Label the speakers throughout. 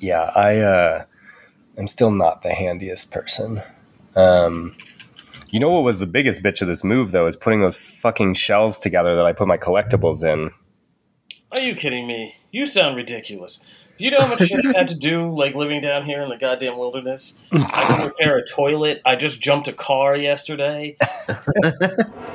Speaker 1: Yeah, I uh, I'm still not the handiest person. Um, you know what was the biggest bitch of this move though is putting those fucking shelves together that I put my collectibles in.
Speaker 2: Are you kidding me? You sound ridiculous. Do you know how much shit I had to do, like living down here in the goddamn wilderness? I can repair a toilet. I just jumped a car yesterday.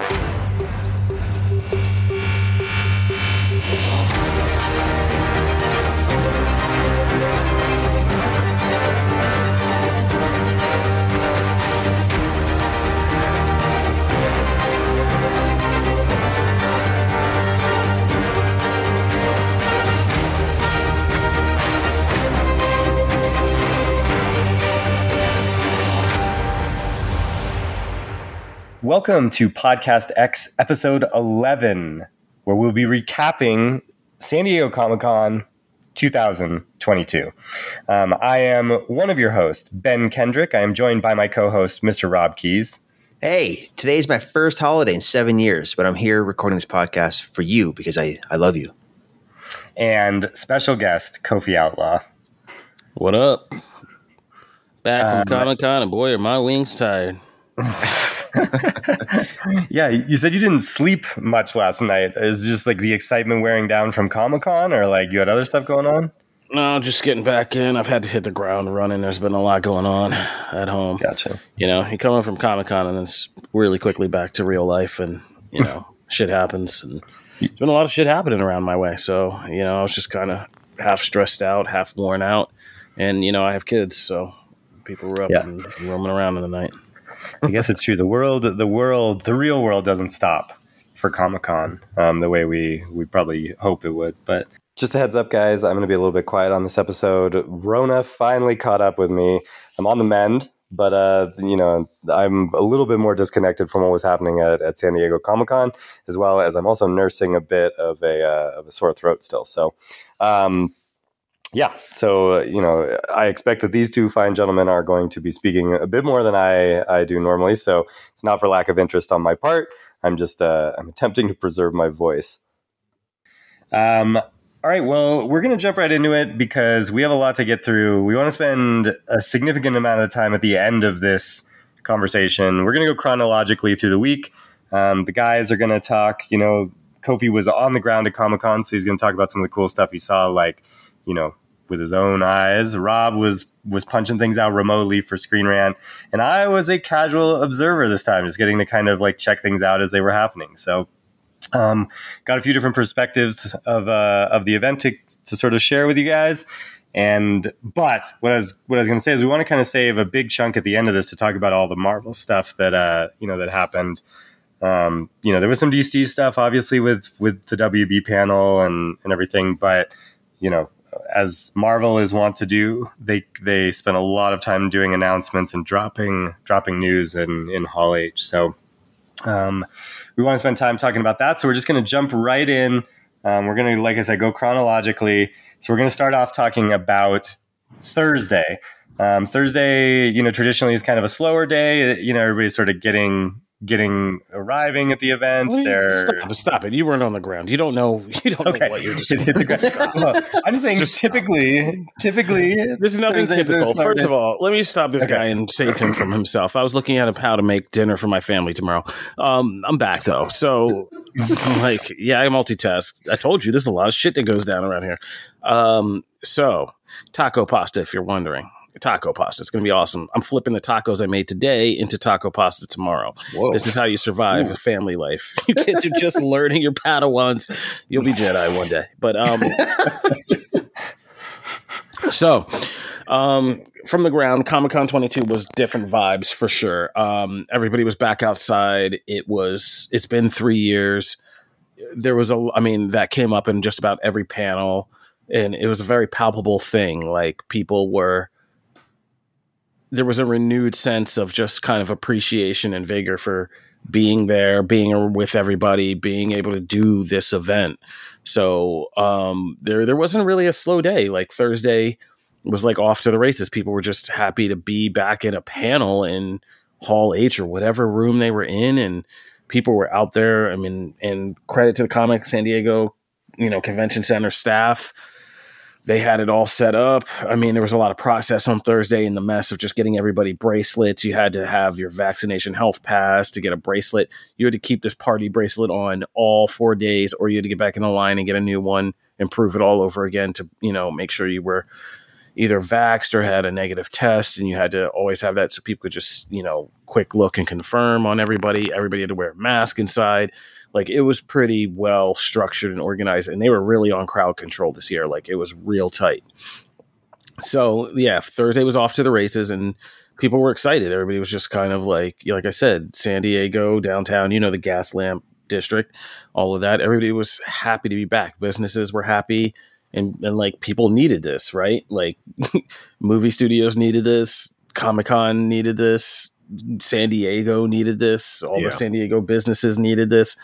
Speaker 1: Welcome to Podcast X episode 11, where we'll be recapping San Diego Comic Con 2022. Um, I am one of your hosts, Ben Kendrick. I am joined by my co host, Mr. Rob Keyes.
Speaker 3: Hey, today's my first holiday in seven years, but I'm here recording this podcast for you because I, I love you.
Speaker 1: And special guest, Kofi Outlaw.
Speaker 4: What up? Back from um, Comic Con, and boy, are my wings tired.
Speaker 1: yeah, you said you didn't sleep much last night. Is it just like the excitement wearing down from Comic Con, or like you had other stuff going on?
Speaker 4: No, just getting back in. I've had to hit the ground running. There's been a lot going on at home.
Speaker 1: Gotcha.
Speaker 4: You know, you come in from Comic Con and then it's really quickly back to real life, and you know, shit happens, and there's been a lot of shit happening around my way. So you know, I was just kind of half stressed out, half worn out, and you know, I have kids, so people were up yeah. and roaming around in the night.
Speaker 1: I guess it's true. The world, the world, the real world doesn't stop for Comic Con um, the way we we probably hope it would. But just a heads up, guys, I'm going to be a little bit quiet on this episode. Rona finally caught up with me. I'm on the mend, but uh, you know, I'm a little bit more disconnected from what was happening at, at San Diego Comic Con, as well as I'm also nursing a bit of a uh, of a sore throat still. So. Um, yeah, so uh, you know, I expect that these two fine gentlemen are going to be speaking a bit more than I I do normally. So it's not for lack of interest on my part. I'm just uh, I'm attempting to preserve my voice. Um. All right. Well, we're going to jump right into it because we have a lot to get through. We want to spend a significant amount of time at the end of this conversation. We're going to go chronologically through the week. Um, the guys are going to talk. You know, Kofi was on the ground at Comic Con, so he's going to talk about some of the cool stuff he saw, like you know with his own eyes. Rob was was punching things out remotely for Screen Rant, and I was a casual observer this time, just getting to kind of like check things out as they were happening. So, um, got a few different perspectives of uh, of the event to, to sort of share with you guys. And but what I was what I was going to say is we want to kind of save a big chunk at the end of this to talk about all the Marvel stuff that uh, you know that happened. Um, you know, there was some DC stuff, obviously, with with the WB panel and and everything, but you know, as Marvel is wont to do, they they spend a lot of time doing announcements and dropping dropping news in in Hall H. So um, we want to spend time talking about that. So we're just going to jump right in. Um, we're going to, like I said, go chronologically. So we're going to start off talking about Thursday. Um, Thursday, you know, traditionally is kind of a slower day. You know, everybody's sort of getting getting arriving at the event. Well, They're
Speaker 4: stop, stop, it. You weren't on the ground. You don't know. You don't okay. know what you're just. hit the ground.
Speaker 1: well, I'm saying just typically, typically,
Speaker 4: there's nothing typical. First of all, let me stop this okay. guy and save him from himself. I was looking at how to make dinner for my family tomorrow. Um, I'm back though, so like, yeah, I multitask. I told you there's a lot of shit that goes down around here. Um, so taco pasta, if you're wondering taco pasta. It's going to be awesome. I'm flipping the tacos I made today into taco pasta tomorrow. Whoa. This is how you survive Ooh. a family life. You kids are just learning your Padawans. You'll be Jedi one day. But um, so um, from the ground, Comic Con 22 was different vibes for sure. Um, everybody was back outside. It was. It's been three years. There was a. I mean, that came up in just about every panel and it was a very palpable thing. Like people were there was a renewed sense of just kind of appreciation and vigor for being there, being with everybody, being able to do this event. So um, there there wasn't really a slow day. Like Thursday was like off to the races. People were just happy to be back in a panel in Hall H or whatever room they were in, and people were out there. I mean, and credit to the Comic San Diego, you know, Convention Center staff they had it all set up. I mean, there was a lot of process on Thursday in the mess of just getting everybody bracelets. You had to have your vaccination health pass to get a bracelet. You had to keep this party bracelet on all four days, or you had to get back in the line and get a new one and prove it all over again to, you know, make sure you were either vaxxed or had a negative test. And you had to always have that so people could just, you know, quick look and confirm on everybody. Everybody had to wear a mask inside like it was pretty well structured and organized and they were really on crowd control this year. Like it was real tight. So yeah thursday was off to the races and people were excited. Everybody was just kind of like like i said san diego downtown you know the gas lamp district all of that. Everybody was happy to be back. Businesses were happy and, and like people needed this right? Like movie studios needed this comic-con needed this San Diego needed this. All yeah. the San Diego businesses needed this.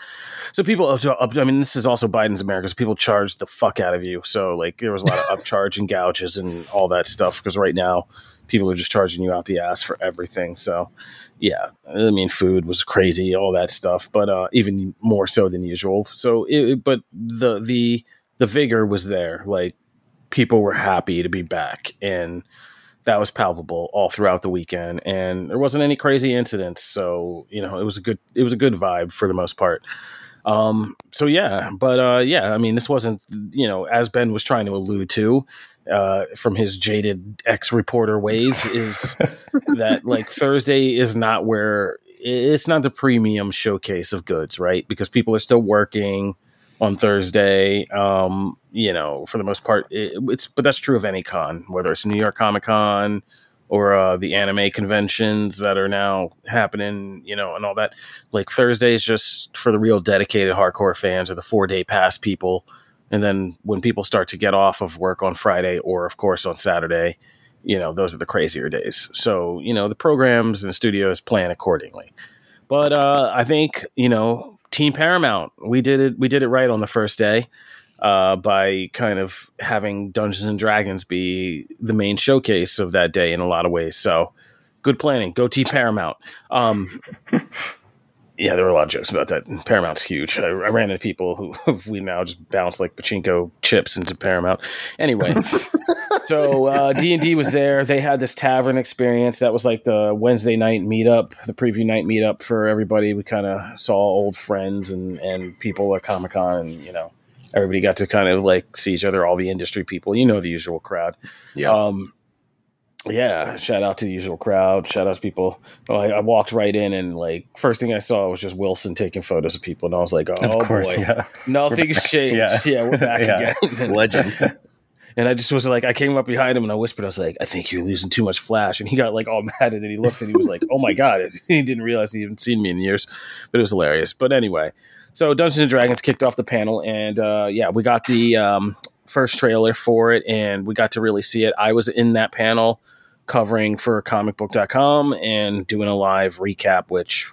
Speaker 4: So people, I mean, this is also Biden's America. So people charge the fuck out of you. So like there was a lot of upcharge and gouges and all that stuff because right now people are just charging you out the ass for everything. So yeah, I mean, food was crazy, all that stuff, but uh, even more so than usual. So, it, but the the the vigor was there. Like people were happy to be back and that was palpable all throughout the weekend and there wasn't any crazy incidents so you know it was a good it was a good vibe for the most part. Um so yeah but uh yeah i mean this wasn't you know as ben was trying to allude to uh from his jaded ex reporter ways is that like thursday is not where it's not the premium showcase of goods right? Because people are still working on Thursday. Um, you know, for the most part, it, it's but that's true of any con, whether it's New York Comic Con or uh, the anime conventions that are now happening, you know, and all that. Like Thursday is just for the real dedicated hardcore fans or the four day pass people. And then when people start to get off of work on Friday or, of course, on Saturday, you know, those are the crazier days. So, you know, the programs and the studios plan accordingly. But uh, I think, you know, Team Paramount. We did it. We did it right on the first day uh, by kind of having Dungeons and Dragons be the main showcase of that day in a lot of ways. So good planning. Go Team Paramount. Um, yeah, there were a lot of jokes about that. Paramount's huge. I, I ran into people who we now just bounce like pachinko chips into Paramount. Anyway, so uh, D and D was there. They had this tavern experience. That was like the Wednesday night meetup, the preview night meetup for everybody. We kind of saw old friends and and people at Comic Con, and you know, everybody got to kind of like see each other. All the industry people, you know, the usual crowd. Yeah. Um, yeah, shout out to the usual crowd. Shout out to people. Well, I, I, walked right in, and like first thing I saw was just Wilson taking photos of people, and I was like, "Oh of course, boy, yeah. nothing's changed. Yeah. yeah. we're back yeah. again."
Speaker 3: Legend.
Speaker 4: And I just was like, I came up behind him and I whispered, I was like, I think you're losing too much flash. And he got like all mad and then he looked and he was like, Oh my God. He didn't realize he hadn't seen me in years, but it was hilarious. But anyway, so Dungeons and Dragons kicked off the panel and uh, yeah, we got the um, first trailer for it and we got to really see it. I was in that panel covering for comicbook.com and doing a live recap, which,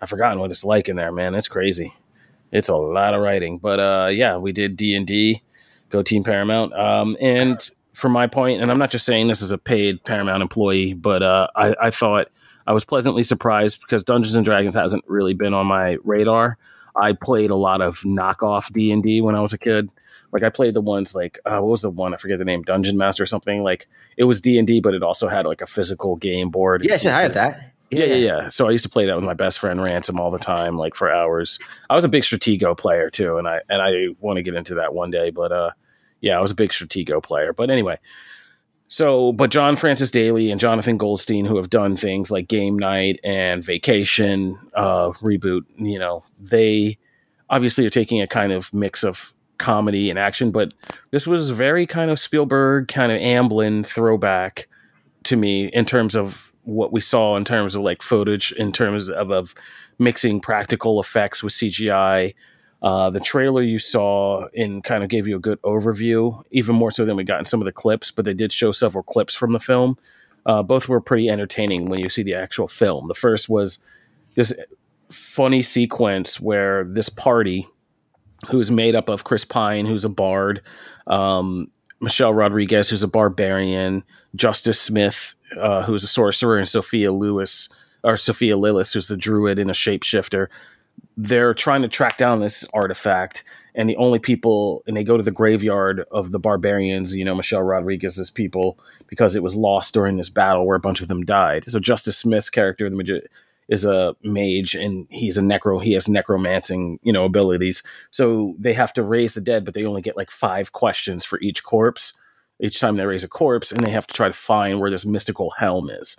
Speaker 4: I've forgotten what it's like in there, man. It's crazy. It's a lot of writing, but uh, yeah, we did D and D, go Team Paramount, um, and for my point, and I'm not just saying this as a paid Paramount employee, but uh, I, I thought I was pleasantly surprised because Dungeons and Dragons hasn't really been on my radar. I played a lot of knockoff D and D when I was a kid. Like I played the ones like uh, what was the one I forget the name Dungeon Master or something. Like it was D and D, but it also had like a physical game board.
Speaker 3: Yeah, I had that.
Speaker 4: Yeah. yeah, yeah, yeah. So I used to play that with my best friend Ransom all the time, like for hours. I was a big Stratego player too, and I and I want to get into that one day. But uh, yeah, I was a big Stratego player. But anyway, so but John Francis Daley and Jonathan Goldstein, who have done things like Game Night and Vacation uh, reboot, you know, they obviously are taking a kind of mix of comedy and action, but this was very kind of Spielberg, kind of Amblin throwback to me in terms of what we saw in terms of like footage, in terms of, of mixing practical effects with CGI. Uh, the trailer you saw in kind of gave you a good overview, even more so than we got in some of the clips, but they did show several clips from the film. Uh, both were pretty entertaining when you see the actual film. The first was this funny sequence where this party who's made up of Chris Pine, who's a bard, um, Michelle Rodriguez, who's a barbarian, Justice Smith, uh, who's a sorcerer, and Sophia Lewis or Sophia Lillis, who's the druid and a shapeshifter. they're trying to track down this artifact and the only people and they go to the graveyard of the barbarians you know michelle rodriguez's people because it was lost during this battle where a bunch of them died so justice smith's character the magi- is a mage and he's a necro he has necromancing you know abilities. So they have to raise the dead but they only get like five questions for each corpse. Each time they raise a corpse and they have to try to find where this mystical helm is.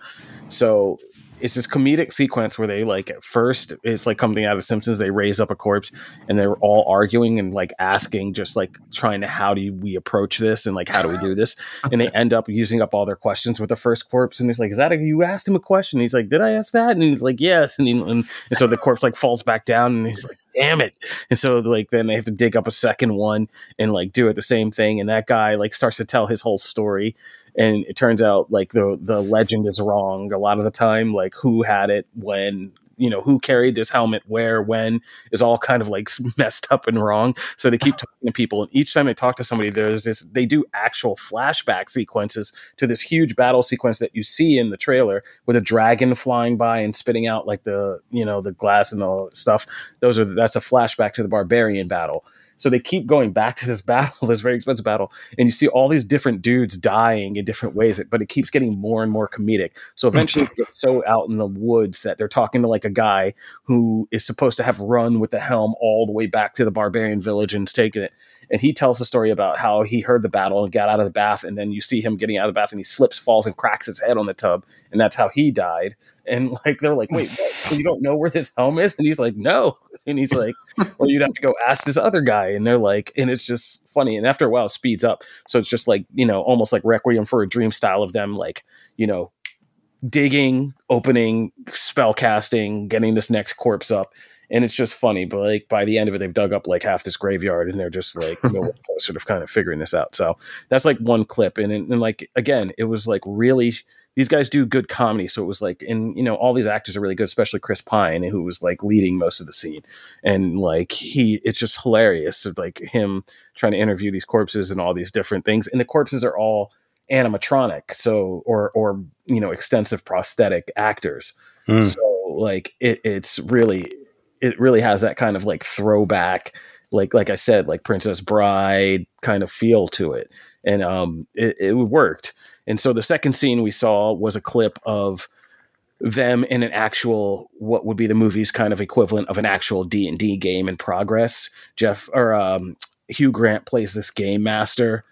Speaker 4: So it's this comedic sequence where they like at first it's like coming out of Simpsons. They raise up a corpse and they're all arguing and like asking, just like trying to how do we approach this and like how do we do this? and they end up using up all their questions with the first corpse. And he's like, "Is that a, you asked him a question?" And he's like, "Did I ask that?" And he's like, "Yes." And, he, and, and so the corpse like falls back down and he's like, "Damn it!" And so like then they have to dig up a second one and like do it the same thing. And that guy like starts to tell his whole story and it turns out like the the legend is wrong a lot of the time like who had it when you know who carried this helmet where when is all kind of like messed up and wrong. So they keep talking to people and each time they talk to somebody there's this they do actual flashback sequences to this huge battle sequence that you see in the trailer with a dragon flying by and spitting out like the you know the glass and the stuff. Those are that's a flashback to the barbarian battle so they keep going back to this battle, this very expensive battle, and you see all these different dudes dying in different ways, but it keeps getting more and more comedic. So eventually it so out in the woods that they're talking to like a guy who is supposed to have run with the helm all the way back to the barbarian village and taken it. And he tells a story about how he heard the battle and got out of the bath, and then you see him getting out of the bath and he slips, falls, and cracks his head on the tub, and that's how he died. And like they're like, wait, so you don't know where this helm is? And he's like, no. And he's like, well, you'd have to go ask this other guy. And they're like, and it's just funny. And after a while, it speeds up. So it's just like, you know, almost like Requiem for a Dream style of them, like, you know, digging, opening, spell casting, getting this next corpse up. And it's just funny. But like by the end of it, they've dug up like half this graveyard and they're just like no sort of kind of figuring this out. So that's like one clip. And, and like, again, it was like really these guys do good comedy. So it was like, and you know, all these actors are really good, especially Chris Pine, who was like leading most of the scene. And like he, it's just hilarious. Of, like him trying to interview these corpses and all these different things. And the corpses are all animatronic, so or or you know, extensive prosthetic actors. Mm. So like it, it's really, it really has that kind of like throwback, like like I said, like Princess Bride kind of feel to it, and um, it, it worked and so the second scene we saw was a clip of them in an actual what would be the movie's kind of equivalent of an actual D and D game in progress. Jeff or um, Hugh Grant plays this game master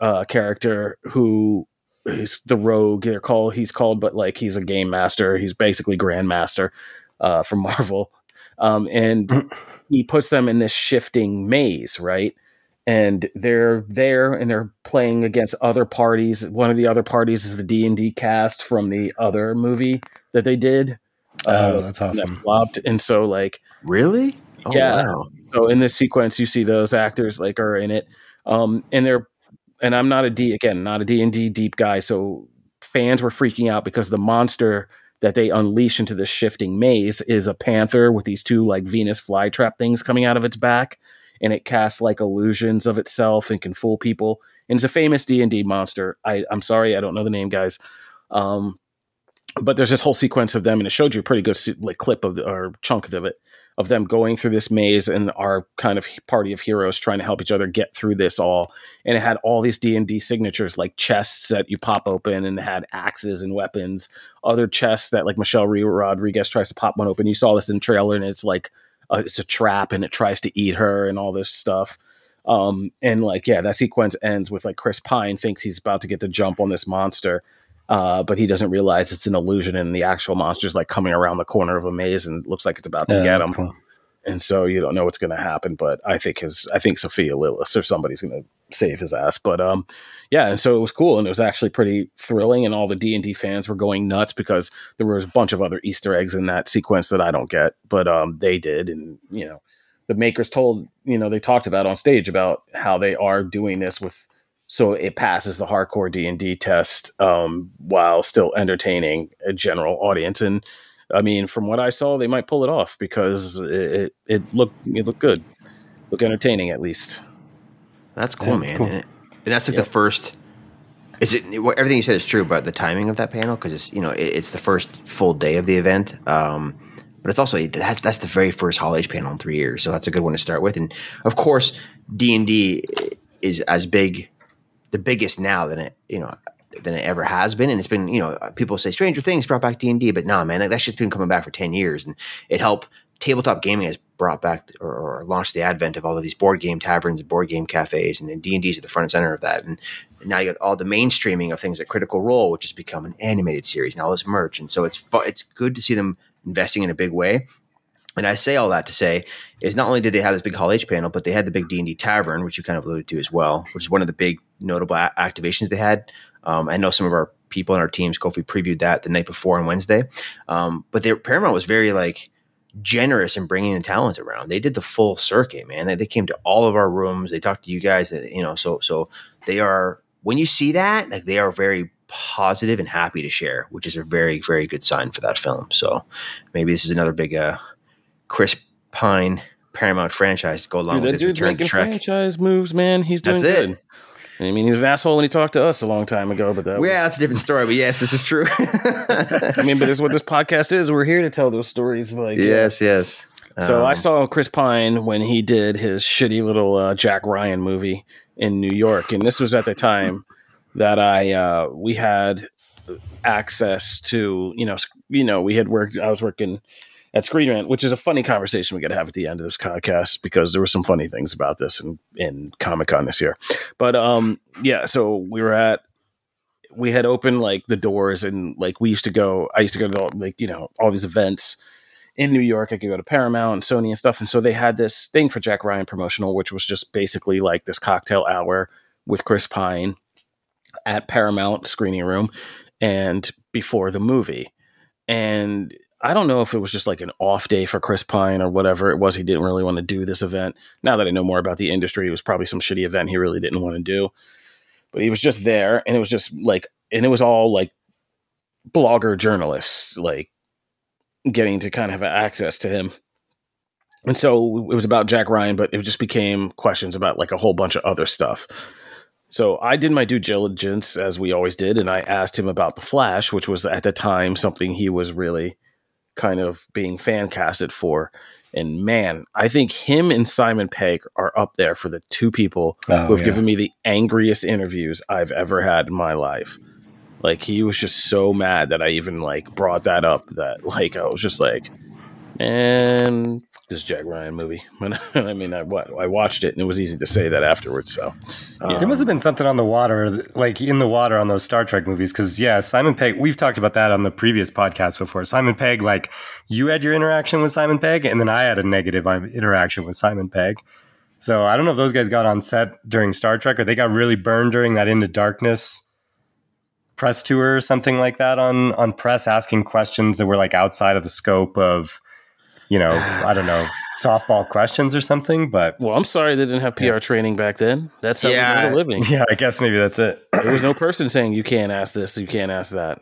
Speaker 4: uh, character who is the rogue. They're called he's called, but like he's a game master. He's basically grandmaster uh, from Marvel, um, and he puts them in this shifting maze, right? And they're there and they're playing against other parties. One of the other parties is the D and D cast from the other movie that they did.
Speaker 1: Oh, uh, that's awesome! That
Speaker 4: flopped, and so like
Speaker 3: really,
Speaker 4: oh, yeah. Wow. So in this sequence, you see those actors like are in it, um, and they're and I'm not a D again, not a D and D deep guy, so fans were freaking out because the monster that they unleash into this shifting maze is a panther with these two like Venus flytrap things coming out of its back and it casts like illusions of itself and can fool people. And it's a famous D and D monster. I, I'm sorry, I don't know the name, guys. Um, but there's this whole sequence of them, and it showed you a pretty good like clip of the, or chunk of it of them going through this maze and our kind of party of heroes trying to help each other get through this all. And it had all these D and D signatures, like chests that you pop open, and had axes and weapons. Other chests that like Michelle Rodriguez tries to pop one open. You saw this in trailer, and it's like uh, it's a trap and it tries to eat her and all this stuff. Um, and like, yeah, that sequence ends with like Chris Pine thinks he's about to get the jump on this monster, uh, but he doesn't realize it's an illusion and the actual monster's like coming around the corner of a maze and looks like it's about to yeah, get him. Cool and so you don't know what's going to happen. But I think his, I think Sophia Lillis or somebody's going to save his ass. But um, yeah, and so it was cool, and it was actually pretty thrilling, and all the D and D fans were going nuts because there was a bunch of other Easter eggs in that sequence that I don't get, but um, they did, and you know, the makers told, you know, they talked about on stage about how they are doing this with. So it passes the hardcore D and D test um, while still entertaining a general audience, and I mean, from what I saw, they might pull it off because it it, it looked it looked good, look entertaining at least.
Speaker 3: That's cool, yeah, man. Cool. And that's like the first. Is it everything you said is true about the timing of that panel? Because it's you know it, it's the first full day of the event. Um, but it's also that's, that's the very first Hall H panel in three years, so that's a good one to start with. And of course, D and D is as big, the biggest now than it you know than it ever has been. And it's been, you know, people say Stranger Things brought back D and D, but nah, man, that, that shit's been coming back for ten years, and it helped. Tabletop gaming has brought back or, or, launched the advent of all of these board game taverns and board game cafes, and then D and D is at the front and center of that. And, now you got all the mainstreaming of things like Critical Role, which has become an animated series now. It's merch, and so it's it's good to see them investing in a big way. And I say all that to say is not only did they have this big Hall H panel, but they had the big D and D tavern, which you kind of alluded to as well, which is one of the big notable a- activations they had. Um, I know some of our people in our teams, Kofi previewed that the night before on Wednesday. Um, but their Paramount was very like generous in bringing the talent around. They did the full circuit, man. They, they came to all of our rooms. They talked to you guys. You know, so so they are when you see that, like they are very positive and happy to share, which is a very very good sign for that film. So maybe this is another big uh, Chris Pine Paramount franchise to go along
Speaker 4: dude,
Speaker 3: with his return to Trek.
Speaker 4: Franchise moves, man. He's doing
Speaker 3: That's
Speaker 4: good.
Speaker 3: it.
Speaker 4: I mean, he was an asshole when he talked to us a long time ago, but that was,
Speaker 3: Yeah, that's a different story. But yes, this is true.
Speaker 4: I mean, but it's what this podcast is. We're here to tell those stories. Like, uh,
Speaker 3: yes, yes.
Speaker 4: So I
Speaker 3: Um,
Speaker 4: saw Chris Pine when he did his shitty little uh, Jack Ryan movie in New York, and this was at the time that I uh, we had access to you know you know we had worked I was working at Screen Rant, which is a funny conversation we got to have at the end of this podcast because there were some funny things about this in in Comic Con this year. But um yeah, so we were at we had opened like the doors and like we used to go I used to go to all, like you know all these events in New York. I could go to Paramount and Sony and stuff. And so they had this thing for Jack Ryan promotional, which was just basically like this cocktail hour with Chris Pine at Paramount screening room and before the movie. And I don't know if it was just like an off day for Chris Pine or whatever it was. He didn't really want to do this event. Now that I know more about the industry, it was probably some shitty event he really didn't want to do. But he was just there and it was just like, and it was all like blogger journalists, like getting to kind of have access to him. And so it was about Jack Ryan, but it just became questions about like a whole bunch of other stuff. So I did my due diligence as we always did, and I asked him about the Flash, which was at the time something he was really kind of being fan casted for. And man, I think him and Simon Pegg are up there for the two people
Speaker 1: Oh,
Speaker 4: who have
Speaker 1: yeah.
Speaker 4: given me the angriest interviews I've ever had in my life. Like he was just so mad that I even like brought that up. That like I was just like, and this Jack Ryan movie. I mean, I what I watched it, and it was easy to say that afterwards. So
Speaker 3: um,
Speaker 1: There must have been something on the water, like in the water on those Star Trek movies. Because yeah, Simon Pegg. We've talked about that on the previous podcast before. Simon Pegg, like you had your interaction with Simon Pegg, and then I had a negative um, interaction with Simon Pegg. So I don't know if those guys got on set during Star Trek or they got really burned during that Into Darkness press tour or something like that on on press, asking questions that were like outside of the scope of, you know, I don't know, softball questions or something. But
Speaker 4: Well, I'm sorry they didn't have PR training back then. That's how
Speaker 3: Yeah.
Speaker 4: we made a living.
Speaker 1: yeah, I guess maybe that's it.
Speaker 4: There was no person saying you can't ask this, you can't ask that.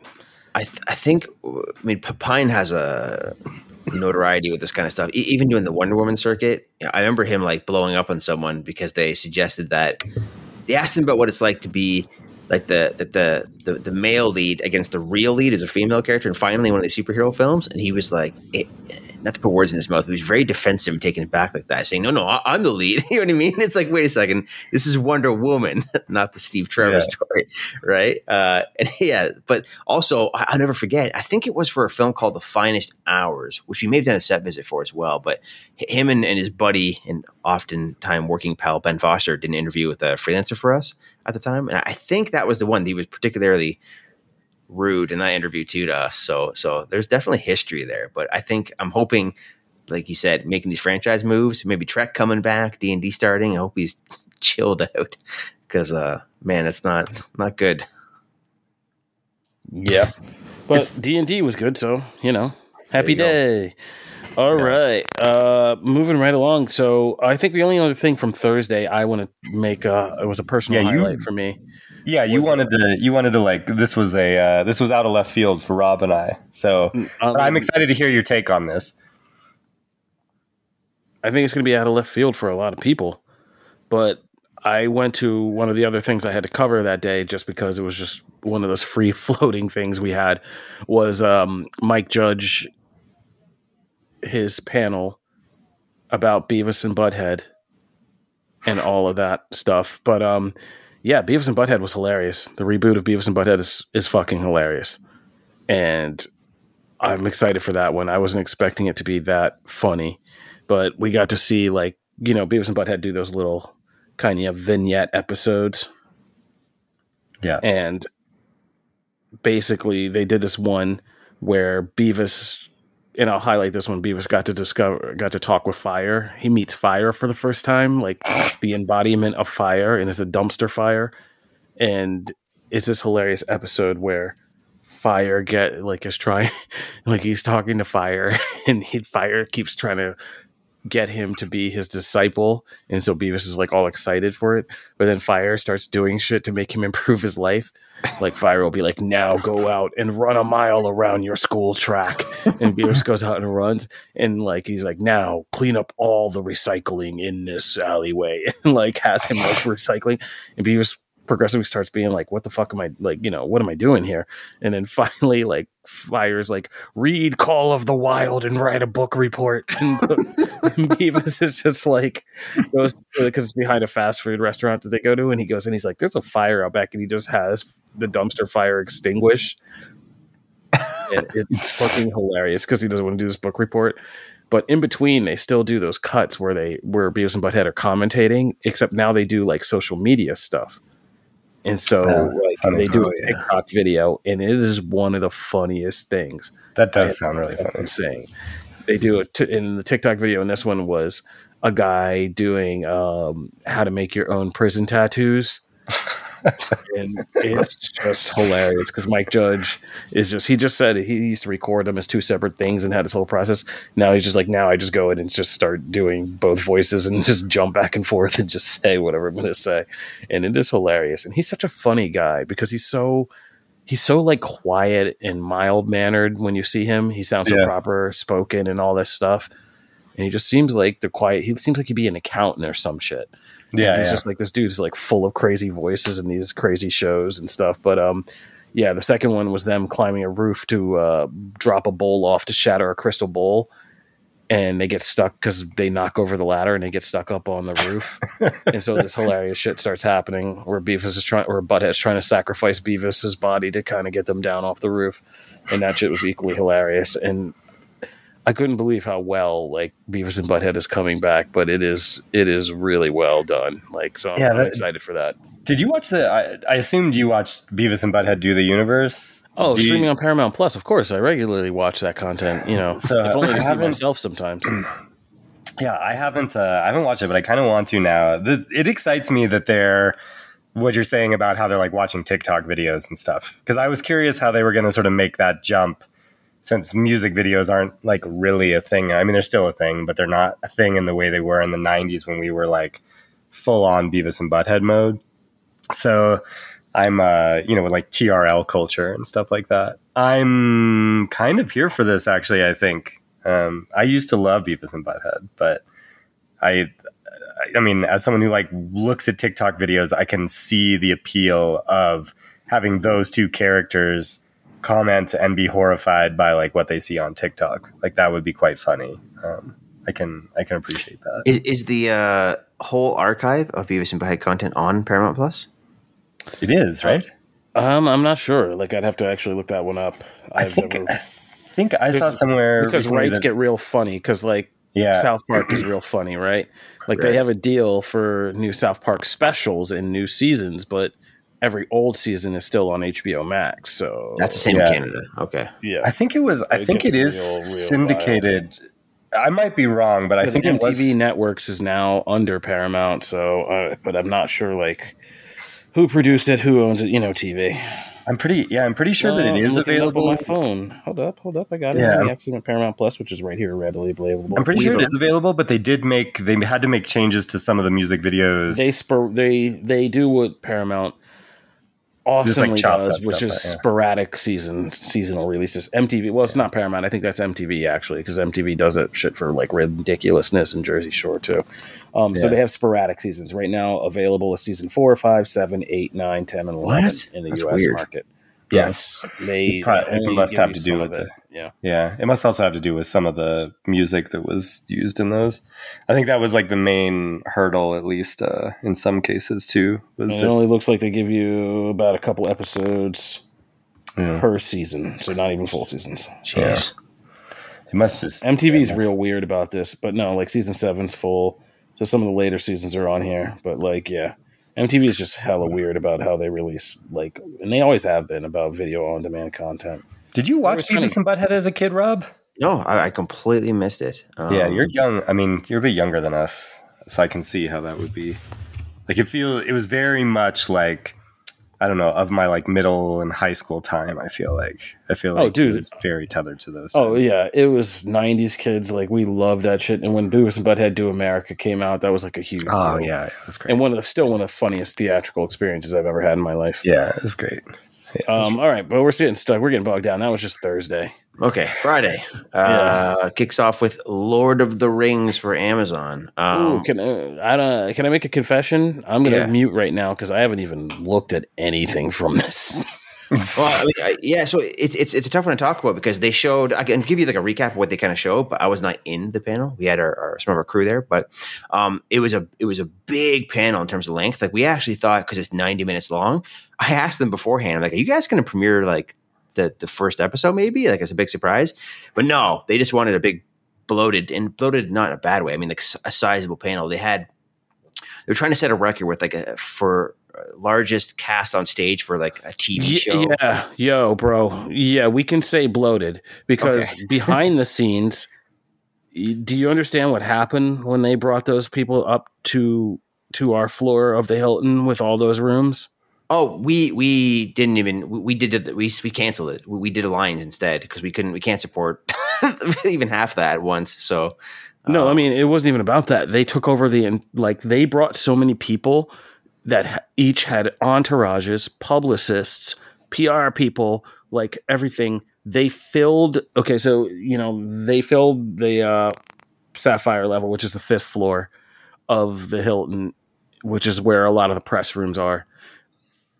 Speaker 3: I th- I think I mean P- Pine has a notoriety with this kind of stuff. E- even doing the Wonder Woman circuit, I remember him like blowing up on someone because they suggested that they asked him about what it's like to be like the the the the, the male lead against the real lead as a female character, and finally one of the superhero films, and he was like. It, not to put words in his mouth, but he was very defensive and taking it back like that, saying, "No, no, I, I'm the lead." you know what I mean? It's like, wait a second, this is Wonder Woman, not the Steve Trevor
Speaker 1: Yeah.
Speaker 3: story, right? Uh, and yeah, but also I, I'll never forget. I think it was for a film called The Finest Hours, which we may have done a set visit for as well. But him and, and his buddy and oftentimes working pal Ben Foster did an interview with a freelancer for us at the time, and I think that was the one that he was particularly rude in that interview too to us. So so there's definitely history there. But I think I'm hoping, like you said, making these franchise moves, maybe Trek coming back, D and D starting. I hope he's chilled out because uh man, it's not not good.
Speaker 4: Yeah. But D and D was good, so you know, happy
Speaker 3: you
Speaker 4: day. All right, uh, moving right along. So I think the only other thing from Thursday I want to make uh, it was a personal
Speaker 1: Yeah, you-
Speaker 4: highlight for me.
Speaker 1: Yeah, you wanted to. You wanted to like. This was a. Uh, this was out of left field for Rob and I. So
Speaker 4: Um,
Speaker 1: I'm excited to hear your take on this.
Speaker 4: I think it's going to be out of left field for a lot of people, but I went to one of the other things I had to cover that day just because it was just one of those free floating things we had was um, Mike Judge his panel about Beavis and Butthead and all of that stuff. But um, yeah, Beavis and Butthead was hilarious. The reboot of Beavis and Butthead is is fucking hilarious, and I'm excited for that one. I wasn't expecting it to be that funny, but we got to see like you know Beavis and Butthead do those little kind of vignette episodes.
Speaker 1: Yeah,
Speaker 4: and basically they did this one where Beavis and I'll highlight this one. Beavis got to discover, got to talk with fire. He meets fire for the first time, like the embodiment of fire, and it's a dumpster fire. And it's this hilarious episode where fire get like is trying, like he's talking to fire, and he fire keeps trying to get him to be his disciple. And so Beavis is like all excited for it. But then Fire starts doing shit to make him improve his life. Like Fire will be like, now go out and run a mile around your school track. And Beavis goes out and runs. And like he's like, now clean up all the recycling in this alleyway. And like has him like recycling. And Beavis progressively starts being like, what the fuck am I like, you know, what am I doing here? And then finally, like, fires like, read Call of the Wild and write a book report. And, Beavis is just like, goes because it's behind a fast food restaurant that they go to. And he goes and he's like, there's a fire out back. And he just has the dumpster fire extinguished. And it's fucking hilarious because he doesn't want to do this book report. But in between, they still do those cuts where they where Beavis and Butthead are commentating, except now they do like social media stuff. And so like they do a TikTok yeah. video, and it is one of the funniest things.
Speaker 1: That does sound really funny.
Speaker 4: Saying they do it in the TikTok video, and this one was a guy doing um, how to make your own prison tattoos. and it's just hilarious because Mike Judge is just he just said he used to record them as two separate things and had this whole process. Now he's just like now I just go in and just start doing both voices and just jump back and forth and just say whatever I'm gonna say. And it is hilarious. And he's such a funny guy because he's so he's so like quiet and mild mannered when you see him. He sounds so yeah. proper spoken and all this stuff. And he just seems like the quiet he seems like he'd be an accountant or some shit.
Speaker 1: Yeah,
Speaker 4: he's
Speaker 1: yeah.
Speaker 4: just like this dude's like full of crazy voices and these crazy shows and stuff. But um, yeah, the second one was them climbing a roof to uh, drop a bowl off to shatter a crystal bowl, and they get stuck because they knock over the ladder and they get stuck up on the roof. and so this hilarious shit starts happening where Beavis is trying, or Butthead's trying to sacrifice Beavis's body to kind of get them down off the roof, and that shit was equally hilarious. And I couldn't believe how well like Beavis and Butthead is coming back, but it is it is really well done. Like so, I'm, yeah, that, I'm excited for that.
Speaker 1: Did you watch the? I, I, assumed you watched Beavis and Butthead do the universe.
Speaker 4: Oh, do streaming you, on Paramount Plus, of course. I regularly watch that content. You know, so if only to see myself sometimes.
Speaker 1: Yeah, I haven't. Uh, I haven't watched it, but I kind of want to now. The, it excites me that they're what you're saying about how they're like watching TikTok videos and stuff. Because I was curious how they were going to sort of make that jump since music videos aren't like really a thing. I mean, they're still a thing, but they're not a thing in the way they were in the 90s when we were like full on Beavis and Butthead mode. So I'm, uh, you know, with like TRL culture and stuff like that. I'm kind of here for this, actually, I think. Um, I used to love Beavis and Butthead, but I, I mean, as someone who like looks at TikTok videos, I can see the appeal of having those two characters comment and be horrified by like what they see on TikTok. Like that would be quite funny. Um, I can I can appreciate that.
Speaker 3: Is, is the uh, whole archive of Beavis and Butthead content on Paramount Plus?
Speaker 1: It is right.
Speaker 4: Um, I'm not sure. Like I'd have to actually look that one up.
Speaker 1: I've I think never, I think I saw somewhere
Speaker 4: because rights that, get real funny because like yeah. South Park is real funny, right? Like right. they have a deal for new South Park specials and new seasons, but every old season is still on HBO Max. So
Speaker 3: that's the same yeah. in Canada. Okay.
Speaker 1: Yeah. I think it was. I it think it is real, real syndicated. I might be wrong, but I think
Speaker 4: MTV was... Networks is now under Paramount. So, uh, but I'm not sure like who produced it, who owns it. You know, TV.
Speaker 1: I'm pretty. Yeah, I'm pretty sure uh, that it is available.
Speaker 4: on my phone. Hold up, hold up. I got it. Yeah, actually Paramount Plus, which is right here, readily available.
Speaker 1: I'm pretty sure it is available, but they did make. They had to make changes to some of the music videos.
Speaker 4: They spur. They they do what Paramount awesomely like does, which is out, yeah. sporadic season seasonal releases. MTV, well, it's not Paramount. I think that's MTV actually, because MTV does that shit for like ridiculousness in Jersey Shore too. Um, yeah. So they have sporadic seasons right now available. Is season four, five, seven, eight, nine, ten, and eleven what? in the that's U.S. Weird. market. Yes, they.
Speaker 1: Probably, it must have to do with
Speaker 4: of
Speaker 1: it.
Speaker 4: Yeah.
Speaker 1: Yeah, it must also have to do with some of the music that was used in those. I think that was like the main hurdle, at least uh, in some cases too. Was
Speaker 4: it
Speaker 1: that,
Speaker 4: only looks like they give you about a couple episodes
Speaker 1: yeah,
Speaker 4: per season, so not even full seasons.
Speaker 3: Jeez.
Speaker 1: it must just
Speaker 4: MTV's
Speaker 1: yeah,
Speaker 4: real weird about this, but no, like season seven's full, so some of the later seasons are on here. But like, yeah, MTV is just hella weird about how they release, like, and they always have been about video on demand content.
Speaker 1: Did you watch
Speaker 4: was funny.
Speaker 1: Beavis and Butthead as a kid, Rob?
Speaker 3: No, I, I completely missed it. Um,
Speaker 1: yeah, you're young. I mean, you're a bit younger than us, so I can see how that would be. Like, it feel it was very much like I don't know of my like middle and high school time. I feel like I feel like
Speaker 4: Oh,
Speaker 1: like
Speaker 4: dude.
Speaker 1: it was very tethered to those.
Speaker 4: Oh
Speaker 1: times.
Speaker 4: yeah, it was '90s kids. Like we loved that shit. And when Beavis and Butthead Do America came out, that was like a huge.
Speaker 1: oh
Speaker 4: deal.
Speaker 1: yeah, it was great.
Speaker 4: and one of the still one of the funniest theatrical experiences I've ever had in my life.
Speaker 1: yeah, it was great.
Speaker 4: Um, all right, but we're getting stuck. We're getting bogged down. That was just Thursday.
Speaker 3: Okay, Friday uh, kicks off with Lord of the Rings for Amazon. Um,
Speaker 4: Ooh, can uh, I don't, can I make a confession? I'm gonna
Speaker 3: Yeah.
Speaker 4: mute right now because I haven't even looked at anything from this.
Speaker 3: well, I mean, I, yeah, so it's it's it's a tough one to talk about because they showed. I can give you like a recap of what they kind of showed, but I was not in the panel. We had our, our some of our crew there, but um, it was a it was a big panel in terms of length. Like we actually thought because it's ninety minutes long. I asked them beforehand, I'm like, "Are you guys going to premiere like the the first episode maybe like as a big surprise?" But no, they just wanted a big bloated and bloated not in a bad way. I mean, like a sizable panel. They had they were trying to set a record with like a for uh, largest cast on stage for like a TV show.
Speaker 4: Yeah, yo, bro. Yeah, we can say bloated because behind the scenes, do you understand what happened when they brought those people up to to our floor of the Hilton with all those rooms?
Speaker 3: Oh, we we didn't even we, we did it, we we canceled it. We, we did Alliance instead because we couldn't we can't support even half that at once. So
Speaker 4: No, I
Speaker 3: um,
Speaker 4: mean it wasn't even about that. They took over the like they brought so many people that each had entourages, publicists, PR people, like everything. They filled. Okay, so you know they filled the uh, Sapphire level, which is the fifth floor of the Hilton, which is where a lot of the press rooms are.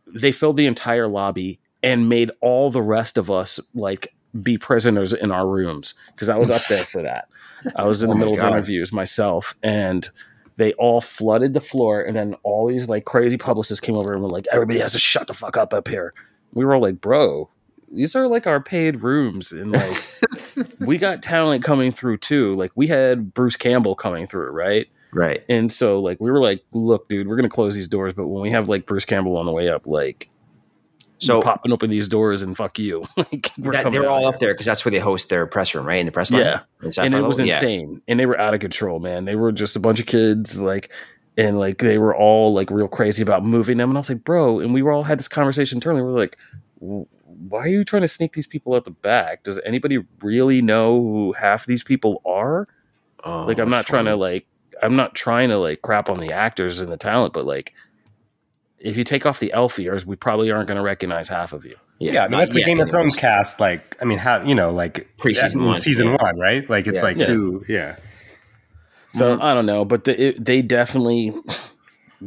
Speaker 4: They filled the entire lobby and made all the rest of us like be prisoners in our rooms because I was up there for that. I was in the
Speaker 1: Oh
Speaker 4: middle of interviews myself, and they all flooded the floor, and then all these like crazy publicists came over and were like, "Everybody has to shut the fuck up up here." We were all like, "Bro, these are like our paid rooms, and like we got talent coming through too. Like we had Bruce Campbell coming through, right?"
Speaker 3: Right.
Speaker 4: And so like we were like, "Look, dude, we're gonna close these doors, but when we have like Bruce Campbell on the way up, like."
Speaker 3: So
Speaker 4: popping open these doors and fuck you. like we're
Speaker 3: that, they're all up there because that's where they host their press room, right? In the press line.
Speaker 4: Yeah. And it
Speaker 3: level?
Speaker 4: was
Speaker 3: Yeah.
Speaker 4: insane and they were out of control man they were just a bunch of kids like and like they were all like real crazy about moving them and i was like bro and we were all had this conversation internally we are like why are you trying to sneak these people out the back does anybody really know who half these people are
Speaker 3: Oh,
Speaker 4: like i'm not
Speaker 3: that's
Speaker 4: trying to like i'm not trying to like crap on the actors and the talent but like if you take off the elf ears we probably aren't going to recognize half of you
Speaker 1: Yeah, I mean that's the
Speaker 3: yet,
Speaker 1: Game of. Thrones cast. Like, I mean, how you know, like
Speaker 3: Pre-season one,
Speaker 1: season
Speaker 3: yeah.
Speaker 1: one, right? Like, it's
Speaker 3: Yeah.
Speaker 1: like
Speaker 4: Yeah.
Speaker 1: who? Yeah,
Speaker 4: So mm-hmm. I don't know, but the, it, they definitely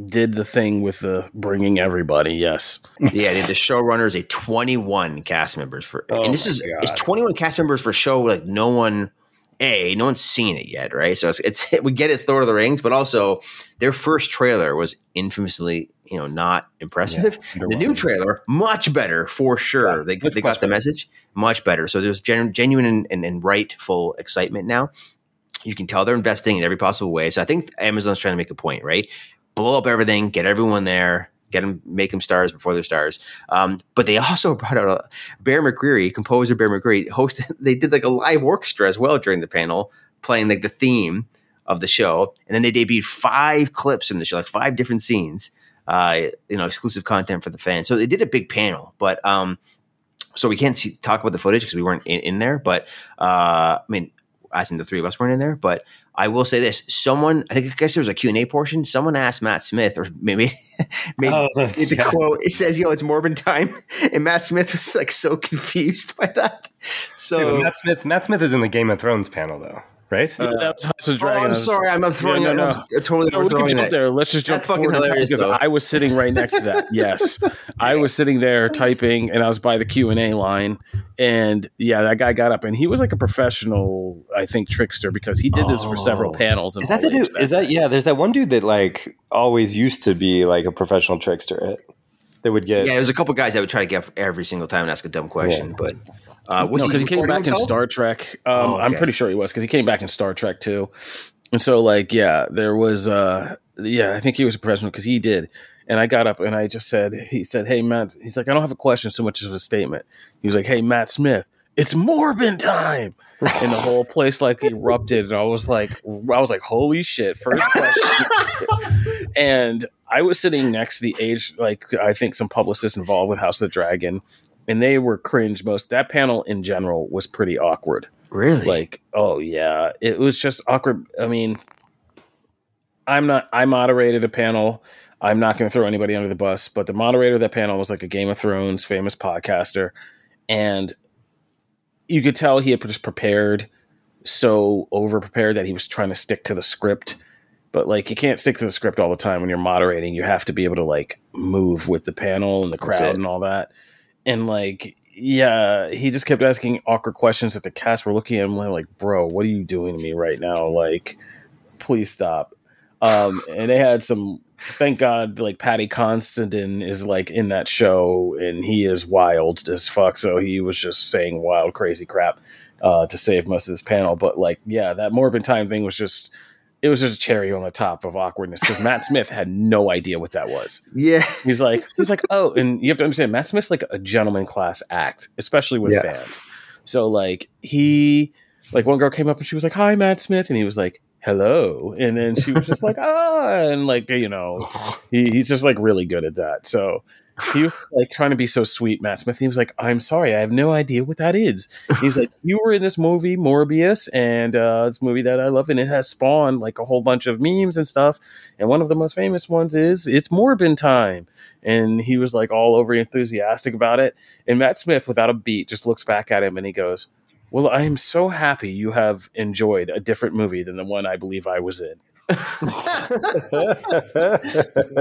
Speaker 4: did the thing with the bringing everybody. Yes,
Speaker 3: Yeah, the, the showrunner is a 21 cast members for,
Speaker 1: Oh
Speaker 3: and this
Speaker 1: my
Speaker 3: is
Speaker 1: God.
Speaker 3: it's 21 cast members for a show like no one, a no one's seen it yet, right? So it's, it's we get it's Lord of the Rings, but also their first trailer was infamously, you know, not impressive.
Speaker 1: Yeah,
Speaker 3: the new trailer, much better for sure.
Speaker 1: Yeah,
Speaker 3: they they got the
Speaker 1: better.
Speaker 3: message, much better. So there's gen, genuine and, and, and rightful excitement now. You can tell they're investing in every possible way. So I think Amazon's trying to make a point, right? Blow up everything, get everyone there, get them, make them stars before they're stars. Um, but they also brought out a, Bear McCreary, composer Bear McCreary, hosted. They did like a live orchestra as well during the panel, playing like the theme of the show, and then they debuted five clips in the show, like five different scenes. Uh, you know, exclusive content for the fans. So they did a big panel, but um, so we can't see, talk about the footage because we weren't in, in there. But uh, I mean, as in the three of us weren't in there. But I will say this: someone, I think, I guess there was a Q and A portion. Someone asked Matt Smith, or maybe, maybe
Speaker 1: Oh,
Speaker 3: the
Speaker 1: yeah.
Speaker 3: quote it says, "Yo, it's Morbin time," and Matt Smith was like so confused by that. So
Speaker 1: Dude, Matt Smith. Matt Smith is in the Game of Thrones panel though. Right?
Speaker 4: Uh, that was House of
Speaker 3: Oh, I'm sorry. I'm, I'm throwing
Speaker 4: Yeah,
Speaker 3: it.
Speaker 4: no,
Speaker 3: I'm totally
Speaker 4: No, we can jump
Speaker 3: it.
Speaker 4: there. Let's just jump
Speaker 3: That's fucking
Speaker 4: forward in time
Speaker 3: hilarious,
Speaker 4: because
Speaker 3: though.
Speaker 4: I was sitting right next to that. Yes, I was sitting there typing, and I was by the Q and A line, and yeah, that guy got up, and he was like a professional, I think, trickster because he did this for several
Speaker 3: Oh.
Speaker 4: panels.
Speaker 1: Is that the dude? Is that yeah? There's that one dude that like always used to be like a professional trickster. That would get
Speaker 3: Yeah, there's a couple guys that would try to get up every single time and ask a dumb question, but uh, was
Speaker 4: no, because he came
Speaker 3: recording
Speaker 4: back in? Star Trek. Um,
Speaker 3: Oh,
Speaker 4: I'm pretty sure he was because he came back in Star Trek too. And so, like, yeah, there was, uh, yeah, I think he was a professional because he did. And I got up and I just said, he said, "Hey, Matt," he's like, "I don't have a question so much as a statement." He was like, "Hey, Matt Smith." It's Morbin time, and the whole place like erupted, and I was like, I was like, "Holy shit!" First question, and I was sitting next to the age, like I think some publicists involved with House of the Dragon, and they were cringe most. That panel in general was pretty awkward.
Speaker 3: Really?
Speaker 4: Like, oh yeah, it was just awkward. I mean, I'm not. I moderated a panel. I'm not going to throw anybody under the bus, but the moderator of that panel was like a Game of Thrones famous podcaster, and you could tell he had just prepared so over prepared that he was trying to stick to the script. But like, you can't stick to the script all the time when you're moderating. You have to be able to like move with the panel and the crowd and all that. And like, yeah, he just kept asking awkward questions that the cast were looking at him like, bro, what are you doing to me right now? Like, please stop. Um, and they had some, thank God, like Paddy Considine is like in that show and he is wild as fuck. So he was just saying wild, crazy crap uh, to save most of this panel. But like, yeah, that Morbin Time thing was just, it was just a cherry on the top of awkwardness because Matt Smith had no idea what that was.
Speaker 3: yeah.
Speaker 4: He's like, he's like, oh, and you have to understand, Matt Smith's like a gentleman class act, especially with
Speaker 1: Yeah.
Speaker 4: fans. So like he, like one girl came up and she was like, "Hi, Matt Smith," and he was like, "Hello," and then she was just like, "Ah," and like you know, he, he's just like really good at that. So he was like trying to be so sweet, Matt Smith. He was like, "I'm sorry, I have no idea what that is." He's like, "You were in this movie Morbius, and uh, it's movie that I love, and it has spawned like a whole bunch of memes and stuff. And one of the most famous ones is it's Morbin time." And he was like all over enthusiastic about it. And Matt Smith, without a beat, just looks back at him and he goes, "Well, I am so happy you have enjoyed a different movie than the one I believe I was in."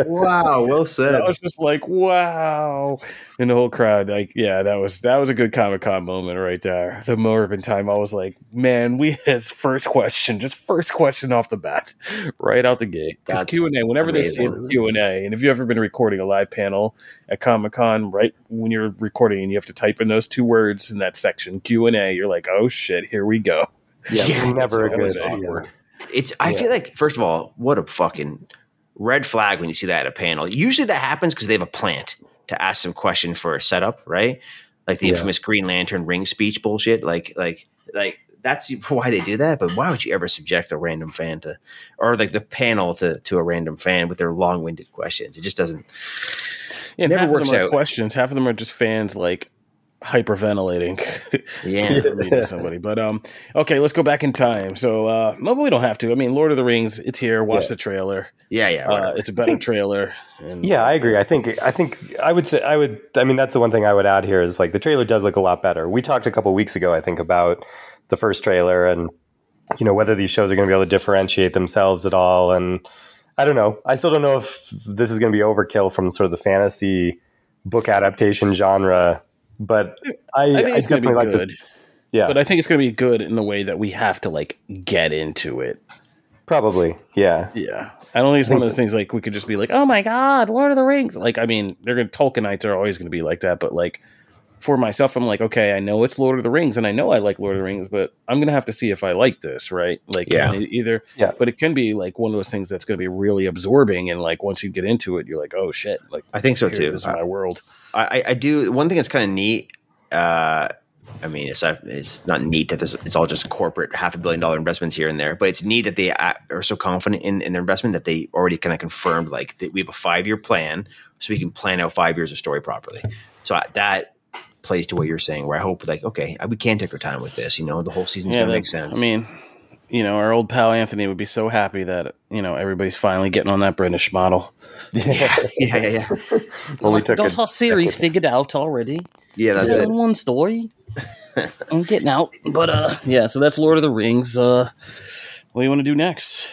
Speaker 3: Wow. Well said.
Speaker 4: I was just like, "Wow!" And the whole crowd, like, yeah, that was that was a good Comic Con moment right there. The Morbin time, I was like, "Man, we had first question, just first question off the bat, right out the gate." Because Q and A, whenever they say. Q and A, and if you've ever been recording a live panel at Comic Con, right when you're recording and you have to type in those two words in that section Q and A, you're like, "Oh shit, here we go."
Speaker 1: yeah,
Speaker 3: Yeah,
Speaker 1: never a good.
Speaker 4: was
Speaker 1: yeah.
Speaker 4: awkward.
Speaker 3: It's. I
Speaker 1: Yeah.
Speaker 3: feel like first of all, what a fucking red flag when you see that at a panel. Usually that happens because they have a plant to ask some question for a setup, right? Like the
Speaker 1: Yeah.
Speaker 3: infamous Green Lantern ring speech bullshit. Like, like, like that's why they do that. But why would you ever subject a random fan to, or like the panel to to a random fan with their long winded questions? It just doesn't.
Speaker 4: Yeah, and
Speaker 3: Never
Speaker 4: half
Speaker 3: works
Speaker 4: of them are
Speaker 3: out.
Speaker 4: questions. Half of them are just fans like hyperventilating.
Speaker 3: Yeah.
Speaker 4: to somebody. But um, okay, let's go back in time. So uh, no, we don't have to. I mean, Lord of the Rings, it's here. Watch
Speaker 1: Yeah.
Speaker 4: the trailer.
Speaker 3: Yeah. Yeah.
Speaker 4: Uh, it's a better trailer. And,
Speaker 1: Yeah, I agree. I think I think I would say I would. I mean, that's the one thing I would add here is like the trailer does look a lot better. We talked a couple weeks ago, I think, about the first trailer and you know whether these shows are going to be able to differentiate themselves at all. And I don't know. I still don't know if this is going to be overkill from sort of the fantasy book adaptation genre. But I,
Speaker 4: I think
Speaker 1: I
Speaker 4: it's going to
Speaker 1: definitely
Speaker 4: be
Speaker 1: like
Speaker 4: good.
Speaker 1: the yeah,
Speaker 4: But I think it's going to be good in the way that we have to like get into it.
Speaker 1: probably yeah.
Speaker 4: Yeah, I don't think it's one of those things like we could just be like, "Oh my god, Lord of the Rings!" Like, I mean, they're going to Tolkienites are always going to be like that, but like for myself, I'm like, okay, I know it's Lord of the Rings, and I know I like Lord of the Rings, but I'm going to have to see if I like this, right? Like,
Speaker 3: Yeah.
Speaker 4: either,
Speaker 1: Yeah.
Speaker 4: But it can be like one of those things that's going to be really absorbing, and like once you get into it, you're like, oh shit, like
Speaker 3: I think so too.
Speaker 4: This is my world.
Speaker 3: I, I do one thing that's kind of neat. Uh, I mean, it's not, it's not neat that there's, it's all just corporate half a billion dollar investments here and there, but it's neat that they are so confident in, in their investment that they already kind of confirmed like that we have a five year plan, so we can plan out five years of story properly. So that plays to what you're saying, where I hope like okay, we can take our time with this. You know, the whole season's gonna make sense.
Speaker 4: I mean, you know, our old pal Anthony would be so happy that you know everybody's finally getting on that British model.
Speaker 3: yeah, yeah, yeah,
Speaker 1: Only took
Speaker 5: Got
Speaker 1: a-
Speaker 5: our series figured out already.
Speaker 3: yeah. That's it.
Speaker 5: one story.
Speaker 4: I'm getting out. But uh, yeah. So that's Lord of the Rings. Uh, what do you want to do next?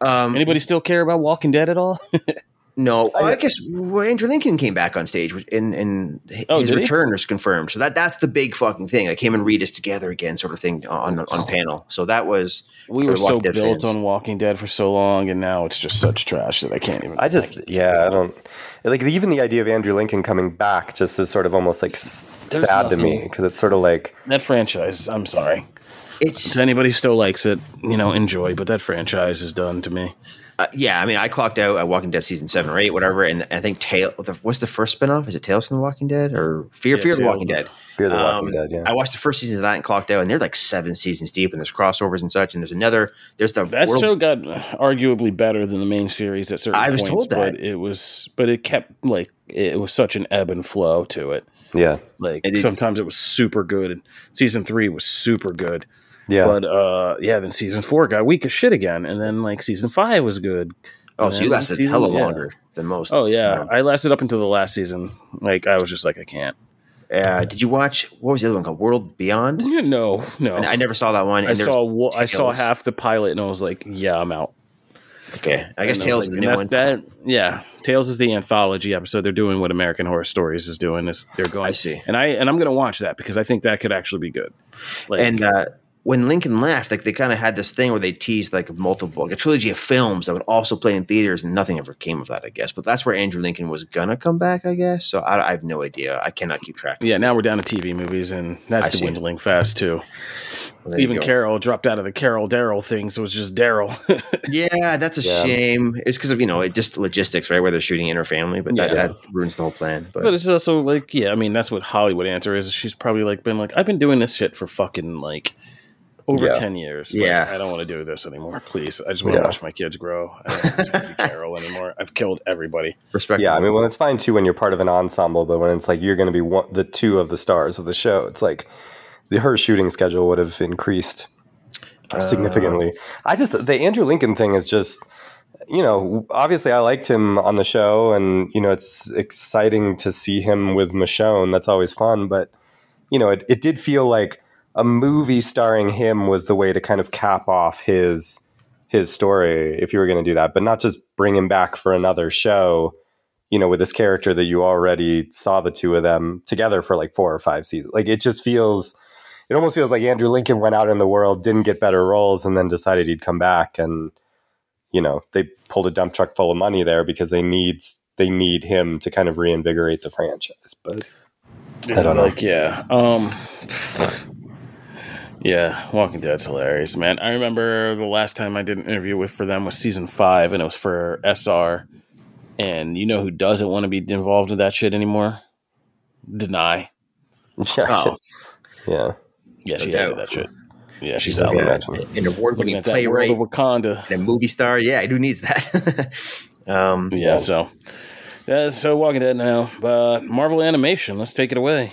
Speaker 3: Um,
Speaker 4: Anybody still care about Walking Dead at all?
Speaker 3: No, oh, I guess well, Andrew Lincoln came back on stage, and and
Speaker 4: Oh,
Speaker 3: his
Speaker 4: he?
Speaker 3: return is confirmed. So that that's the big fucking thing. Like him and Reedus together again, sort of thing on on oh. panel. So that was
Speaker 4: we were so
Speaker 3: Dead
Speaker 4: built
Speaker 3: fans.
Speaker 4: on Walking Dead for so long, and now it's just such trash that I can't even.
Speaker 1: I just, yeah, I don't like even the idea of Andrew Lincoln coming back just is sort of almost like
Speaker 4: There's
Speaker 1: sad to me because it's sort of like
Speaker 4: that franchise. I'm sorry.
Speaker 3: it's
Speaker 4: If anybody still likes it, you know, enjoy. But that franchise is done to me.
Speaker 3: Uh, yeah. I mean, I clocked out at Walking Dead season seven or eight, whatever, and I think Tale. What's the first spinoff? Is it Tales from the Walking Dead or Fear
Speaker 4: Yeah,
Speaker 3: Fear the Walking Dead?
Speaker 1: Fear the
Speaker 3: Um,
Speaker 1: Walking Dead. Yeah,
Speaker 3: I watched the first season of that and clocked out, and they're like seven seasons deep, and there's crossovers and such. And there's another. There's the
Speaker 4: That
Speaker 3: World-
Speaker 4: show got arguably better than the main series at certain
Speaker 3: I was
Speaker 4: points,
Speaker 3: told that.
Speaker 4: but it was, but it kept like it was such an ebb and flow to it.
Speaker 1: yeah,
Speaker 4: Like
Speaker 3: it-
Speaker 4: sometimes it was super good, and season three was super good.
Speaker 1: Yeah.
Speaker 4: But uh, yeah, then season four got weak as shit again, and then like season five was good.
Speaker 3: Oh,
Speaker 4: And
Speaker 3: so you lasted
Speaker 4: season-
Speaker 3: hella
Speaker 4: yeah.
Speaker 3: longer than most.
Speaker 4: Oh yeah, I lasted up until the last season. Like I was just like I can't.
Speaker 3: uh, did you watch what was the other one called? World Beyond.
Speaker 4: No, no.
Speaker 3: And I never saw that one.
Speaker 4: I
Speaker 3: And there's
Speaker 4: saw wa- I saw half the pilot and I was like, yeah, I'm out.
Speaker 3: Okay, I guess
Speaker 4: And
Speaker 3: Tales
Speaker 4: was
Speaker 3: is the new
Speaker 4: and
Speaker 3: one.
Speaker 4: That, yeah, Tales is the anthology episode. They're doing what American Horror Stories is doing. Is they're going.
Speaker 3: I see.
Speaker 4: And I and I'm gonna watch that because I think that could actually be good. Like,
Speaker 3: And uh, when Lincoln left, like they kind of had this thing where they teased like multiple, like a trilogy of films that would also play in theaters, and nothing ever came of that, I guess. But that's where Andrew Lincoln was gonna come back, I guess. So I, I have no idea. I cannot keep track.
Speaker 4: yeah, now we're down to TV movies, and
Speaker 3: I
Speaker 4: that's
Speaker 3: see.
Speaker 4: dwindling fast too.
Speaker 3: Well,
Speaker 4: Even. Carol dropped out of the Carol Daryl thing, so it's just Daryl.
Speaker 3: Yeah, that's a
Speaker 1: Yeah.
Speaker 3: shame. It's because of you know it just logistics, right? Where they're shooting in her family, but that,
Speaker 4: Yeah.
Speaker 3: that ruins the whole plan. But,
Speaker 4: But it's also like, yeah, I mean, that's what Hollywood answer is. She's probably like been like, I've been doing this shit for fucking like over
Speaker 1: Yeah.
Speaker 4: ten years. Like,
Speaker 3: Yeah.
Speaker 4: I don't want to do this anymore. Please, I just want to
Speaker 1: Yeah.
Speaker 4: watch my kids grow. I don't want to be Carol anymore. I've killed everybody.
Speaker 3: respect.
Speaker 1: yeah, I mean, well, it's fine too when you're part of an ensemble, but when it's like you're going to be one, the two of the stars of the show, it's like the her shooting schedule would have increased uh. significantly. I just the Andrew Lincoln thing is just, you know, obviously I liked him on the show, and you know, it's exciting to see him with Michonne. That's always fun, but you know, it, it did feel like a movie starring him was the way to kind of cap off his his story if you were going to do that, but not just bring him back for another show. You know, with this character that you already saw the two of them together for like four or five seasons. Like it just feels, it almost feels like Andrew Lincoln went out in the world, didn't get better roles, and then decided he'd come back. And you know, they pulled a dump truck full of money there because they need they need him to kind of reinvigorate the franchise. But I don't know.
Speaker 4: yeah. Um, yeah, Walking Dead's hilarious, man. I remember the last time I did an interview with for them was season five, and it was for SR. And you know who doesn't want to be involved in that shit anymore? Danai.
Speaker 1: yeah,
Speaker 3: Oh.
Speaker 1: yeah,
Speaker 4: Yeah, she
Speaker 3: No
Speaker 4: hated that shit. Yeah, she's
Speaker 1: Yeah.
Speaker 4: out.
Speaker 1: Yeah.
Speaker 3: Yeah,
Speaker 1: imagine.
Speaker 3: an award-winning
Speaker 4: at that world
Speaker 3: playwright
Speaker 4: of Wakanda.
Speaker 3: and a movie star. Yeah, who needs that? um,
Speaker 4: Yeah, so yeah, so Walking Dead now. But Marvel Animation, let's take it away.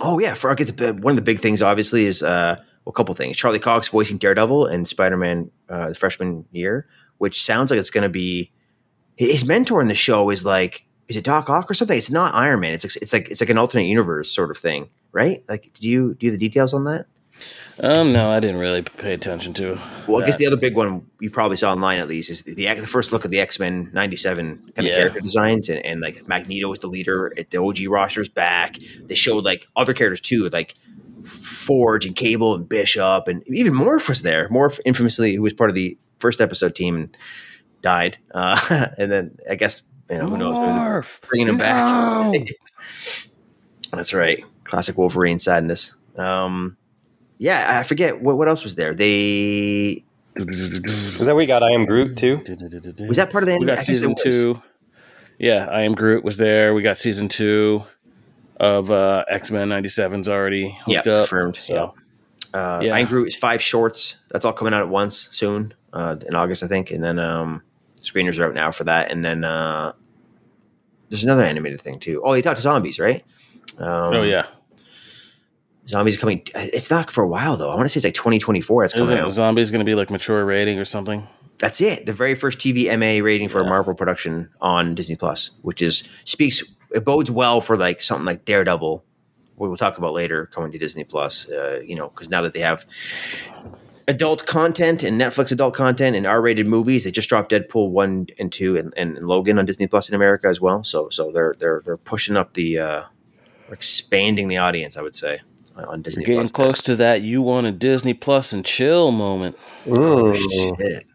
Speaker 3: Oh yeah, for the one of the big things obviously is uh, well, a couple things. Charlie Cox voicing Daredevil in Spider-Man uh, the freshman year, which sounds like it's going to be his mentor in the show is like is it Doc Ock or something? It's not Iron Man. It's it's like it's like an alternate universe sort of thing, right? Like, do you do you have the details on that?
Speaker 4: Um, no, I didn't really pay attention to.
Speaker 3: Well, I guess the other big one you probably saw online at least is the, the, the first look at the X Men '97 kind of character designs, and, and like Magneto is the leader. At the OG roster's back. They showed like other characters too, like Forge and Cable and Bishop, and even Morph was there. Morph, infamously, who was part of the first episode team and died, uh, and then I guess you know who knows
Speaker 4: Morph.
Speaker 3: bringing him
Speaker 4: No.
Speaker 3: back. That's right, classic Wolverine sadness. Um, yeah, I forget what what else was there. They
Speaker 1: was that we got? I am Groot too.
Speaker 3: was that part of the
Speaker 4: We
Speaker 3: I
Speaker 4: got season two. Yeah, I am Groot was there. We got season two of uh, X Men '97's already hooked
Speaker 3: Yeah,
Speaker 4: up.
Speaker 3: confirmed,
Speaker 4: So
Speaker 3: Uh,
Speaker 4: Yeah.
Speaker 3: I am Groot is five shorts. That's all coming out at once soon uh, in August, I think. And then um, screeners are out now for that. And then uh, there's another animated thing too. Oh, you talked to zombies, right? Um,
Speaker 4: oh yeah,
Speaker 3: zombies coming. It's not for a while though. I want to say it's like 2024. It's coming
Speaker 4: isn't
Speaker 3: out.
Speaker 4: zombies going to be like mature rating or something?
Speaker 3: That's it. The very first TV MA rating for a Marvel production on Disney Plus, which is speaks it bodes well for like something like Daredevil we'll talk about later coming to Disney Plus. Uh, you know, because now that they have adult content and Netflix adult content and R-rated movies, they just dropped Deadpool one and two and, and Logan on Disney Plus in America as well. So so they're they're they're pushing up the uh, expanding the audience. I would say on Disney.
Speaker 4: You're getting
Speaker 3: Plus
Speaker 4: close to that. You want a Disney Plus and chill moment.
Speaker 3: Oh, shit.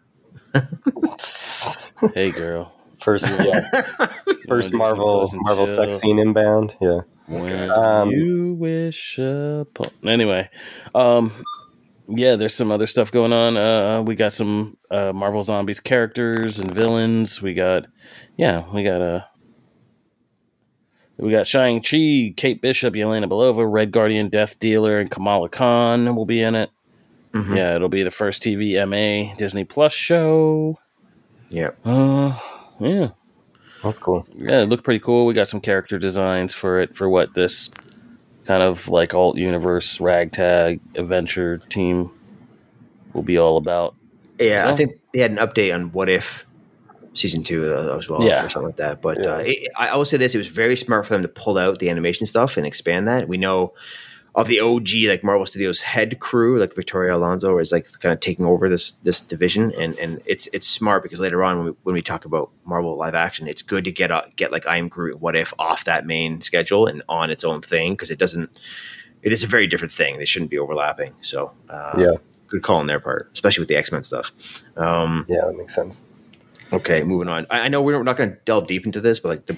Speaker 4: hey, girl.
Speaker 1: First, yeah, first Marvel Marvel chill. sex scene inbound. Yeah.
Speaker 4: When um, you wish upon. Anyway, um, yeah, there's some other stuff going on. Uh, we got some uh, Marvel Zombies characters and villains. We got, yeah, we got a. We got Shang Chi, Kate Bishop, Yelena Belova, Red Guardian, Death Dealer, and Kamala Khan will be in it. Mm-hmm. Yeah, it'll be the first TV MA Disney Plus show.
Speaker 3: Yep.
Speaker 4: Uh, yeah.
Speaker 1: That's cool.
Speaker 4: Yeah, it looked pretty cool. We got some character designs for it for what this kind of like alt universe ragtag adventure team will be all about.
Speaker 3: Yeah, so. I think they had an update on what if season two as well, yeah. or something like that. But yeah. uh, it, I will say this: it was very smart for them to pull out the animation stuff and expand that. We know of the OG like Marvel Studios head crew, like Victoria Alonso, is like kind of taking over this this division, and and it's it's smart because later on when we, when we talk about Marvel live action, it's good to get uh, get like I am Groot, What If off that main schedule and on its own thing because it doesn't. It is a very different thing. They shouldn't be overlapping. So uh,
Speaker 1: yeah,
Speaker 3: good call on their part, especially with the X Men stuff. Um,
Speaker 1: yeah, that makes sense.
Speaker 3: Okay, moving on. I, I know we're not going to delve deep into this, but like the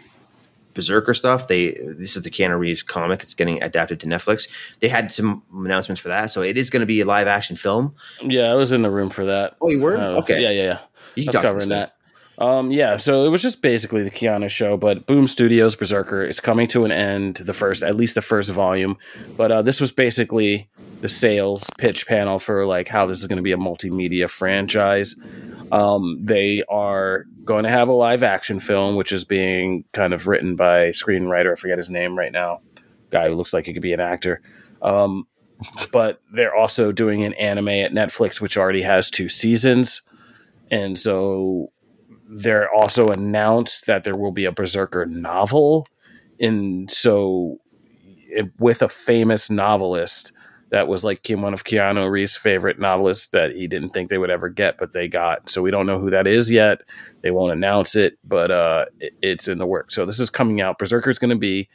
Speaker 3: Berserker stuff. They this is the Keanu Reeves comic. It's getting adapted to Netflix. They had some announcements for that, so it is going to be a live action film.
Speaker 4: Yeah, I was in the room for that.
Speaker 3: Oh, you were? Uh, okay.
Speaker 4: Yeah, yeah, yeah. You I was covering that. Um, yeah, so it was just basically the Keanu show, but Boom Studios Berserker is coming to an end. The first, at least the first volume, but uh, this was basically the sales pitch panel for like how this is going to be a multimedia franchise. Um, they are going to have a live action film, which is being kind of written by screenwriter. I forget his name right now. Guy who looks like he could be an actor. Um, but they're also doing an anime at Netflix, which already has two seasons. And so they're also announced that there will be a Berserker novel. And so, it, with a famous novelist that was like one of Keanu Reeves' favorite novelists that he didn't think they would ever get, but they got. So we don't know who that is yet. They won't announce it, but uh, it, it's in the work. So this is coming out. Berserker is going to be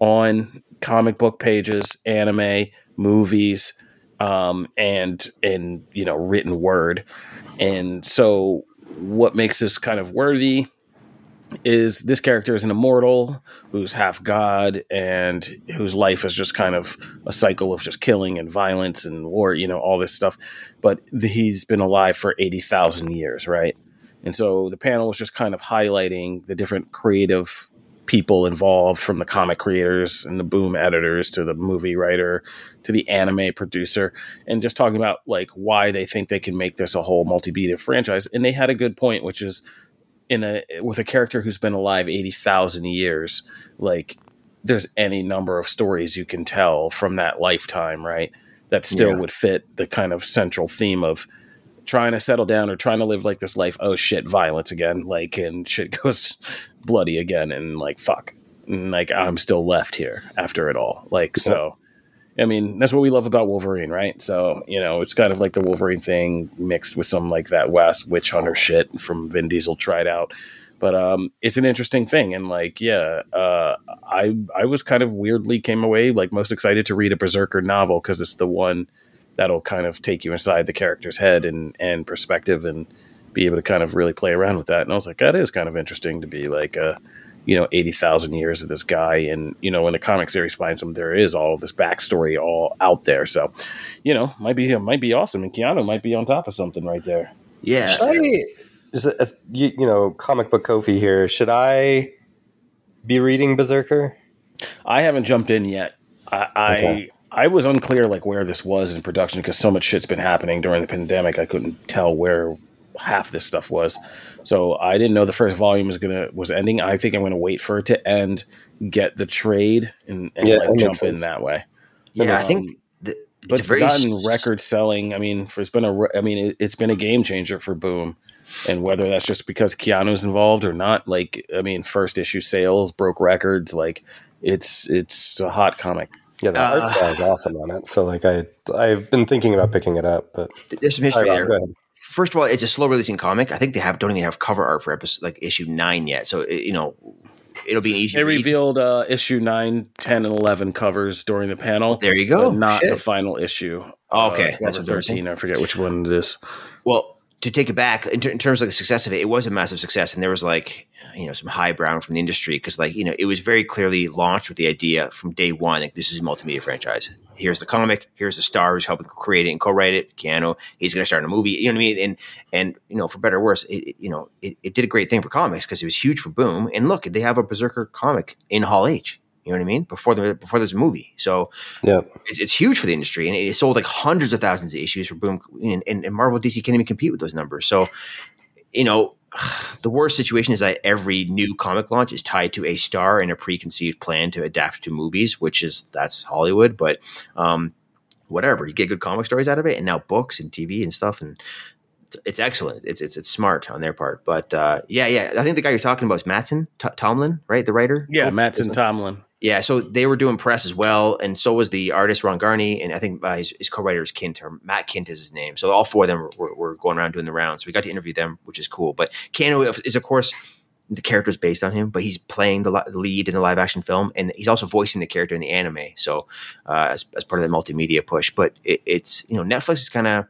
Speaker 4: on comic book pages, anime, movies, um, and and you know written word. And so what makes this kind of worthy is this character is an immortal who's half god and whose life is just kind of a cycle of just killing and violence and war, you know, all this stuff. But he's been alive for 80,000 years, right? And so the panel was just kind of highlighting the different creative people involved from the comic creators and the boom editors to the movie writer to the anime producer and just talking about like why they think they can make this a whole multi-media franchise and they had a good point which is in a with a character who's been alive 80,000 years like there's any number of stories you can tell from that lifetime right? That still yeah. would fit the kind of central theme of trying to settle down or trying to live like this life oh shit violence again like and shit goes bloody again and like fuck. And like i'm still left here after it all. Like so I mean, that's what we love about Wolverine, right? So, you know, it's kind of like the Wolverine thing mixed with some like that West witch hunter shit from Vin Diesel tried out. But um, it's an interesting thing, and like, yeah, uh, I I was kind of weirdly came away like most excited to read a Berserker novel because it's the one that'll kind of take you inside the character's head and and perspective and be able to kind of really play around with that. And I was like, that is kind of interesting to be like a you know, 80,000 years of this guy. And, you know, when the comic series finds him, there is all this backstory all out there. So, you know, might be, might be awesome. And Keanu might be on top of something right there.
Speaker 3: Yeah.
Speaker 1: Should I, as, you, you know, comic book Kofi here, should I be reading Berserker?
Speaker 4: I haven't jumped in yet. I, okay. I, I was unclear like where this was in production because so much shit's been happening during the pandemic. I couldn't tell where half this stuff was. So I didn't know the first volume was gonna was ending. I think I'm gonna wait for it to end, get the trade, and, and yeah, like jump in that way.
Speaker 3: Yeah, um, I think. The,
Speaker 4: but it's gotten s- record selling. I mean, for, it's been a. I mean, it, it's been a game changer for Boom, and whether that's just because Keanu's involved or not, like I mean, first issue sales broke records. Like it's it's a hot comic
Speaker 1: Yeah, the art
Speaker 3: Uh,
Speaker 1: style is awesome on it. So like I I've been thinking about picking it up, but
Speaker 3: There's some history
Speaker 1: Sorry,
Speaker 3: there. First of all, it's a slow releasing comic. I think they have don't even have cover art for episode like issue nine yet. So it, you know, it'll be easy
Speaker 4: They
Speaker 3: read.
Speaker 4: revealed uh, issue 9, 10, and 11 covers during the panel.
Speaker 3: There you go.
Speaker 4: not
Speaker 3: Shit.
Speaker 4: the final issue.
Speaker 3: Oh, okay.
Speaker 4: Uh,
Speaker 3: That's
Speaker 4: 13. I forget which one it is.
Speaker 3: Well, to take it back in, in terms of the success of it, it was a massive success, and there was like you know some high brow from the industry because like you know it was very clearly launched with the idea from day one like this is a multimedia franchise. Here's the comic. Here's the star who's helping create it and co-write it. Keanu. He's going to start in a movie. You know what I mean? And and you know for better or worse, it, it- you know it, it did a great thing for comics because it was huge for Boom. And look, they have a Berserker comic in Hall H. You know what I mean? Before the before there's a movie, so
Speaker 1: yeah.
Speaker 3: it's, it's huge for the industry, and it sold like hundreds of thousands of issues for Boom. And, and, and Marvel, DC can't even compete with those numbers. So, you know, the worst situation is that every new comic launch is tied to a star and a preconceived plan to adapt to movies, which is that's Hollywood. But um, whatever, you get good comic stories out of it, and now books and TV and stuff, and it's, it's excellent. It's, it's it's smart on their part. But uh, yeah, yeah, I think the guy you're talking about is Mattson T- Tomlin, right? The writer.
Speaker 4: Yeah, Mattson Tomlin.
Speaker 3: Yeah, so they were doing press as well, and so was the artist Ron Garney, and I think uh, his, his co-writer is Kindt or Matt Kindt is his name. So all four of them were, were, going around doing the rounds. So we got to interview them, which is cool. But Keanu is of course the character is based on him, but he's playing the, lead in the live action film, and he's also voicing the character in the anime. So uh, as, as part of the multimedia push, but it, it's you know Netflix is kind of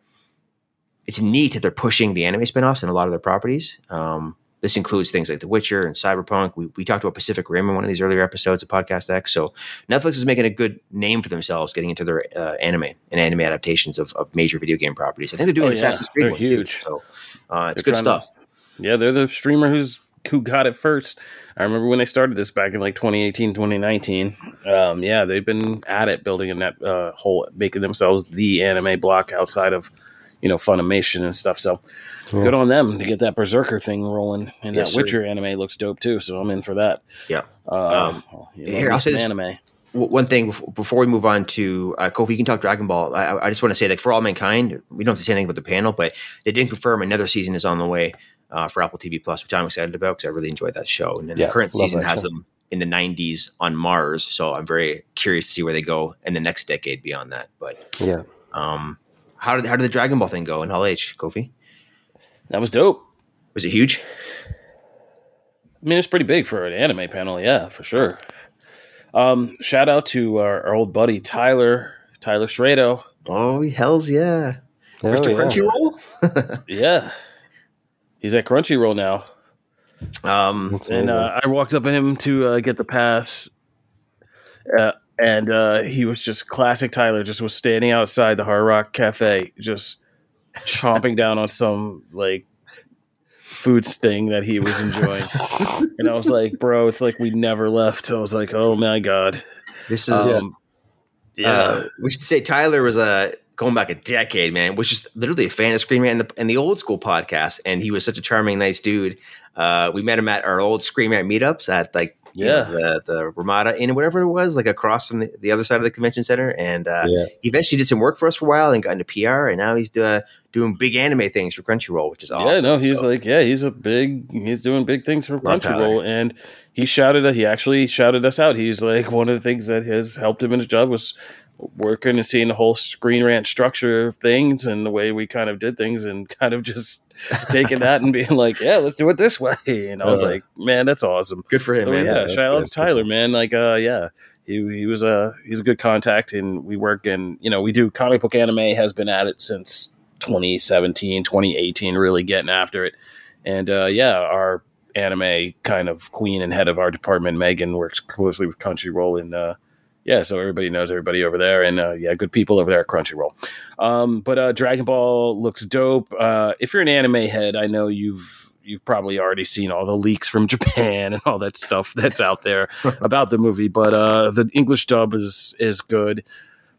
Speaker 3: it's neat that they're pushing the anime spinoffs and a lot of their properties. Um, this includes things like The Witcher and Cyberpunk. We, we talked about Pacific Rim in one of these earlier episodes of Podcast X. So Netflix is making a good name for themselves getting into their uh, anime and anime adaptations of, of major video game properties. I think they're doing
Speaker 4: Oh, yeah.
Speaker 3: Assassin's Creed
Speaker 4: They're
Speaker 3: one too.
Speaker 4: huge.
Speaker 3: So uh, it's
Speaker 4: They're
Speaker 3: good
Speaker 4: trying to-
Speaker 3: stuff.
Speaker 4: Yeah, they're the streamer who's who got it first. I remember when they started this back in like 2018, 2019. Um, yeah, they've been at it building a net uh, whole, making themselves the anime block outside of you know Funimation and stuff. So good on them to get that Berserker thing rolling, and
Speaker 3: Yes,
Speaker 4: that
Speaker 3: sir.
Speaker 4: Witcher anime looks dope too. So I'm in for that.
Speaker 3: Yeah.
Speaker 4: Um, you know,
Speaker 3: here, I'll say this-
Speaker 4: anime.
Speaker 3: One thing before, before we move on to uh, Kofi, you can talk Dragon Ball. I, I- I just want to say, like, for all mankind, we don't have to say anything about the panel, but they didn't confirm another season is on the way uh, for Apple TV Plus, which I'm excited about because I really enjoyed that show. And then
Speaker 1: Yeah,
Speaker 3: the current season has
Speaker 1: show.
Speaker 3: them in the 90s on Mars, so I'm very curious to see where they go in the next decade beyond that. But
Speaker 1: Yeah.
Speaker 3: um, how did how did the Dragon Ball thing go in Hall H, Kofi?
Speaker 4: That was dope.
Speaker 3: Was it huge?
Speaker 4: I mean, it's pretty big for an anime panel, yeah, for sure. Um, shout out to our, our old buddy Tyler, Tyler Srado.
Speaker 3: Oh, hell's yeah.
Speaker 1: Oh,
Speaker 3: Mr.
Speaker 1: yeah.
Speaker 3: Crunchyroll?
Speaker 4: Yeah, he's at Crunchyroll now,
Speaker 3: Um,
Speaker 1: That's
Speaker 4: and uh, I walked up to him to uh, get the pass, uh, and uh, he was just classic Tyler. Just was standing outside the Hard Rock Cafe, just chomping down on some like food sting that he was enjoying. and I was like, "Bro, it's like we never left." I was like, "Oh my god."
Speaker 3: this is.
Speaker 4: Um, yeah.
Speaker 3: Uh, we should say Tyler was uh, going back a decade, man. Was just literally a fan of Screen Rant and the, and the old school podcast, and he was such a charming, nice dude. Uh, we met him at our old Screen Rant meetups at like you
Speaker 4: Yeah.
Speaker 3: know, the the Ramada Inn, whatever it was, like across from the, the other side of the convention center. And uh,
Speaker 1: Yeah.
Speaker 3: he eventually did some work for us for a while and got into PR, and now he's uh, doing big anime things for Crunchyroll, which is awesome.
Speaker 4: Yeah, no, he's
Speaker 3: So,
Speaker 4: like, yeah, he's a big, he's doing big things for
Speaker 3: Love
Speaker 4: Crunchyroll, and he shouted, he actually shouted us out. He's like, one of the things that has helped him in his job was working and seeing the whole Screen Rant structure of things and the way we kind of did things, and kind of just taking that and being like, yeah, let's do it this way. And I was
Speaker 3: Uh,
Speaker 4: like, man, that's awesome.
Speaker 3: good for him,
Speaker 4: So
Speaker 3: man.
Speaker 4: yeah,
Speaker 1: that's
Speaker 4: shout out to Tyler, man. Like, uh, yeah, he he was a he's a good contact, and we work and you know we do comic book anime has been at it since 2017, 2018, really getting after it, and uh, yeah, our anime kind of queen and head of our department, Megan, works closely with Crunchyroll, and uh, yeah, so everybody knows everybody over there, and uh, yeah, good people over there at Crunchyroll. Um, but uh, Dragon Ball looks dope. Uh, if you're an anime head, I know you've you've probably already seen all the leaks from Japan and all that stuff that's out there about the movie. But uh, the English dub is is good.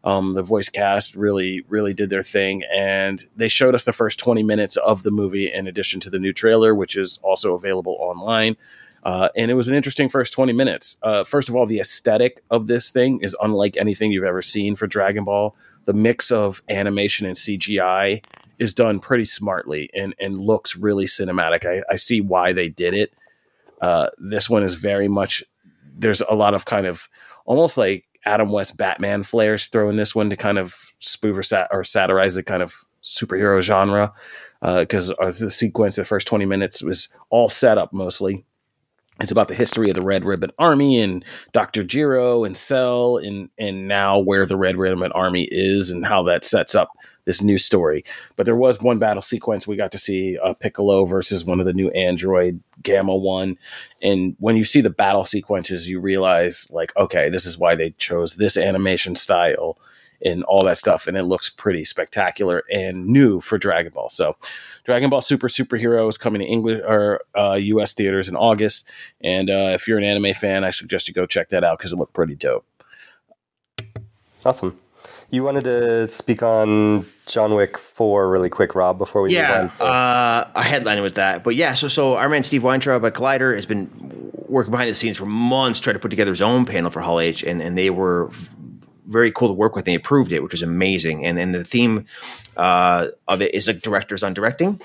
Speaker 4: Um, the voice cast really really did their thing, and they showed us the first 20 minutes of the movie in addition to the new trailer, which is also available online. Uh, and it was an interesting first 20 minutes. Uh, first of all, the aesthetic of this thing is unlike anything you've ever seen for Dragon Ball. The mix of animation and CGI is done pretty smartly and, and looks really cinematic. I, I see why they did it. Uh, this one is very much, there's a lot of kind of almost like Adam West Batman flares thrown this one to kind of spoof or, sat- or satirize the kind of superhero genre because uh, the sequence, the first 20 minutes was all set up mostly. It's about the history of the Red Ribbon Army and Dr. Gero and Cell and and now where the Red Ribbon Army is and how that sets up this new story. But there was one battle sequence we got to see uh, Piccolo versus one of the new android Gamma One, and when you see the battle sequences, you realize like, okay, this is why they chose this animation style and all that stuff, and it looks pretty spectacular and new for Dragon Ball. So, Dragon Ball Super Superhero is coming to English or uh, U.S. theaters in August, and uh, if you're an anime fan, I suggest you go check that out because it looked pretty dope.
Speaker 1: Awesome. You wanted to speak on John Wick Four really quick, Rob, before we
Speaker 3: yeah,
Speaker 1: move on.
Speaker 3: Uh, I headlined with that, but yeah. So so our man Steve Weintraub at Collider has been working behind the scenes for months, trying to put together his own panel for Hall H, and and they were very cool to work with. And they approved it, which was amazing. And and the theme uh, of it is like directors on directing.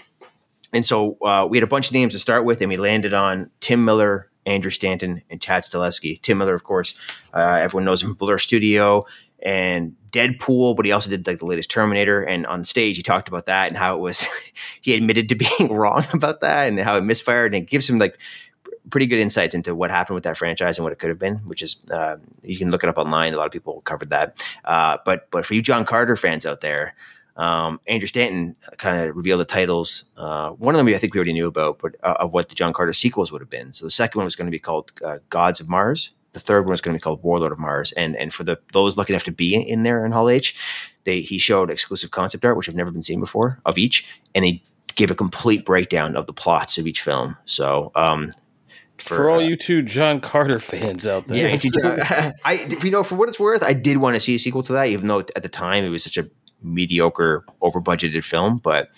Speaker 3: And so uh, we had a bunch of names to start with, and we landed on Tim Miller, Andrew Stanton, and Chad Stahelski. Tim Miller, of course, uh, everyone knows him from Blur Studio and Deadpool, but he also did like the latest Terminator. And on stage, he talked about that and how it was. he admitted to being wrong about that and how it misfired, and it gives him like pretty good insights into what happened with that franchise and what it could have been. Which is uh, you can look it up online. A lot of people covered that. Uh, but but for you John Carter fans out there. Um, Andrew Stanton kind of revealed the titles. Uh, one of them I think we already knew about, but uh, of what the John Carter sequels would have been. So the second one was going to be called uh, Gods of Mars, the third one is going to be called Warlord of Mars, and and for the those lucky enough to be in there in Hall H, they he showed exclusive concept art which have never been seen before of each, and they gave a complete breakdown of the plots of each film. So. Um,
Speaker 4: for, for all uh, you two John Carter fans out there,
Speaker 3: yeah, I you know for what it's worth, I did want to see a sequel to that, even though at the time it was such a mediocre, over budgeted film. But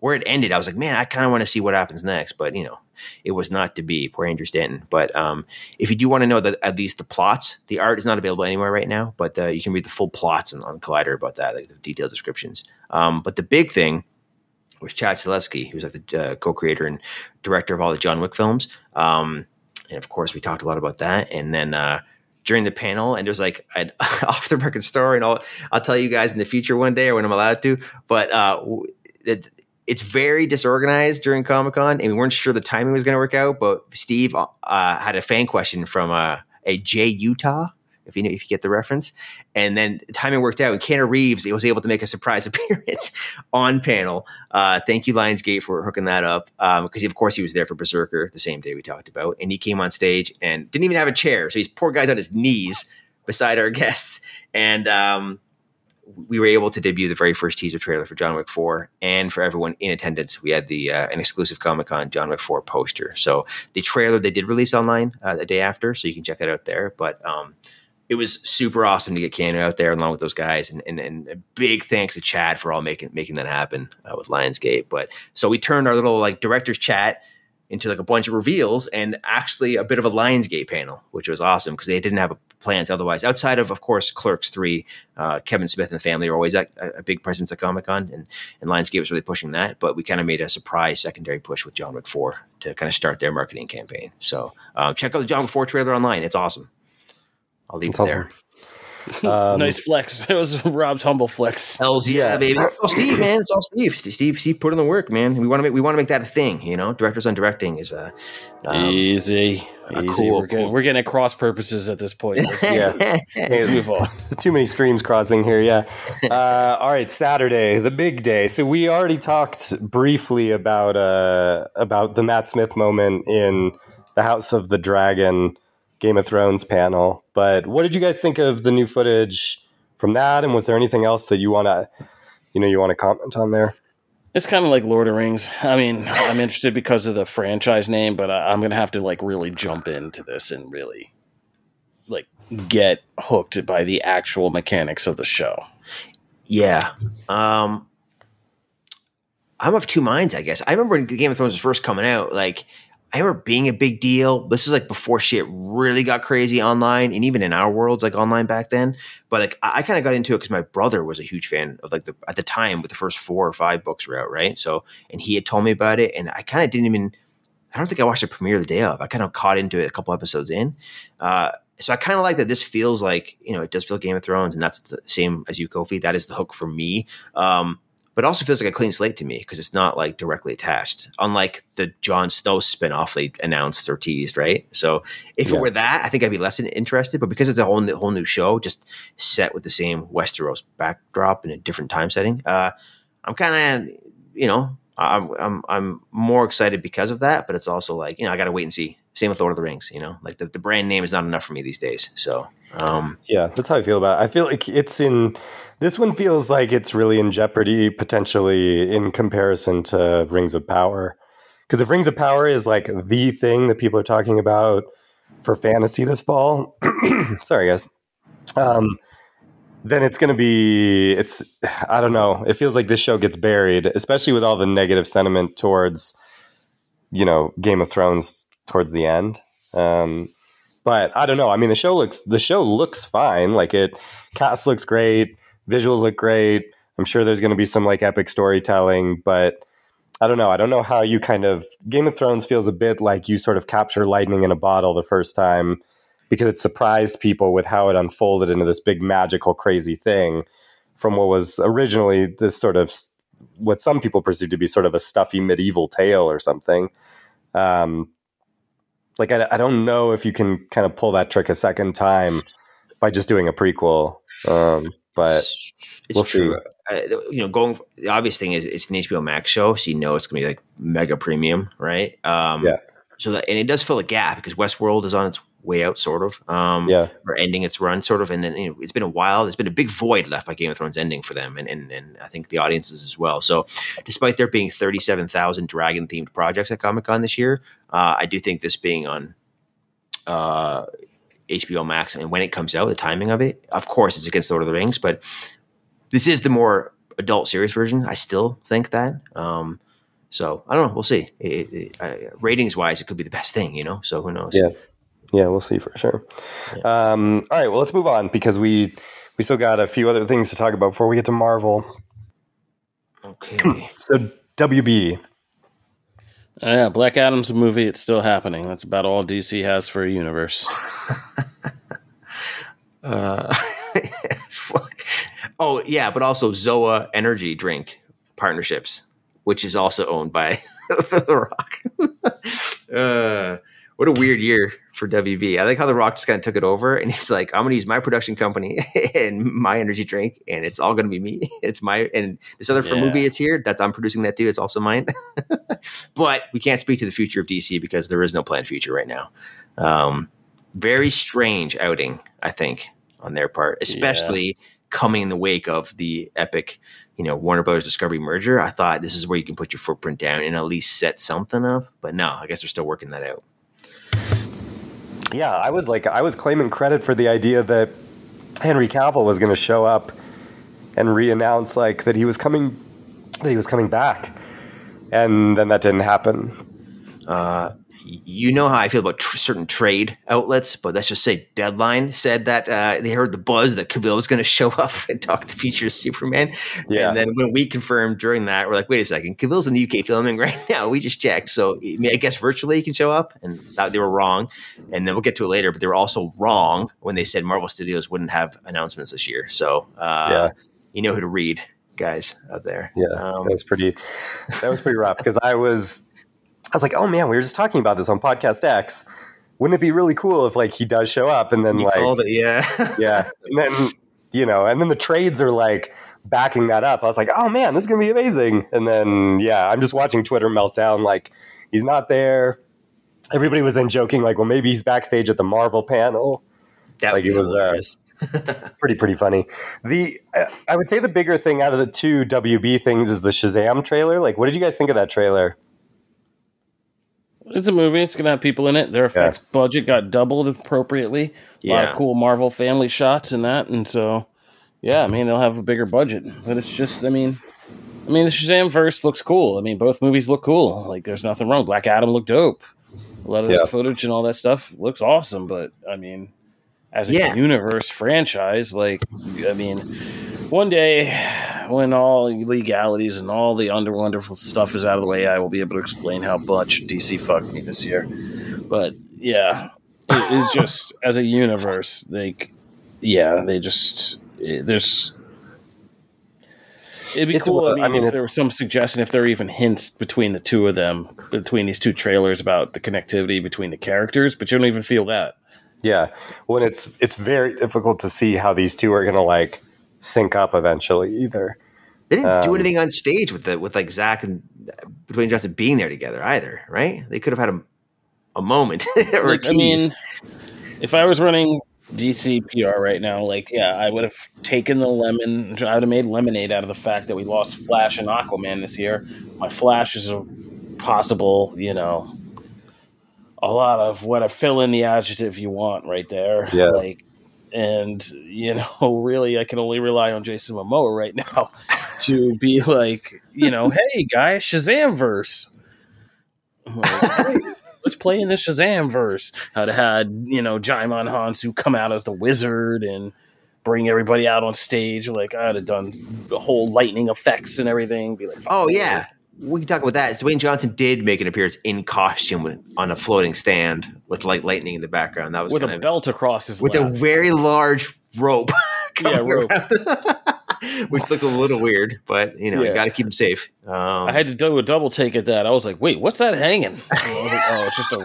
Speaker 3: where it ended, I was like, man, I kind of want to see what happens next. But you know, it was not to be. Poor Andrew Stanton. But um, if you do want to know that at least the plots, the art is not available anywhere right now, but uh, you can read the full plots on, on Collider about that, like the detailed descriptions. Um, but the big thing was Chad Stahelski, who's like the uh, co-creator and director of all the John Wick films. Um, and of course, we talked a lot about that. And then uh, during the panel, and was like an off the record story, and I'll I'll tell you guys in the future one day or when I'm allowed to. But uh, it, it's very disorganized during Comic Con, and we weren't sure the timing was going to work out. But Steve uh, had a fan question from uh, a Jay Utah, if you know, if you get the reference, and then timing worked out. Keanu Reeves was able to make a surprise appearance on panel. Uh, thank you, Lionsgate, for hooking that up because um, of course he was there for Berserker the same day we talked about, and he came on stage and didn't even have a chair, so he's poor guy's on his knees beside our guests, and um, we were able to debut the very first teaser trailer for John Wick 4. And for everyone in attendance, we had the uh, an exclusive Comic Con John Wick 4 poster. So the trailer they did release online uh, the day after, so you can check it out there. But um, it was super awesome to get Keanu out there along with those guys. And, and, and a big thanks to Chad for all making making that happen uh, with Lionsgate. But so we turned our little like director's chat into like a bunch of reveals and actually a bit of a Lionsgate panel, which was awesome because they didn't have plans otherwise. Outside of, of course, Clerks 3, uh, Kevin Smith and the family are always a, a big presence at Comic Con, and, and Lionsgate was really pushing that. But we kind of made a surprise secondary push with John Wick 4 to kind of start their marketing campaign. So um, check out the John Wick 4 trailer online. It's awesome. I'll leave That's it there.
Speaker 4: Um, nice flex. It was Rob's humble flex.
Speaker 3: Hell's yeah, baby. Oh, Steve, man, it's all Steve. Steve, Steve, put in the work, man. We want to make we want to make that a thing. You know, directors on directing is a
Speaker 4: um, easy. Easy. Cool, we're, getting, cool. we're getting at cross purposes at this point. yeah,
Speaker 1: let's move on. There's too many streams crossing here. Yeah. Uh, all right, Saturday, the big day. So we already talked briefly about uh, about the Matt Smith moment in the House of the Dragon Game of Thrones panel. But what did you guys think of the new footage from that? And was there anything else that you want to, you know, you want to comment on there?
Speaker 4: It's kind of like Lord of Rings. I mean, I'm interested because of the franchise name, but I, am gonna have to like really jump into this and really like get hooked by the actual mechanics of the show.
Speaker 3: Yeah. Um, I'm of two minds, I guess. I remember when Game of Thrones was first coming out, like I remember being a big deal. This is like before shit really got crazy online and even in our worlds, like online back then. But like I, I kind of got into it because my brother was a huge fan of like the at the time with the first four or five books were out, right? So and he had told me about it, and I kind of didn't even. I don't think I watched the premiere the day of. I kind of caught into it a couple episodes in. Uh, so I kind of like that. This feels like you know it does feel Game of Thrones, and that's the same as you, Kofi. That is the hook for me. Um, but it also feels like a clean slate to me because it's not like directly attached, unlike the Jon Snow spinoff they announced or teased, right? So if yeah. it were that, I think I'd be less interested. But because it's a whole new, whole new show, just set with the same Westeros backdrop in a different time setting, uh, I'm kind of you know I'm I'm I'm more excited because of that. But it's also like you know I got to wait and see. Same with Lord of the Rings, you know, like the, the brand name is not enough for me these days. So um,
Speaker 1: yeah, that's how I feel about it. I feel like it's in this one feels like it's really in jeopardy potentially in comparison to Rings of Power. Because if Rings of Power is like the thing that people are talking about for fantasy this fall, sorry guys, um, then it's going to be it's I don't know. It feels like this show gets buried, especially with all the negative sentiment towards you know Game of Thrones towards the end. Um, but I don't know. I mean, the show looks the show looks fine. Like it, cast looks great. Visuals look great. I'm sure there's going to be some like epic storytelling, but I don't know. I don't know how you kind of Game of Thrones feels a bit like you sort of capture lightning in a bottle the first time because it surprised people with how it unfolded into this big magical crazy thing from what was originally this sort of what some people perceive to be sort of a stuffy medieval tale or something. Um, like I, I don't know if you can kind of pull that trick a second time by just doing a prequel. Um, but it's we'll true.
Speaker 3: Uh, you know, going the obvious thing is it's an HBO Max show, so you know it's gonna be like mega premium, right? Um,
Speaker 1: yeah.
Speaker 3: So that and it does fill a gap because Westworld is on its way out, sort of. Um,
Speaker 1: yeah.
Speaker 3: Or ending its run, sort of, and then you know, it's been a while. There's been a big void left by Game of Thrones ending for them, and and, and I think the audiences as well. So, despite there being 37,000 dragon themed projects at Comic Con this year, uh, I do think this being on. Uh, HBO Max and when it comes out, the timing of it. Of course, it's against Lord of the Rings, but this is the more adult series version. I still think that. Um, so I don't know. We'll see. It, it, uh, ratings wise, it could be the best thing, you know. So who knows?
Speaker 1: Yeah, yeah, we'll see for sure. Yeah. Um, all right, well, let's move on because we we still got a few other things to talk about before we get to Marvel.
Speaker 3: Okay.
Speaker 1: so WB.
Speaker 4: Uh, yeah, Black Adam's a movie. It's still happening. That's about all DC has for a universe.
Speaker 3: uh, oh yeah, but also Zoa Energy Drink partnerships, which is also owned by The Rock. uh, what a weird year for WB. I like how The Rock just kind of took it over and he's like, I'm going to use my production company and my energy drink, and it's all going to be me. It's my, and this other yeah. movie, it's here that I'm producing that too. It's also mine. but we can't speak to the future of DC because there is no planned future right now. Um, very strange outing, I think, on their part, especially yeah. coming in the wake of the epic, you know, Warner Brothers Discovery merger. I thought this is where you can put your footprint down and at least set something up. But no, I guess they're still working that out.
Speaker 1: Yeah, I was like, I was claiming credit for the idea that Henry Cavill was going to show up and re-announce like that he was coming, that he was coming back, and then that didn't happen.
Speaker 3: Uh, you know how I feel about tr- certain trade outlets, but let's just say Deadline said that uh, they heard the buzz that Cavill was going to show up and talk to feature Superman. Yeah. And then when we confirmed during that, we're like, wait a second, Cavill's in the UK filming right now. We just checked. So I guess virtually he can show up, and they were wrong. And then we'll get to it later, but they were also wrong when they said Marvel Studios wouldn't have announcements this year. So uh, yeah. you know who to read, guys out there.
Speaker 1: Yeah, um, that was pretty. That was pretty rough because I was I was like, oh man, we were just talking about this on Podcast X. Wouldn't it be really cool if like he does show up and then you like
Speaker 3: it, yeah,
Speaker 1: yeah, and then you know, and then the trades are like backing that up. I was like, oh man, this is gonna be amazing. And then yeah, I'm just watching Twitter meltdown. Like he's not there. Everybody was then joking like, well, maybe he's backstage at the Marvel panel.
Speaker 3: That
Speaker 1: like it was uh, pretty pretty funny. The uh, I would say the bigger thing out of the two WB things is the Shazam trailer. Like, what did you guys think of that trailer?
Speaker 4: It's a movie. It's gonna have people in it. Their effects yeah. budget got doubled appropriately. Yeah. A lot of cool Marvel family shots in that, and so yeah, I mean they'll have a bigger budget. But it's just, I mean, I mean the Shazam verse looks cool. I mean both movies look cool. Like there's nothing wrong. Black Adam looked dope. A lot of yeah. footage and all that stuff looks awesome. But I mean, as a yeah. universe franchise, like I mean one day when all legalities and all the under wonderful stuff is out of the way, I will be able to explain how much DC fucked me this year. But yeah, it is just as a universe, like yeah, they just it, there's. It'd be
Speaker 1: It's
Speaker 4: cool.
Speaker 1: a-
Speaker 4: I mean,
Speaker 1: I mean,
Speaker 4: if there was some suggestion, if there were even hints between the two of them, between these two trailers about the connectivity between the characters, but you don't even feel that.
Speaker 1: Yeah, when it's it's very difficult to see how these two are going to like sync up eventually either.
Speaker 3: They didn't do
Speaker 1: Um,
Speaker 3: anything on stage with the with like Zach and Dwayne Johnson being there together either, right? They could have had a a moment or
Speaker 4: Like, I mean, if I was running DC PR right now, like, yeah, I would have taken the lemon. I would have made lemonade out of the fact that we lost Flash and Aquaman this year. My Flash is a possible, you know, a lot of what I fill in the adjective you want right there.
Speaker 1: Yeah.
Speaker 4: Like, and you know, really, I can only rely on Jason Momoa right now to be like, you know, hey guys, Shazam verse. Like, Let's play in the Shazam verse. I'd have had, you know, Djimon Hounsou come out as the wizard and bring everybody out on stage. Like I'd have done the whole lightning effects and everything. Be like,
Speaker 3: Oh yeah, we can talk about that. Dwayne Johnson did make an appearance in costume with, on a floating stand with light lightning in the background. That was
Speaker 4: with a belt across his
Speaker 3: with a very large rope.
Speaker 4: Yeah, rope.
Speaker 3: Which looked a little weird, but you know,
Speaker 4: Yeah.
Speaker 3: you got to keep him safe. Um,
Speaker 4: I had to do a double take at that. I was like, wait, what's that hanging? I was like, oh, it's just a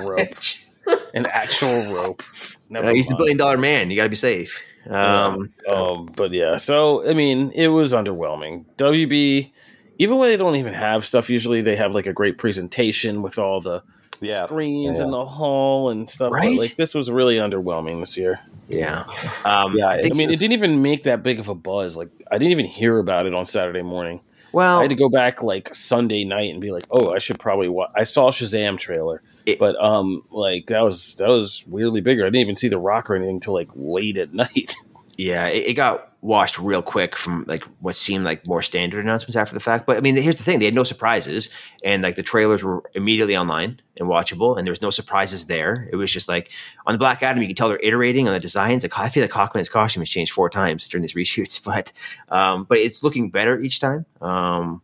Speaker 4: rope, an actual rope. Never
Speaker 3: uh, he's the billion dollar man. You got to be safe. Um,
Speaker 4: Um, but yeah, so I mean, it was underwhelming. WB, even when they don't even have stuff, usually they have like a great presentation with all the
Speaker 1: Yeah,
Speaker 4: screens
Speaker 1: Yeah.
Speaker 4: in the hall and stuff. but, like this was really underwhelming this year.
Speaker 3: yeah, um,
Speaker 1: Yeah,
Speaker 3: I
Speaker 4: I mean, it didn't even make that big of a buzz. Like I didn't even hear about it on Saturday morning.
Speaker 3: well,
Speaker 4: I had to go back like Sunday night and be like, "Oh, I should probably watch." I saw Shazam trailer,
Speaker 3: It-
Speaker 4: but um, like that was that was weirdly bigger. I didn't even see the Rock or anything until like late at night.
Speaker 3: Yeah, it, it got washed real quick from like what seemed like more standard announcements after the fact. But I mean, here's the thing: they had no surprises, and like the trailers were immediately online and watchable, and there was no surprises there. It was just like on the Black Adam, you can tell they're iterating on the designs. Like I feel like Hawkman's costume has changed four times during these reshoots, but um, but it's looking better each time. Um,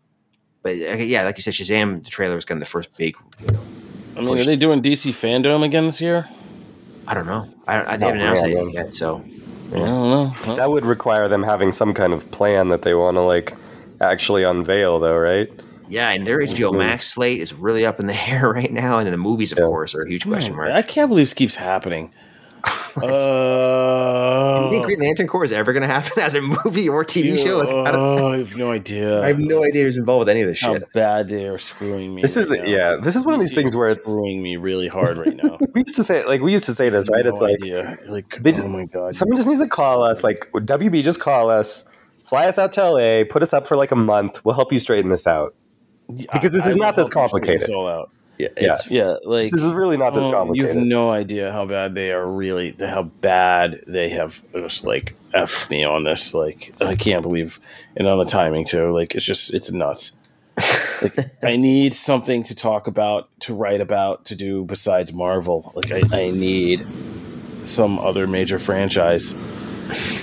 Speaker 3: but uh, yeah, like you said, Shazam, the trailer was kind of the first big.
Speaker 4: I mean, are they doing DC fandom again this year?
Speaker 3: I don't know. I, I they
Speaker 1: Not
Speaker 3: haven't announced
Speaker 1: really.
Speaker 3: it yet, so
Speaker 4: I don't know. Well,
Speaker 1: that would require them having some kind of plan that they want to like actually unveil, though, right?
Speaker 3: yeah. And their HBO mm-hmm. Max slate is really up in the air right now, and then the movies, of
Speaker 1: Yeah.
Speaker 3: course, are a huge question mark.
Speaker 4: I can't believe this keeps happening. uh,
Speaker 3: Do you think Green Lantern Corps is ever going to happen as a movie or TV show? Like, I, don't,
Speaker 4: Oh, I have no idea.
Speaker 3: I have no idea who's involved with any of this
Speaker 4: how
Speaker 3: shit.
Speaker 4: bad they are screwing me.
Speaker 1: This is
Speaker 4: now.
Speaker 1: yeah. This is one of these things where it's
Speaker 4: screwing me really hard right now.
Speaker 1: we used to say like we used to say this right.
Speaker 4: No
Speaker 1: It's like
Speaker 4: idea. like
Speaker 1: they just-
Speaker 4: oh my god.
Speaker 1: someone just needs to call us. Like WB, just call us, fly us out to LA, put us up for like a month. We'll help you straighten this out. because this is
Speaker 4: will
Speaker 1: not this
Speaker 4: help you straighten
Speaker 1: complicated.
Speaker 4: this all out.
Speaker 3: Yeah,
Speaker 1: Yeah.
Speaker 3: it's,
Speaker 4: Yeah, like
Speaker 1: This is really not this
Speaker 4: oh, You have no idea how bad they are. Really, how bad they have just like effed me on this. Like I can't believe, and on the timing too. Like it's just it's nuts. like I need something to talk about, to write about, to do besides Marvel. Like I, I need some other major franchise.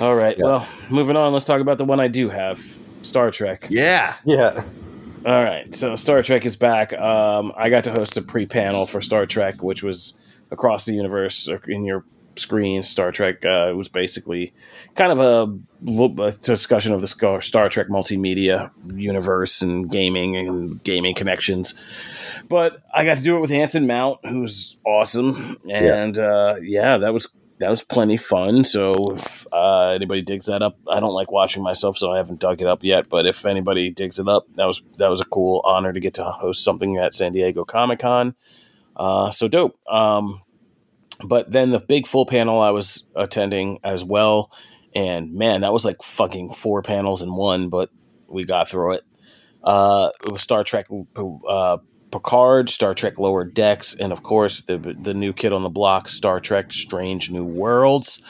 Speaker 4: All right,
Speaker 1: Yeah.
Speaker 4: well, moving on. Let's talk about the one I do have, Star Trek.
Speaker 3: yeah.
Speaker 1: yeah.
Speaker 4: All right, so Star Trek is back. Um, I got to host a pre-panel for Star Trek, which was across the universe or in your screen. Star Trek uh, it was basically kind of a, a discussion of the Star Trek multimedia universe and gaming and gaming connections. But I got to do it with Anson Mount, who's awesome, and yeah, uh, yeah that was that was plenty fun. So if uh, anybody digs that up, I don't like watching myself, so I haven't dug it up yet. But if anybody digs it up, that was that was a cool honor to get to host something at San Diego Comic Con. Uh, so dope. Um, but then the big full panel I was attending as well, and man, that was like fucking four panels in one. But we got through it. Uh, it was Star Trek uh, Picard, Star Trek Lower Decks, and of course the the new kid on the block, Star Trek Strange New Worlds.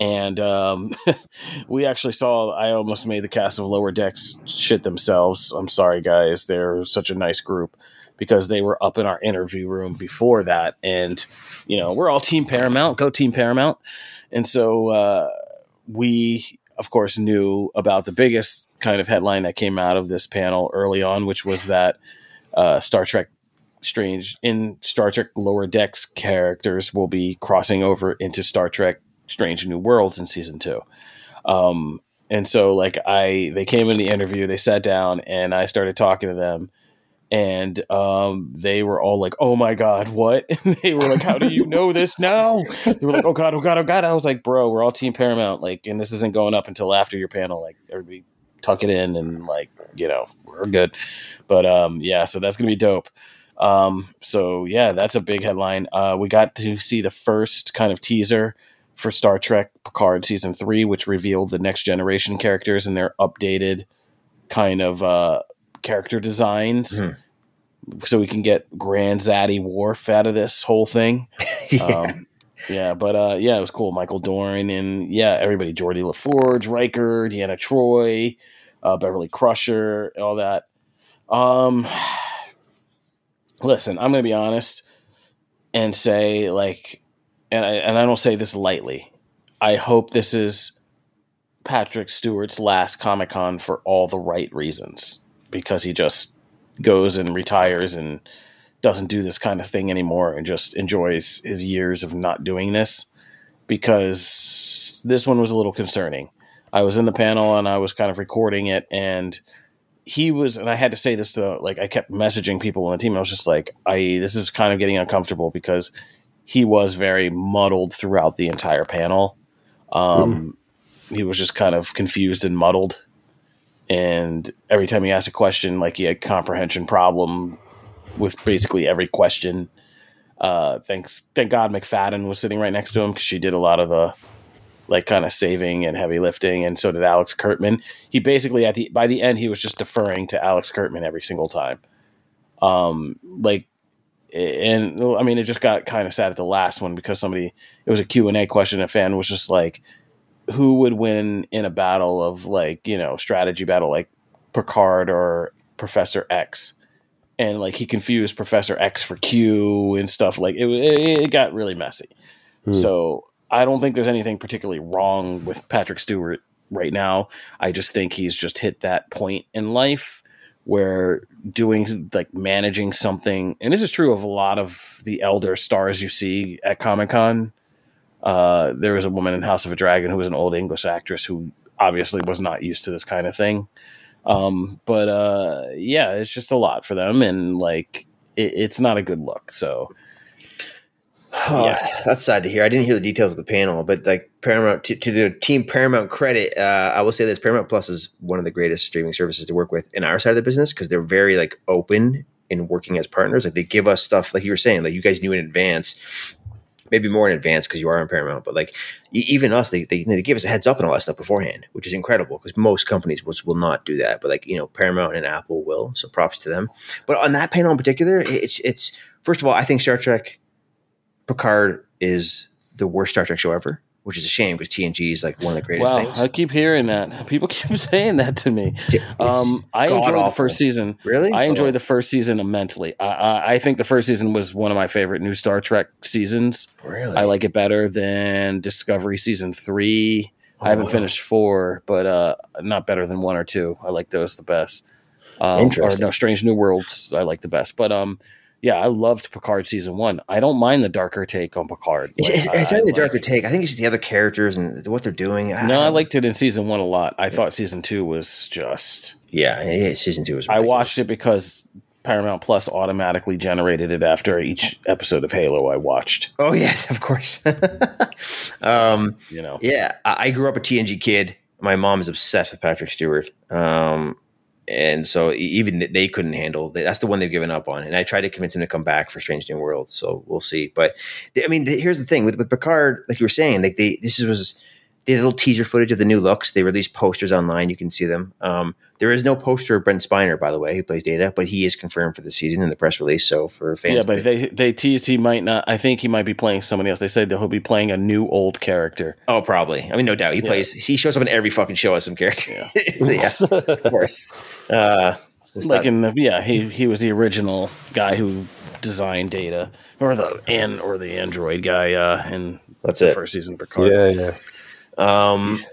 Speaker 4: And um, we actually saw. I almost made the cast of Lower Decks shit themselves. I'm sorry, guys. They're such a nice group because they were up in our interview room before that, and you know we're all Team Paramount. Go Team Paramount! And so uh, we, of course, knew about the biggest kind of headline that came out of this panel early on, which was that uh, Star Trek Strange in Star Trek Lower Decks characters will be crossing over into Star Trek Strange New Worlds in season two. Um, and so like I they came in the interview, they sat down and I started talking to them and um, they were all like, "Oh my god, what?" And they were like, "How do you know this now?" They were like, "Oh god, oh god, oh god." I was like, "Bro, we're all Team Paramount, like, and this isn't going up until after your panel. Like, everybody tuck it in, and like, you know, we're good." But um, yeah, so that's gonna be dope. Um, so yeah, that's a big headline. Uh, we got to see the first kind of teaser for Star Trek Picard season three, which revealed the next generation characters and their updated kind of uh, character designs. Mm-hmm. So we can get Grand Zaddy Worf out of this whole thing. yeah. Um, yeah, but uh, yeah, it was cool. Michael Dorn and yeah, everybody: Geordi LaForge, Riker, Deanna Troi, uh, Beverly Crusher, all that. Um, listen, I'm going to be honest and say like, and I, and I don't say this lightly. I hope this is Patrick Stewart's last Comic Con for all the right reasons because he just goes and retires and doesn't do this kind of thing anymore and just enjoys his years of not doing this because this one was a little concerning. I was in the panel and I was kind of recording it and he was and I had to say this to like I kept messaging people on the team. I was just like, I this is kind of getting uncomfortable because he was very muddled throughout the entire panel. Um, mm. He was just kind of confused and muddled, and every time he asked a question, like he had comprehension problem with basically every question. Uh, thanks, thank God McFadden was sitting right next to him because she did a lot of the like kind of saving and heavy lifting, and so did Alex Kurtzman. He basically at the by the end he was just deferring to Alex Kurtzman every single time. Um, like, and I mean, it just got kind of sad at the last one because somebody it was a Q and A question. A fan was just like, "Who would win in a battle of like you know strategy battle like Picard or Professor X?" And like he confused Professor X for Q and stuff. Like it, it got really messy. Hmm. So I don't think there's anything particularly wrong with Patrick Stewart right now. I just think he's just hit that point in life where doing like managing something, and this is true of a lot of the elder stars you see at Comic Con. Uh, there was a woman in House of a Dragon who was an old English actress who obviously was not used to this kind of thing. Um, but uh, yeah, it's just a lot for them, and like it, it's not a good look. So
Speaker 3: Oh, yeah. that's sad to hear. I didn't hear the details of the panel, but like Paramount to, to the team Paramount credit, uh, I will say this: Paramount Plus is one of the greatest streaming services to work with in our side of the business because they're very like open in working as partners. Like they give us stuff, like you were saying, like you guys knew in advance, maybe more in advance because you are on Paramount, but like even us, they, they, they give us a heads up and all that stuff beforehand, which is incredible because most companies will, will not do that. But like you know, Paramount and Apple will, so props to them. But on that panel in particular, it's it's first of all, I think Star Trek Picard is the worst Star Trek show ever, which is a shame because TNG is like one of the greatest wow, things.
Speaker 4: I keep hearing that. People keep saying that to me. Um, I enjoyed awful. the first season.
Speaker 3: Really?
Speaker 4: I enjoyed oh. the first season immensely. I, I, I, think the first season was one of my favorite new Star Trek seasons.
Speaker 3: Really?
Speaker 4: I like it better than Discovery season three. Oh, I haven't wow. finished four, but uh, not better than one or two. I like those the best. Um, Interesting. Or no, Strange New Worlds. I like the best, but um, yeah, I loved Picard season one. I don't mind the darker take on Picard.
Speaker 3: Like, it's, it's not the darker take. I think it's just the other characters and what they're doing.
Speaker 4: I no, I liked it in season one a lot. I yeah. thought season two was just
Speaker 3: yeah, yeah season two was.
Speaker 4: Ridiculous. I watched it because Paramount Plus automatically generated it after each episode of Halo I watched.
Speaker 3: Oh yes, of course. um, you know, yeah, I grew up a TNG kid. My mom is obsessed with Patrick Stewart. Um, and so even they couldn't handle that's the one they've given up on. And i tried to convince him to come back for strange new worlds so we'll see. But i mean here's the thing with, with picard like you were saying like they this was they had little teaser footage of the new looks. They released posters online. You can see them. Um, there is no poster of Brent Spiner, by the way, who plays Data, but he is confirmed for the season in the press release. So for fans,
Speaker 4: yeah, but they they teased he might not. I think he might be playing somebody else. They said that he'll be playing a new old character.
Speaker 3: Oh, probably. I mean, no doubt he yeah. plays. He shows up in every fucking show as some character. Yeah, yeah of course. Uh,
Speaker 4: like not, in the, yeah, he he was the original guy who designed Data, or the and or the android guy uh, in
Speaker 3: that's
Speaker 4: the
Speaker 3: it.
Speaker 4: first season of Picard.
Speaker 3: Yeah, yeah. Um,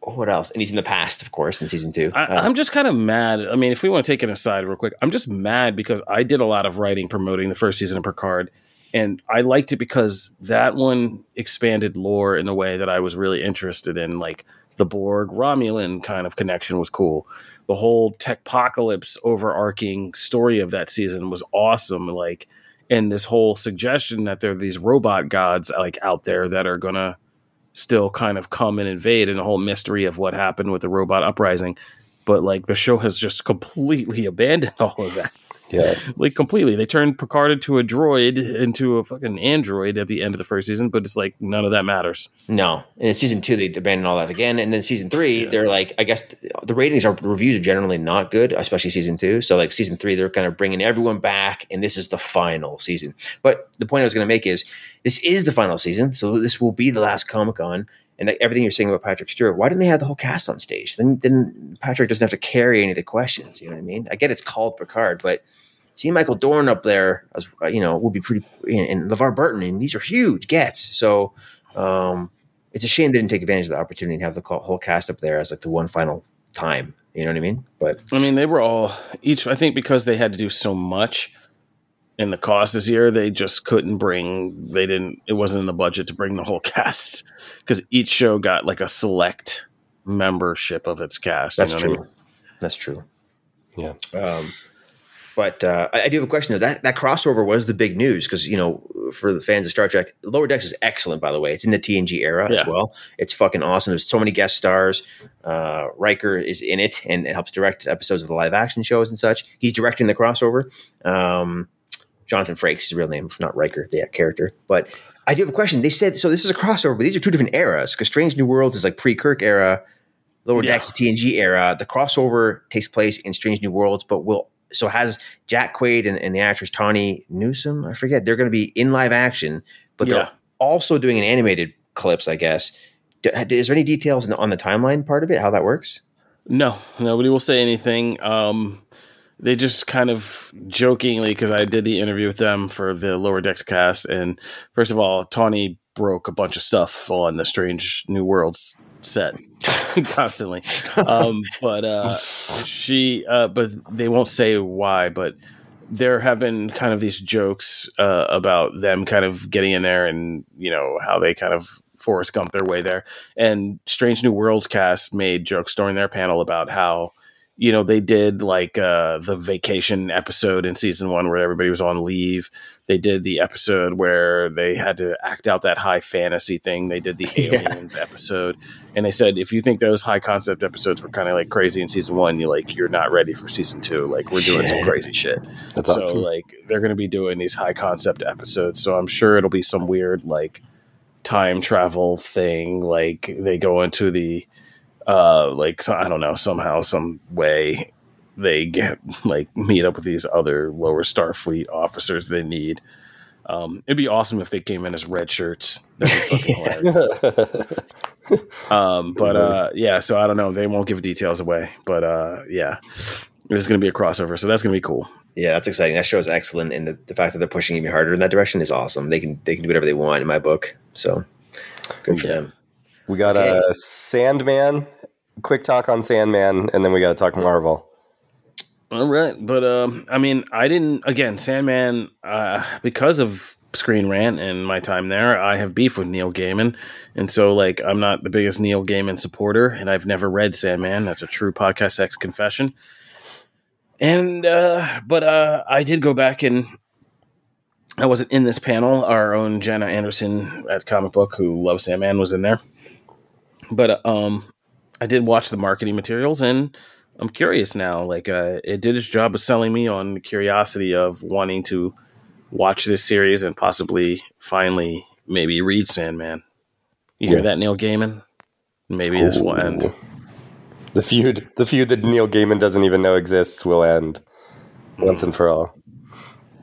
Speaker 3: what else? And he's in the past, of course, in season two.
Speaker 4: I,
Speaker 3: Uh,
Speaker 4: I'm just kind of mad. I mean, if we want to take it aside real quick, I'm just mad because I did a lot of writing promoting the first season of Picard, and I liked it because that one expanded lore in a way that I was really interested in. Like the Borg Romulan kind of connection was cool. The whole techpocalypse overarching story of that season was awesome. Like, and this whole suggestion that there are these robot gods like out there that are gonna still kind of come and invade and the whole mystery of what happened with the robot uprising but like the show has just completely abandoned all of that
Speaker 1: Yeah.
Speaker 4: like completely they turned picard into a droid into a fucking android at the end of the first season but it's like none of that matters
Speaker 3: No, and in season two they abandoned all that again, and then season three they're like, I guess th- the ratings are reviews are generally not good, especially season two. So like season three, they're kind of bringing everyone back, and this is the final season. But the point I was going to make is this is the final season, so this will be the last Comic Con. And like everything you're saying about Patrick Stewart, why didn't they have the whole cast on stage? Then, then Patrick doesn't have to carry any of the questions. You know what I mean? I get it's called Picard, but seeing Michael Dorn up there, as you know, would be pretty. And, and LeVar Burton, and these are huge gets. So um, it's a shame they didn't take advantage of the opportunity and have the whole cast up there as like the one final time. You know what I mean? But
Speaker 4: i mean they were all each i think because they had to do so much in the cost this year they just couldn't bring they didn't it wasn't in the budget to bring the whole cast because each show got like a select membership of its cast you
Speaker 3: that's
Speaker 4: know what I
Speaker 3: true.
Speaker 4: mean?
Speaker 3: That's true.
Speaker 1: Yeah.
Speaker 3: Um, but uh, I, I do have a question though. That that crossover was the big news because you know for the fans of Star Trek, Lower Decks is excellent. By the way, it's in the TNG era as well. It's fucking awesome. There's so many guest stars. Uh, Riker is in it and it helps direct episodes of the live action shows and such. He's directing the crossover. Um, Jonathan Frakes is his real name, not Riker, the character. But I do have a question. They said so. This is a crossover, but these are two different eras because Strange New Worlds is like pre Kirk era. Lower
Speaker 4: Yeah.
Speaker 3: Decks TNG era. The crossover takes place in Strange New Worlds, but will so has Jack Quaid and, and the actress Tawny Newsome. I forget. They're going to be in live action, but
Speaker 4: Yeah.
Speaker 3: they're also doing an animated clips. I guess. D- Is there any details on the- on the timeline part of it? How that works?
Speaker 4: No, nobody will say anything. Um, they just kind of jokingly, because I did the interview with them for the Lower Decks cast, and first of all, Tawny broke a bunch of stuff on the Strange New Worlds set constantly. Um, but uh, she, uh, but they won't say why. But there have been kind of these jokes uh, about them kind of getting in there and you know how they kind of Forrest Gump their way there. And Strange New Worlds cast made jokes during their panel about how you know they did like uh, the vacation episode in season one where everybody was on leave. They did the episode where they had to act out that high fantasy thing. They did the
Speaker 3: Yeah.
Speaker 4: aliens episode, and they said if you think those high concept episodes were kind of like crazy in season one, you like you're not ready for season two. Like we're doing some crazy shit.
Speaker 1: That's
Speaker 4: so
Speaker 1: awesome.
Speaker 4: like they're going to be doing these high concept episodes. So I'm sure it'll be some weird like time travel thing. Like they go into the uh like so, I don't know somehow some way they get like meet up with these other lower Starfleet officers they need. Um, it'd be awesome if they came in as red shirts. That'd be fucking hilarious. Um, but uh, yeah, so I don't know. They won't give details away, but uh, yeah, it's going to be a crossover, so that's going to be cool.
Speaker 3: Yeah, that's exciting. That show is excellent, and the, the fact that they're pushing even harder in that direction is awesome. They can they can do whatever they want in my book. So good for
Speaker 4: Yeah.
Speaker 3: them.
Speaker 1: We got a
Speaker 3: Okay.
Speaker 1: Sandman. Quick talk on Sandman, and then we got to talk Marvel.
Speaker 4: All right, but um, I mean, I didn't. Again, Sandman, uh, because of Screen Rant and my time there, I have beef with Neil Gaiman, and so like I'm not the biggest Neil Gaiman supporter, and I've never read Sandman. That's a true podcast sex confession. And uh, but uh, I did go back and I wasn't in this panel. Our own Jenna Anderson at Comic Book, who loves Sandman, was in there. But um, I did watch the marketing materials, and I'm curious now. Like, uh, it did its job of selling me on the curiosity of wanting to watch this series and possibly finally maybe read Sandman. You hear that, Neil Gaiman? Maybe this will end.
Speaker 1: The feud, the feud that Neil Gaiman doesn't even know exists, will end once and for all.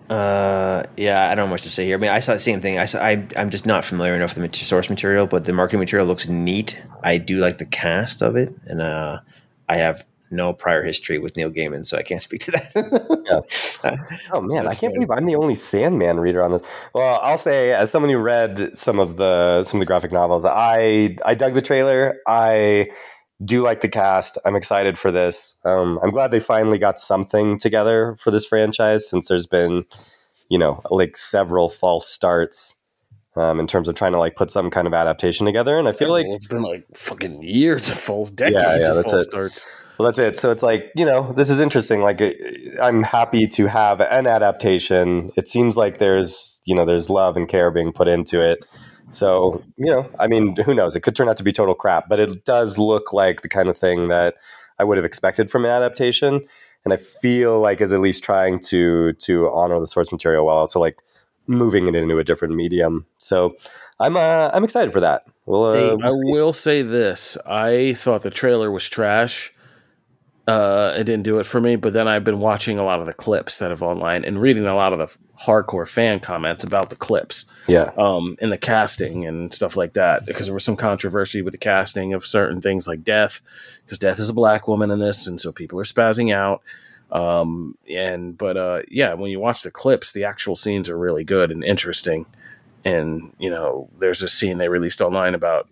Speaker 3: Uh, yeah, I don't know much to say here. I mean, I saw the same thing. I saw, I, I'm just not familiar enough with the source material, but the marketing material looks neat. I do like the cast of it, and uh, I have no prior history with Neil Gaiman, so I can't speak to that.
Speaker 1: Oh man, I can't
Speaker 3: funny.
Speaker 1: believe I'm the only Sandman reader on this. Well, I'll say as someone who read some of the some of the graphic novels, I I dug the trailer. I do like the cast. I'm excited for this. Um, I'm glad they finally got something together for this franchise since there's been, you know, like several false starts um, in terms of trying to like put some kind of adaptation together. And I feel like
Speaker 4: it's been like fucking years of false decades yeah, yeah, of false it. starts.
Speaker 1: Well, that's it. So it's like you know, this is interesting. Like, I'm happy to have an adaptation. It seems like there's you know there's love and care being put into it. So you know, I mean, who knows? It could turn out to be total crap, but it does look like the kind of thing that I would have expected from an adaptation. And I feel like is at least trying to to honor the source material while also like moving it into a different medium. So I'm uh, I'm excited for that. Well, uh,
Speaker 4: I will say this: I thought the trailer was trash. Uh, it didn't do it for me, but then I've been watching a lot of the clips that have online and reading a lot of the hardcore fan comments about the clips,
Speaker 1: yeah,
Speaker 4: um, and the casting and stuff like that. Because there was some controversy with the casting of certain things like Death, because Death is a black woman in this, and so people are spazzing out. Um, and but uh, yeah, when you watch the clips, the actual scenes are really good and interesting. And you know, there's a scene they released online about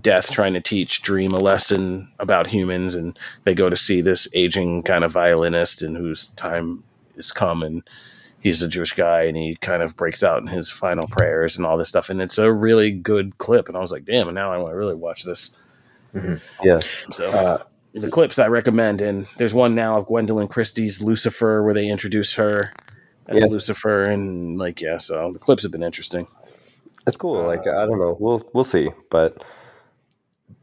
Speaker 4: death trying to teach dream a lesson about humans and they go to see this aging kind of violinist and whose time is come and he's a jewish guy and he kind of breaks out in his final prayers and all this stuff and it's a really good clip and i was like damn and now i want to really watch this
Speaker 1: mm-hmm. yeah
Speaker 4: so uh, the clips I recommend, and there's one now of Gwendoline Christie's Lucifer where they introduce her as yeah. Lucifer, and like yeah, so the clips have been interesting.
Speaker 1: It's cool. Uh, like I don't know, we'll we'll see. But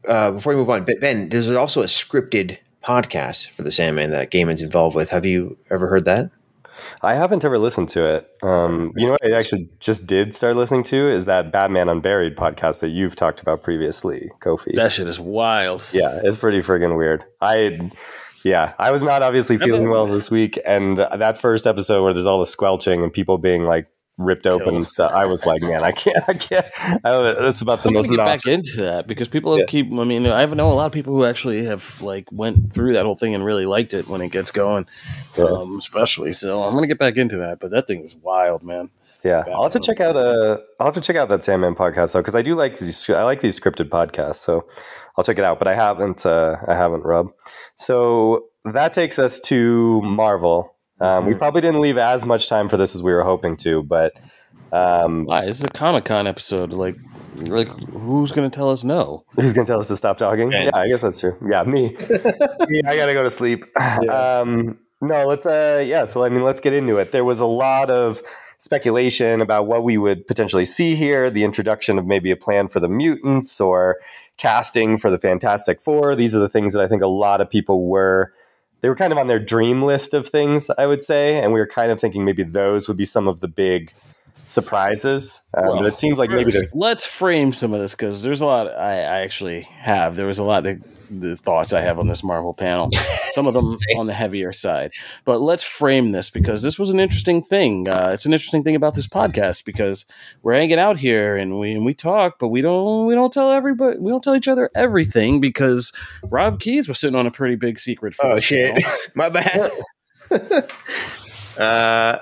Speaker 3: uh, before we move on, Ben, there's also a scripted podcast for the Sandman that Gaiman's involved with. Have you ever heard that?
Speaker 1: I haven't ever listened to it. Um, you know what I actually just did start listening to is that Batman Unburied podcast that you've talked about previously, Kofi.
Speaker 4: That shit is wild.
Speaker 1: Yeah, it's pretty friggin' weird. I yeah, I was not obviously feeling well this week, and that first episode where there's all the squelching and people being like ripped open and stuff. I was like, man, I can't, I can't. I, that's about the I'm most.
Speaker 4: Get back into that because people yeah. keep. I mean, I know a lot of people who actually have like went through that whole thing and really liked it when it gets going, yeah. um, especially. So I'm gonna get back into that. But that thing was wild, man.
Speaker 1: Yeah, I'll have to check out uh I'll have to check out that Sandman podcast though because I do like these. I like these scripted podcasts, so I'll check it out. But I haven't. Uh, I haven't, Rob. So that takes us to Marvel. Um, we probably didn't leave as much time for this as we were hoping to, but um,
Speaker 4: Why? It's a Comic Con episode. Like, like who's going to tell us no?
Speaker 1: Who's going to tell us to stop talking? Yeah, I guess that's true. Yeah, me. me I got to go to sleep. Yeah. Um, no, let's. Uh, yeah, so I mean, let's get into it. There was a lot of speculation about what we would potentially see here. The introduction of maybe a plan for the mutants or casting for the Fantastic Four. These are the things that I think a lot of people were they were kind of on their dream list of things, I would say, and we were kind of thinking maybe those would be some of the big surprises. Um, well, but it seems like maybe
Speaker 4: let's frame some of this because there's a lot I, I, actually have. There was a lot that the thoughts I have on this Marvel panel. Some of them on the heavier side. But let's frame this because this was an interesting thing. Uh, it's an interesting thing about this podcast because we're hanging out here and we and we talk, but we don't we don't tell everybody we don't tell each other everything because Rob Keyes was sitting on a pretty big secret.
Speaker 3: oh shit, my bad. uh.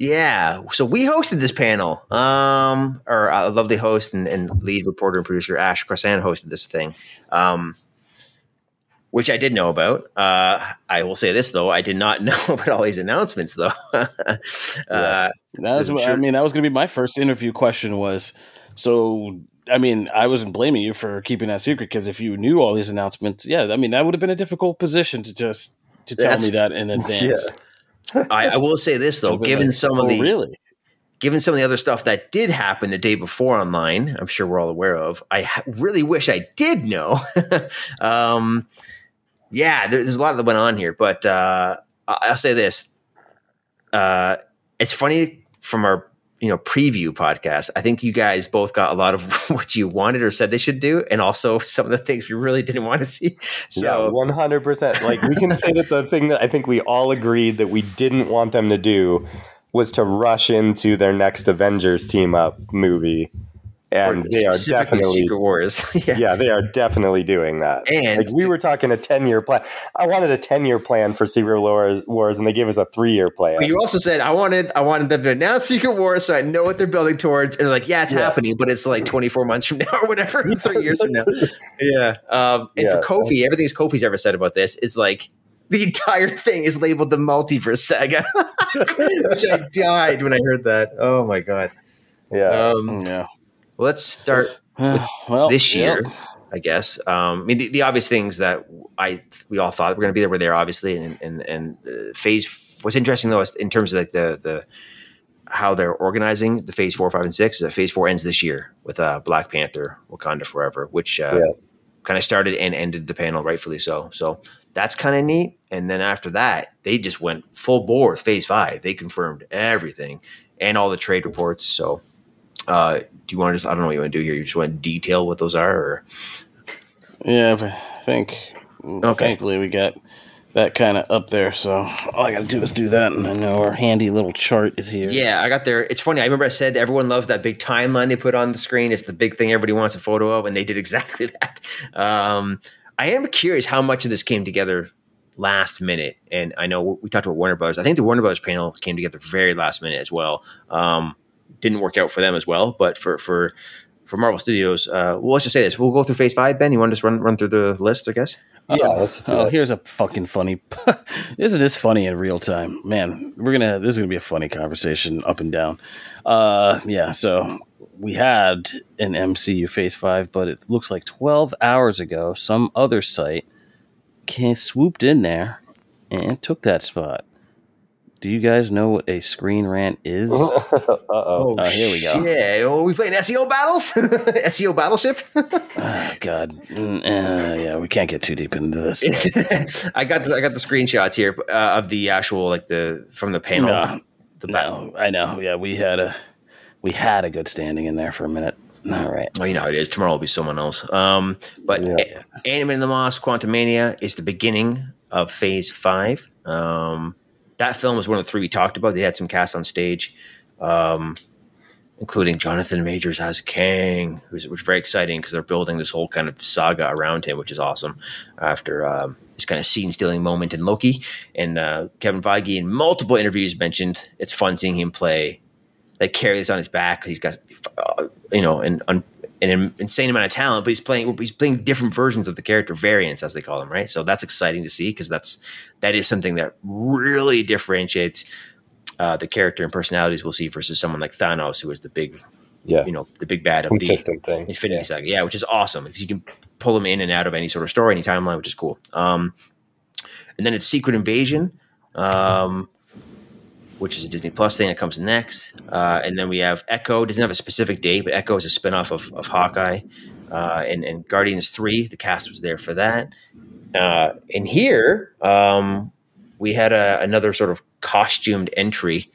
Speaker 3: Yeah, so we hosted this panel. Um, or a lovely host and, and lead reporter and producer Ash Crossan hosted this thing. Um, which I did know about. Uh, I will say this though, I did not know about all these announcements though. uh,
Speaker 4: that was, sure. I mean, that was going to be my first interview question was, so, I mean, I wasn't blaming you for keeping that secret because if you knew all these announcements, yeah, I mean, that would have been a difficult position to just, to tell That's, me that in advance.
Speaker 3: Yeah. I, I, will say this though, given like, some oh, of the,
Speaker 4: really,
Speaker 3: given some of the other stuff that did happen the day before online, I'm sure we're all aware of. I really wish I did know. um, yeah, there's a lot that went on here, but uh, I'll say this: uh, it's funny from our you know preview podcast. I think you guys both got a lot of what you wanted or said they should do, and also some of the things we really didn't want to see.
Speaker 1: So hundred percent. Like we can say that the thing that I think we all agreed that we didn't want them to do was to rush into their next Avengers team up movie and they are definitely
Speaker 3: Secret Wars.
Speaker 1: yeah. yeah. they are definitely doing that. And like we were talking a ten year plan. I wanted a ten year plan for Secret Wars, Wars, and they gave us a three year plan.
Speaker 3: But you also said I wanted I wanted them to announce Secret Wars so I know what they're building towards. And they're like, yeah, it's yeah. happening, but it's like twenty four months from now or whatever, three years from now. Yeah. Um, and yeah, for Kofi, everything Kofi's ever said about this is like the entire thing is labeled the multiverse saga, which I died when I heard that. Oh my god.
Speaker 1: Yeah.
Speaker 3: Um, yeah. Let's start well, this year, yep. I guess. Um, I mean, the, the, obvious things that I we all thought were going to be there were there, obviously, and and and uh, phase. What's interesting though is in terms of like the the how they're organizing the phase four, five, and six. Is that phase four ends this year with uh, Black Panther, Wakanda Forever, which uh, yeah. kind of started and ended the panel, rightfully so. So that's kind of neat. And then after that, they just went full bore with phase five. They confirmed everything and all the trade reports. So uh, do you want to just, I don't know what you want to do here. You just want to detail what those are or?
Speaker 4: Yeah, I think, okay. thankfully we got that kind of up there. So all I got to do is do that. And I know our handy little chart is here.
Speaker 3: Yeah, I got there. It's funny. I remember I said everyone loves that big timeline they put on the screen. It's the big thing everybody wants a photo of. And they did exactly that. Um, I am curious how much of this came together last minute. And I know we talked about Warner Brothers. I think the Warner Brothers panel came together very last minute as well. Um, didn't work out for them as well. But for for for Marvel Studios, uh, well, let's just say this: we'll go through Phase Five. Ben, you want to just run run through the list? I guess.
Speaker 1: Yeah, let's just
Speaker 4: oh, here's a fucking funny. Isn't this funny in real time, man? We're gonna. This is gonna be a funny conversation up and down. Uh, yeah. So we had an MCU Phase Five, but it looks like 12 hours ago, some other site came, swooped in there and took that spot. Do you guys know what a screen rant is?
Speaker 3: Uh-oh. Oh, uh, here we go. Yeah, oh, we playing SEO battles? SEO battleship?
Speaker 4: oh, God, uh, yeah, we can't get too deep into this.
Speaker 3: I got the, I got the screenshots here uh, of the actual like the from the panel.
Speaker 4: No, the no, I know. Yeah, we had a we had a good standing in there for a minute. All right.
Speaker 3: Well, you know how it is. Tomorrow will be someone else. Um, but yeah. Ant-Man and the Wasp: Quantumania is the beginning of Phase Five. Um, that film was one of the three we talked about. They had some cast on stage, um, including Jonathan Majors as Kang, which was very exciting because they're building this whole kind of saga around him, which is awesome. After um, this kind of scene stealing moment in Loki, and uh, Kevin Feige in multiple interviews mentioned it's fun seeing him play, like carry this on his back because he's got, uh, you know, an un- an insane amount of talent, but he's playing he's playing different versions of the character variants as they call them, right? So that's exciting to see because that's that is something that really differentiates uh, the character and personalities we'll see versus someone like Thanos, who is the big, yeah, you know, the big bad of
Speaker 1: consistent
Speaker 3: the
Speaker 1: thing,
Speaker 3: Infinity yeah. Saga, yeah, which is awesome because you can pull him in and out of any sort of story, any timeline, which is cool. Um, and then it's Secret Invasion. Um, which is a Disney Plus thing that comes next. Uh, and then we have Echo. Doesn't have a specific date, but Echo is a spinoff of, of Hawkeye. Uh, and, and, Guardians 3, the cast was there for that. Uh, and here, um, we had a, another sort of costumed entry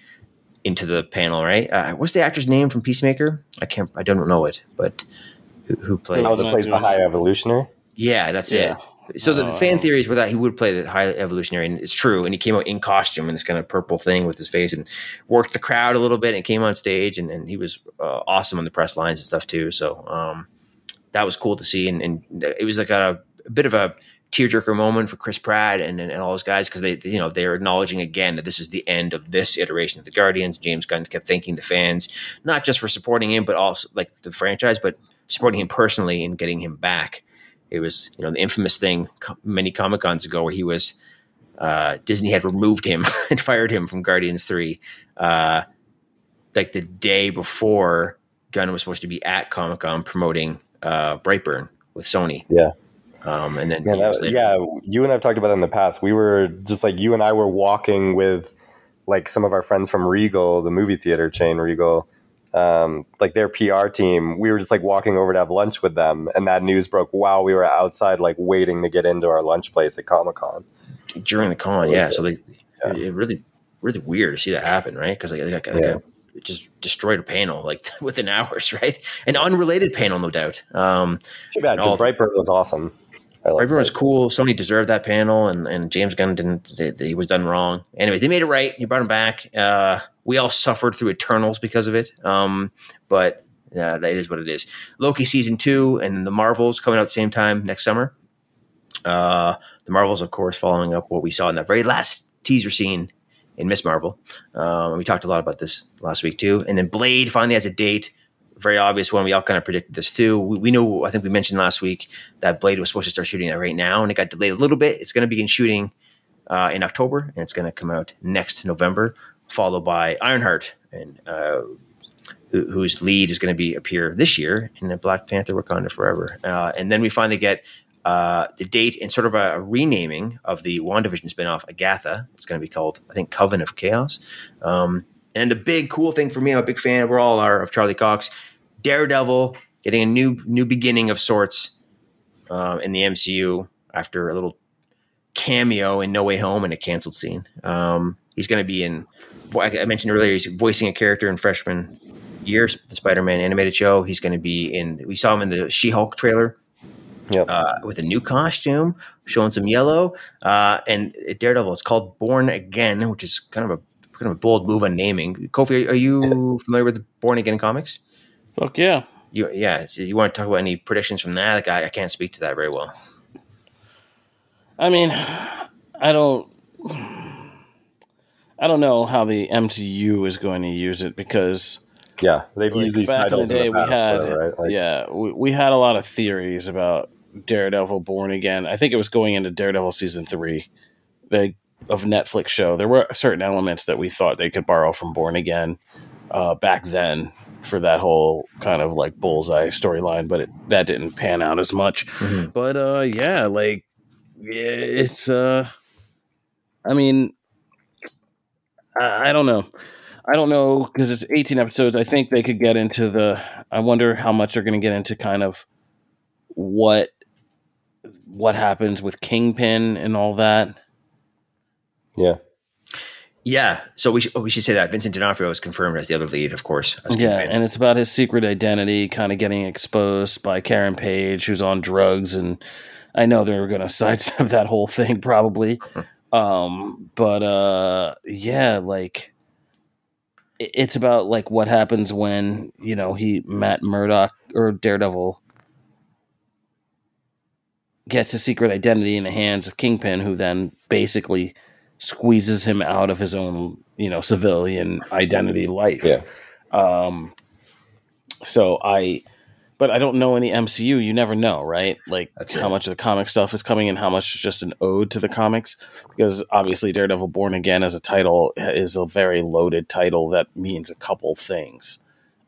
Speaker 3: into the panel, right? Uh, what's the actor's name from Peacemaker? I can't, I don't know it, but who, who plays?
Speaker 1: Oh, that plays the High Evolutionary.
Speaker 3: Yeah, that's yeah. it. So the, the, fan oh. theories were that he would play the high evolutionary, and it's true. And he came out in costume in this kind of purple thing with his face, and worked the crowd a little bit, and came on stage, and, and he was uh, awesome on the press lines and stuff too. So um, that was cool to see, and, and it was like a, a, bit of a tearjerker moment for Chris Pratt and, and, and all those guys because they you know they are acknowledging again that this is the end of this iteration of the Guardians. James Gunn kept thanking the fans not just for supporting him, but also like the franchise, but supporting him personally and getting him back. It was you know the infamous thing many Comic Cons ago where he was uh, Disney had removed him and fired him from Guardians Three, uh, like the day before Gunn was supposed to be at Comic Con promoting uh, Brightburn with Sony.
Speaker 1: Yeah.
Speaker 3: Um, and then
Speaker 1: yeah, that, yeah, you and I've talked about that in the past. We were just like you and I were walking with like some of our friends from Regal, the movie theater chain Regal, um, like their PR team, we were just like walking over to have lunch with them, and that news broke while we were outside, like waiting to get into our lunch place at Comic Con
Speaker 3: during the con. Yeah, so they yeah. it really really weird to see that happen, right? Because like, like, like yeah. a, just destroyed a panel like within hours, right? An unrelated panel, no doubt. Um,
Speaker 1: Too bad because Brightburn was awesome.
Speaker 3: Like was cool. Sony deserved that panel, and, and James Gunn didn't. They, they, he was done wrong. Anyway, they made it right. He brought him back. Uh, we all suffered through Eternals because of it. Um, but Uh, that is what it is. Loki season two and the Marvels coming out at the same time next summer. Uh, the Marvels, of course, following up what we saw in that very last teaser scene in Ms. Marvel. Um, we talked a lot about this last week too. And then Blade finally has a date. Very obvious one. We all kind of predicted this too. We, we know, I think we mentioned last week that Blade was supposed to start shooting that right now, and it got delayed a little bit. It's going to begin shooting uh, in October, and it's going to come out next November, followed by Ironheart, and uh, who, whose lead is going to be appear this year in the Black Panther: Wakanda Forever. Uh, and then we finally get uh, the date and sort of a, renaming of the WandaVision spinoff, Agatha. It's going to be called, I think, Coven of Chaos. Um, and the big cool thing for me, I'm a big fan. We're all are of Charlie Cox. Daredevil getting a new new beginning of sorts uh, in the MCU after a little cameo in No Way Home and a canceled scene. Um, he's going to be in. I mentioned earlier he's voicing a character in freshman year, the Spider-Man animated show. He's going to be in. We saw him in the She-Hulk trailer Yep. Uh, with a new costume, showing some yellow. Uh, and Daredevil, it's called Born Again, which is kind of a kind of a bold move on naming. Kofi, are, you familiar with the Born Again comics?
Speaker 4: Fuck yeah.
Speaker 3: You, yeah. So you want to talk about any predictions from that? Like, I, I can't speak to that very well.
Speaker 4: I mean, I don't. I don't know how the MCU is going to use it because
Speaker 1: yeah, they've like used these titles in the, day, in the past, we
Speaker 4: had,
Speaker 1: though, right?
Speaker 4: Like, yeah, we, we had a lot of theories about Daredevil Born Again. I think it was going into Daredevil season three, the of Netflix show. There were certain elements that we thought they could borrow from Born Again uh, back then for that whole kind of like bullseye storyline, but it, that didn't pan out as much. Mm-hmm. But uh, yeah, like yeah, it's uh, I mean, I, I don't know. I don't know because it's 18 episodes. I think they could get into the. I wonder how much they're going to get into kind of what what happens with Kingpin and all that.
Speaker 1: Yeah.
Speaker 3: Yeah, so we should, we should say that Vincent D'Onofrio is confirmed as the other lead, of course.
Speaker 4: yeah, and it's about his secret identity kind of getting exposed by Karen Page, who's on drugs, and I know they're going to sidestep that whole thing probably. um, but uh, yeah, like it's about like what happens when you know he Matt Murdock or Daredevil gets a secret identity in the hands of Kingpin, who then basically squeezes him out of his own you know civilian identity life.
Speaker 1: Yeah.
Speaker 4: Um. So I but I don't know any MCU. You never know, right? Like That's how it. much of the comic stuff is coming and how much is just an ode to the comics. Because obviously, Daredevil Born Again as a title is a very loaded title that means a couple things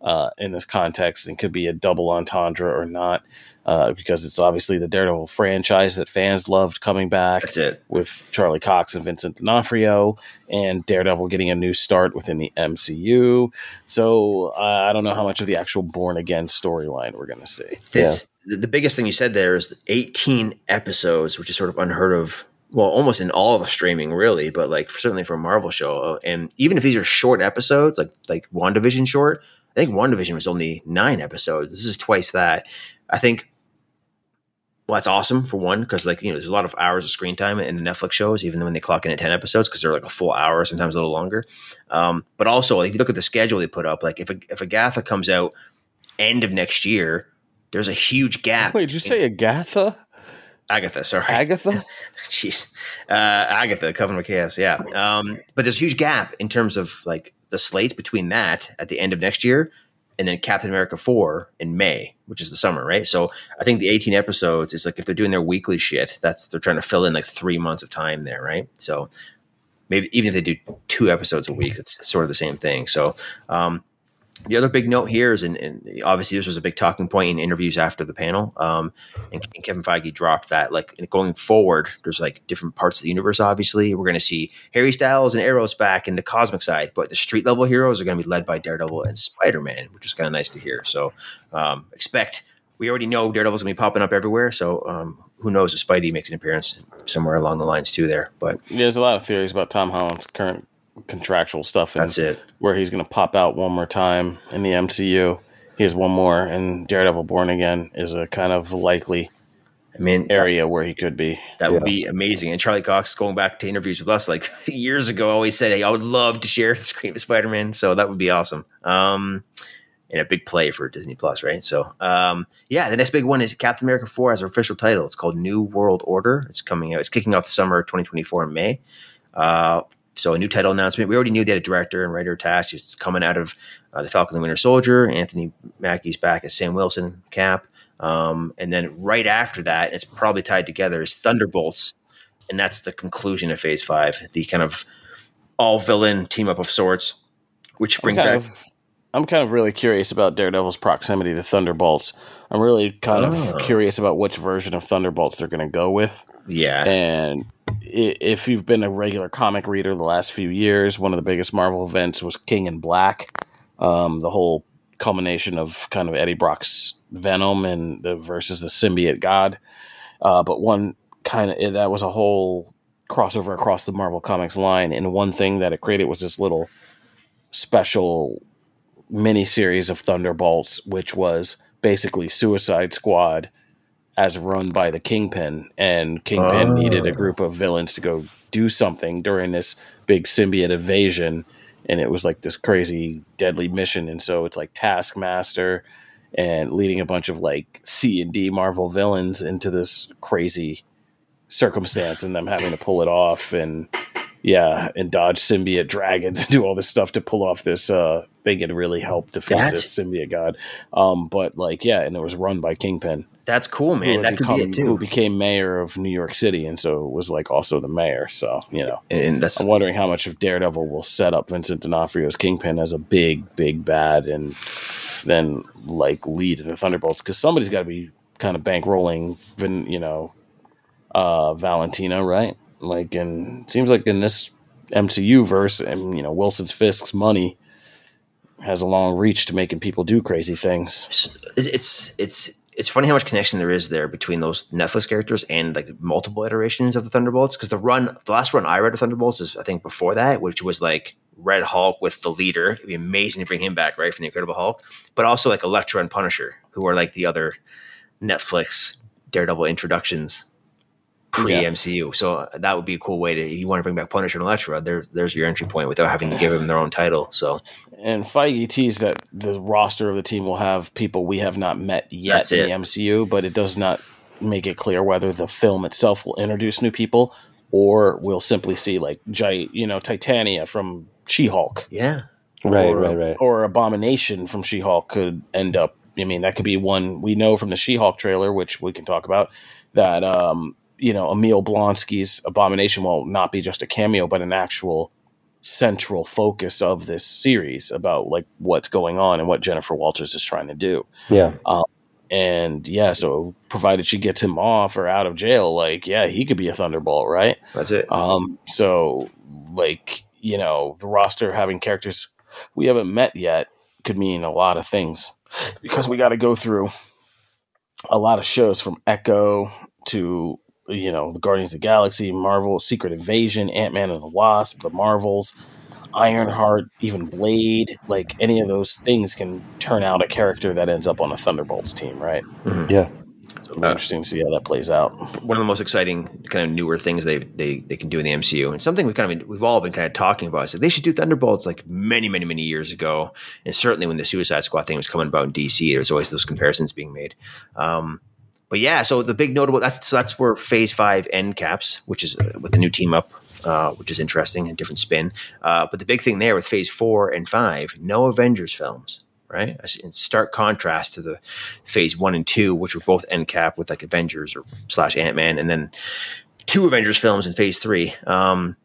Speaker 4: uh, in this context and could be a double entendre or not uh, because it's obviously the Daredevil franchise that fans loved coming back.
Speaker 3: That's it.
Speaker 4: With Charlie Cox and Vincent D'Onofrio and Daredevil getting a new start within the MCU. So uh, I don't know how much of the actual Born Again storyline we're going to see.
Speaker 3: It's, yeah. The biggest thing you said there is 18 episodes, which is sort of unheard of well, almost in all of the streaming, really, but like certainly for a Marvel show. And even if these are short episodes, like like WandaVision short, I think WandaVision was only nine episodes. This is twice that. I think well, that's awesome for one because like you know there's a lot of hours of screen time in the Netflix shows, even when they clock in at ten episodes because they're like a full hour, sometimes a little longer. Um, but also, like, if you look at the schedule they put up, like if a, if Agatha comes out end of next year, there's a huge gap.
Speaker 4: Wait, did you say Agatha?
Speaker 3: Agatha, sorry,
Speaker 4: Agatha.
Speaker 3: Jeez, uh, Agatha, Coven of Chaos, yeah. Um, but there's a huge gap in terms of like the slate between that at the end of next year and then Captain America 4 in May, which is the summer, right? So I think the 18 episodes is like if they're doing their weekly shit, that's they're trying to fill in like three months of time there, right? So maybe even if they do two episodes a week, it's sort of the same thing. So um, the other big note here is, and, and, obviously this was a big talking point in interviews after the panel, um, and, and, Kevin Feige dropped that. Like going forward, there's like different parts of the universe. Obviously, we're going to see Harry Styles and Eros back in the cosmic side, but the street level heroes are going to be led by Daredevil and Spider Man, which is kind of nice to hear. So um, expect. We already know Daredevil's going to be popping up everywhere, so um, who knows if Spidey makes an appearance somewhere along the lines too there. But
Speaker 4: yeah, there's a lot of theories about Tom Holland's current contractual stuff.
Speaker 3: That's it.
Speaker 4: Where he's going to pop out one more time in the MCU. He has one more, and Daredevil Born Again is a kind of likely. I mean, area that, where he could be.
Speaker 3: That would be amazing. And Charlie Cox, going back to interviews with us like years ago, always said, "Hey, I would love to share the screen with Spider Man." So that would be awesome. Um, and a big play for Disney Plus, right? So, um, yeah, the next big one is Captain America 4 has an official title. It's called New World Order. It's coming out, it's kicking off the summer of 2024 in May. Uh, so, a new title announcement. We already knew they had a director and writer attached. It's coming out of uh, The Falcon and the Winter Soldier. Anthony Mackie's back as Sam Wilson, Cap. Um, and then right after that, it's probably tied together, is Thunderbolts. And that's the conclusion of Phase 5, the kind of all villain team up of sorts, which brings back.
Speaker 4: Of- I'm kind of really curious about Daredevil's proximity to Thunderbolts. I'm really kind
Speaker 3: Oh.
Speaker 4: of curious about which version of Thunderbolts they're going to go with.
Speaker 3: Yeah.
Speaker 4: And if you've been a regular comic reader the last few years, one of the biggest Marvel events was King in Black. Um, the whole culmination of kind of Eddie Brock's Venom and the versus the symbiote god. Uh, but one kind of that was a whole crossover across the Marvel Comics line, and one thing that it created was this little special mini series of Thunderbolts, which was basically Suicide Squad as run by the Kingpin, and Kingpin
Speaker 3: Oh.
Speaker 4: needed a group of villains to go do something during this big symbiote invasion, and it was like this crazy deadly mission, and so it's like Taskmaster and leading a bunch of like C and D Marvel villains into this crazy circumstance, and them having to pull it off, and yeah, and dodge symbiote dragons and do all this stuff to pull off this uh thing and really help defeat
Speaker 3: That's-
Speaker 4: this symbiote god. Um, but like yeah, and it was run by Kingpin
Speaker 3: That's cool, man. That could be it too.
Speaker 4: who became mayor of New York City, and so was like also the mayor. So you know,
Speaker 3: And that's
Speaker 4: I'm wondering how much of Daredevil will set up Vincent D'Onofrio's Kingpin as a big, big bad, and then like lead in the Thunderbolts because somebody's got to be kind of bankrolling, Vin, you know, uh, Valentina, right? Like, and it seems like in this MCU verse, and you know, Wilson's Fisk's money has a long reach to making people do crazy things.
Speaker 3: it's it's it's funny how much connection there is there between those Netflix characters and like multiple iterations of the Thunderbolts. Because the run, the last run I read of Thunderbolts is I think before that, which was like Red Hulk with the leader. It'd be amazing to bring him back, right, from the Incredible Hulk. But also like Elektra and Punisher, who are like the other Netflix Daredevil introductions pre MCU. So uh, that would be a cool way to if you want to bring back Punisher and Elektra. There's there's your entry point without having to give them their own title. So
Speaker 4: And Feige teased that the roster of the team will have people we have not met yet
Speaker 3: That's
Speaker 4: in
Speaker 3: it.
Speaker 4: the MCU, but it does not make it clear whether the film itself will introduce new people or we'll simply see like Gi- you know Titania from She-Hulk
Speaker 3: yeah,
Speaker 1: Right,
Speaker 4: or,
Speaker 1: right, right.
Speaker 4: or Abomination from She-Hulk could end up. I mean, that could be one we know from the She-Hulk trailer, which we can talk about. That um, you know, Emil Blonsky's Abomination will not be just a cameo, but an actual central focus of this series about like what's going on and what Jennifer Walters is trying to do.
Speaker 1: Yeah.
Speaker 4: And yeah, so provided she gets him off or out of jail, like yeah, he could be a Thunderbolt, right?
Speaker 3: that's it.
Speaker 4: Um, so like, you know, the roster having characters we haven't met yet could mean a lot of things because we got to go through a lot of shows from Echo to, you know, the Guardians of the Galaxy, Marvel, Secret Invasion, Ant Man and the Wasp, the Marvels, Ironheart, even Blade. Like any of those things can turn out a character that ends up on a Thunderbolts team, right?
Speaker 1: Yeah.
Speaker 4: So it'll be interesting to see how that plays out.
Speaker 3: one of the most exciting kind of newer things they they they can do in the MCU, and something we kind of we've all been kind of talking about is that they should do Thunderbolts like many many many years ago, and certainly when the Suicide Squad thing was coming about in DC, there was always those comparisons being made. Um, but yeah, so the big notable that's so that's where Phase Five end caps, which is uh, with the new team up. Uh, which is interesting, a different spin. Uh, but the big thing there with Phase Four and Five, no Avengers films, right? In stark contrast to the Phase One and Two, which were both end cap with like Avengers or slash Ant Man, and then two Avengers films in Phase Three. Um,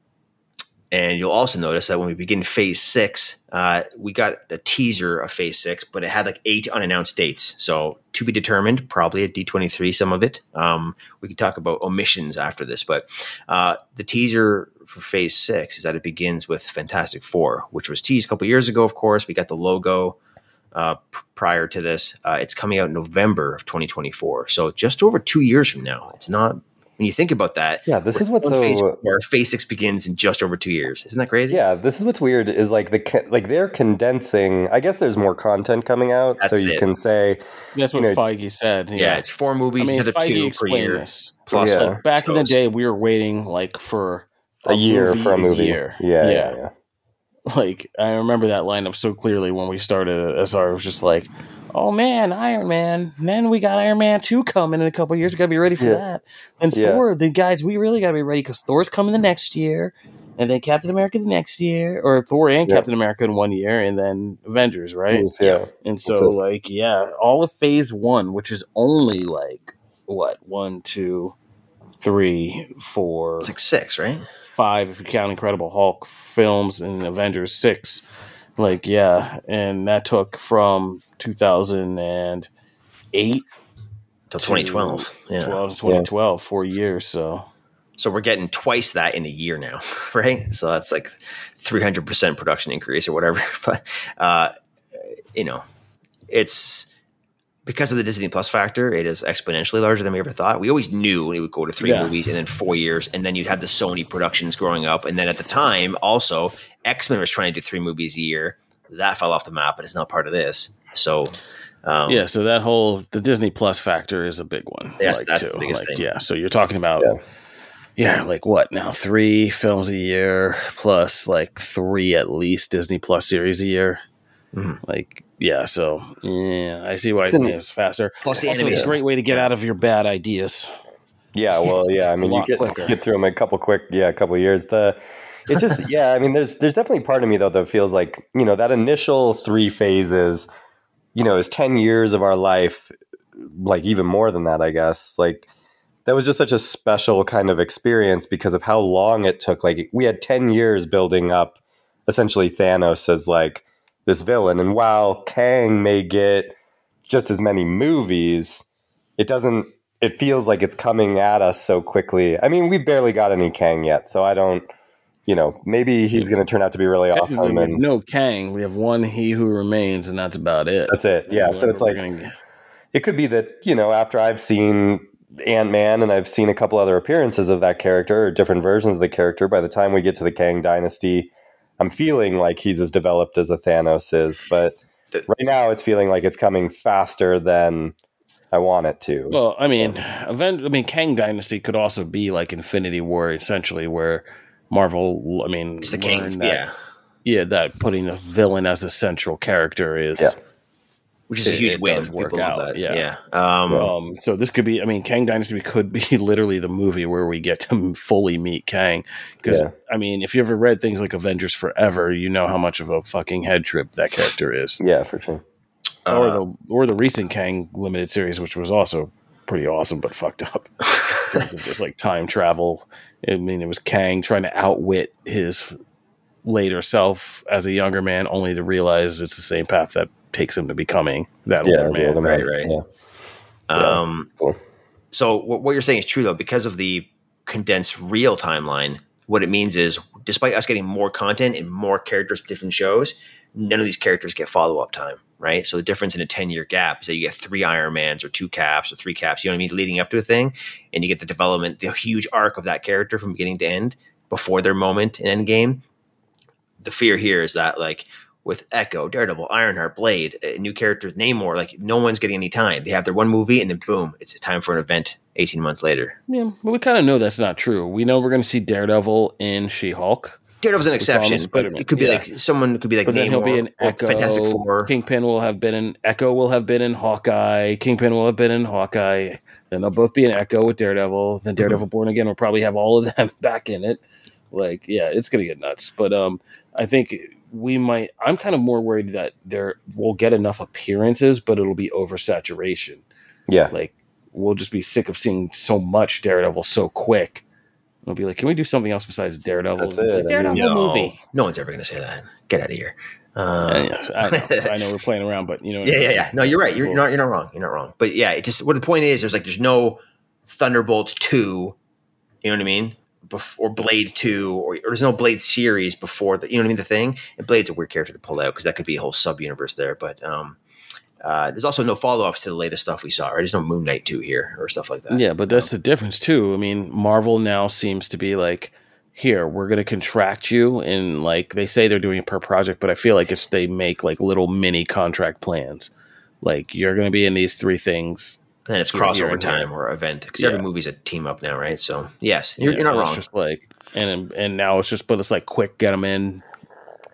Speaker 3: and you'll also notice that when we begin Phase Six, uh, we got the teaser of Phase Six, but it had like eight unannounced dates. So to be determined, probably at D twenty three. Some of it. Um, we can talk about omissions after this, but uh, the teaser for Phase Six is that it begins with Fantastic Four, which was teased a couple years ago. Of course, we got the logo uh, p- prior to this. Uh, it's coming out in November of 2024. So just over two years from now. It's not, when you think about that.
Speaker 1: Yeah, this is what's
Speaker 3: on phase
Speaker 1: so-
Speaker 3: four. Phase six begins in just over two years. Isn't that crazy?
Speaker 1: Yeah, this is what's weird is like the like they're condensing. I guess there's more content coming out, so you
Speaker 3: it.
Speaker 1: can say
Speaker 4: That's what
Speaker 1: You know-
Speaker 4: Feige said.
Speaker 3: Yeah, it's four movies
Speaker 4: I mean,
Speaker 3: instead of
Speaker 4: Feige
Speaker 3: two per
Speaker 4: explained
Speaker 3: year.
Speaker 4: this.
Speaker 3: Plus,
Speaker 1: Yeah.
Speaker 3: like,
Speaker 4: Back in the day, we were waiting like for
Speaker 1: a year for a movie.
Speaker 4: year.
Speaker 1: Yeah, yeah, yeah.
Speaker 4: Like I remember that lineup so clearly when we started SR. It was just like, oh man, Iron Man. then we got Iron Man two coming in a couple years. We gotta be ready for
Speaker 1: Yeah.
Speaker 4: that. And
Speaker 1: Yeah.
Speaker 4: Thor, the guys, we really gotta be ready because Thor's coming the next year, and then Captain America the next year, or Thor and
Speaker 1: Yeah.
Speaker 4: Captain America in one year, and then Avengers, right?
Speaker 1: Yeah.
Speaker 4: And so, like, yeah, all of Phase One, which is only like what one, two, three, four,
Speaker 3: It's like six, right?
Speaker 4: five if you count Incredible Hulk films and Avengers six. Like yeah, and that took from two thousand and eight
Speaker 3: Till 2012. Yeah.
Speaker 4: 12 to 2012, four years. So
Speaker 3: So we're getting twice that in a year now, right? So that's like 300% production increase or whatever. But, uh, you know, it's because of the Disney Plus factor, it is exponentially larger than we ever thought. We always knew it would go to three
Speaker 4: Yeah.
Speaker 3: movies and then four years, and then you'd have the Sony productions growing up. And then at the time, also, X Men was trying to do three movies a year. That fell off the map, and it's not part of this. So, um,
Speaker 4: yeah, so that whole the Disney Plus factor is a big one.
Speaker 3: Yes,
Speaker 4: like,
Speaker 3: that's the biggest
Speaker 4: Like,
Speaker 3: thing.
Speaker 4: Yeah, so you're talking about
Speaker 1: Yeah.
Speaker 4: yeah. like what now? Three films a year plus like three at least Disney Plus series a year.
Speaker 3: Mhm.
Speaker 4: Like yeah, so yeah, I see why
Speaker 1: It's in-
Speaker 4: it's faster.
Speaker 3: Plus the
Speaker 4: also, it's a great way to get out of your bad ideas.
Speaker 1: Yeah, well, yeah. I mean, you
Speaker 4: lot
Speaker 1: get
Speaker 4: quicker.
Speaker 1: get through them a couple quick, yeah, a couple years. The it's just, yeah. I mean, there's there's definitely part of me though that feels like you know that initial three phases, you know, is ten years of our life, like even more than that, I guess. Like that was just such a special kind of experience because of how long it took. Like we had ten years building up, essentially Thanos as like this villain, and while Kang may get just as many movies, it doesn't it feels like it's coming at us so quickly. I mean, we've barely got any Kang yet, so I don't, you know, maybe he's going to turn out to be really awesome,
Speaker 4: we
Speaker 1: and
Speaker 4: no Kang. We have one He Who Remains, and that's about it.
Speaker 1: that's it. Yeah, so it's like
Speaker 4: gonna-
Speaker 1: it could be that you know after I've seen Ant Man and I've seen a couple other appearances of that character or different versions of the character. By the time we get to the Kang Dynasty, I'm feeling like he's as developed as a Thanos is, but right now it's feeling like it's coming faster than I want it to.
Speaker 4: Well, I mean, event. I mean, Kang Dynasty could also be like Infinity War, essentially, where Marvel. I mean,
Speaker 3: It's the king.
Speaker 4: that-
Speaker 3: Yeah.
Speaker 4: yeah, that putting a villain as a central character is.
Speaker 1: Yeah.
Speaker 3: Which is a huge
Speaker 4: it
Speaker 3: win.
Speaker 4: does work
Speaker 3: People love
Speaker 4: out,
Speaker 3: that.
Speaker 4: yeah.
Speaker 3: Yeah. Um,
Speaker 4: Um, so this could be. I mean, Kang Dynasty could be literally the movie where we get to fully meet Kang. Because
Speaker 1: Yeah.
Speaker 4: I mean, if you ever read things like Avengers Forever, you know how much of a fucking head trip that character is.
Speaker 1: yeah, for sure.
Speaker 4: or
Speaker 3: uh,
Speaker 4: the or the recent Kang limited series, which was also pretty awesome but fucked up. it was like time travel. I mean, it was Kang trying to outwit his later self as a younger man, only to realize it's the same path that takes him to becoming that
Speaker 1: Yeah,
Speaker 4: older man.
Speaker 1: older
Speaker 3: Right,
Speaker 1: man.
Speaker 3: right.
Speaker 1: Yeah.
Speaker 3: Um,
Speaker 1: cool.
Speaker 3: So what, what you're saying is true though, because of the condensed real timeline. What it means is, despite us getting more content and more characters, different shows, none of these characters get follow up time, right? So the difference in a ten year gap is that you get three Iron Mans or two Caps or three Caps. You know what I mean? Leading up to a thing, and you get the development, the huge arc of that character from beginning to end before their moment in Endgame. The fear here is that like with Echo, Daredevil, Ironheart, Blade, new characters, Namor, like no one's getting any time. They have their one movie and then boom, it's time for an event 18 months later.
Speaker 4: Yeah, but we kind of know that's not true. We know we're going to see Daredevil in She Hulk,
Speaker 3: Daredevil's an
Speaker 4: It's on the
Speaker 3: exception, but it could be
Speaker 4: yeah.
Speaker 3: like someone could be like
Speaker 4: but then
Speaker 3: Namor
Speaker 4: he'll be in
Speaker 3: or
Speaker 4: Echo.
Speaker 3: Fantastic Four.
Speaker 4: Kingpin will have been in Echo. Will have been in Hawkeye. Kingpin will have been in Hawkeye. Then they'll both be in Echo with Daredevil. Then
Speaker 3: Mm-hmm.
Speaker 4: Daredevil Born Again will probably have all of them back in it. Like, yeah, it's gonna get nuts. But um, I think we might. I'm kind of more worried that there we'll get enough appearances, but it'll be oversaturation.
Speaker 1: Yeah.
Speaker 4: Like, we'll just be sick of seeing so much Daredevil so quick. We'll be like, can we do something else besides Daredevil?
Speaker 1: That's it. I mean,
Speaker 4: Daredevil
Speaker 3: no,
Speaker 4: movie.
Speaker 3: no one's ever going to say that. Get out of here.
Speaker 4: Yeah, um, yeah, I, know, I know we're playing around, but you know,
Speaker 3: yeah, yeah, yeah. No, you're right. You're, you're not. You're not wrong. You're not wrong. But yeah, it just what the point is. There's like there's no Thunderbolts two. You know what I mean? Before Blade two, or, or there's no Blade series before the. You know what I mean? The thing. And Blade's a weird character to pull out because that could be a whole sub universe there. But um, uh, there's also no follow ups to the latest stuff we saw. Right? There's no Moon Knight two here or stuff like that.
Speaker 4: Yeah, but that's the difference too. I mean, Marvel now seems to be like, here we're going to contract you, and like they say they're doing it per project, but I feel like it's they make like little mini contract plans. Like you're going to be in these three things.
Speaker 3: And then it's crossover
Speaker 4: and here.
Speaker 3: time or event because
Speaker 4: Yeah.
Speaker 3: every movie's a team up now, right? So yes, you're,
Speaker 4: Yeah,
Speaker 3: you're not wrong.
Speaker 4: Just like and and now it's just but it's like quick, get them in,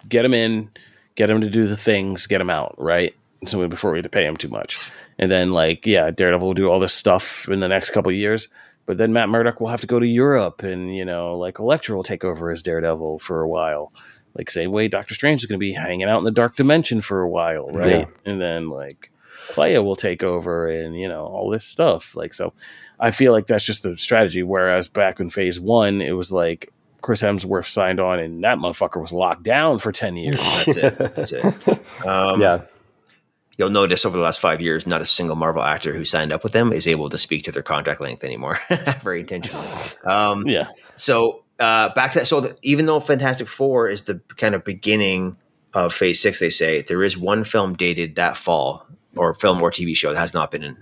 Speaker 4: get them in, get them to do the things, get them out, right? So before we had to pay them too much, and then like yeah, Daredevil will do all this stuff in the next couple years. But then Matt Murdock will have to go to Europe, and you know, like Elektra will take over as Daredevil for a while. Like same way Doctor Strange is going to be hanging out in the Dark Dimension for a while, right? Yeah. And then like Clea will take over, and you know all this stuff. Like so, I feel like that's just the strategy. Whereas back in Phase One, it was like Chris Hemsworth signed on, and that motherfucker was locked down for ten years.
Speaker 3: That's it. That's it. Um, yeah. You'll notice over the last five years, not a single Marvel actor who signed up with them is able to speak to their contract length anymore. Very intentionally. Um,
Speaker 4: yeah.
Speaker 3: So uh, back to that. So the, even though Fantastic Four is the kind of beginning of Phase Six, they say there is one film dated that fall, or film or TV show that has not been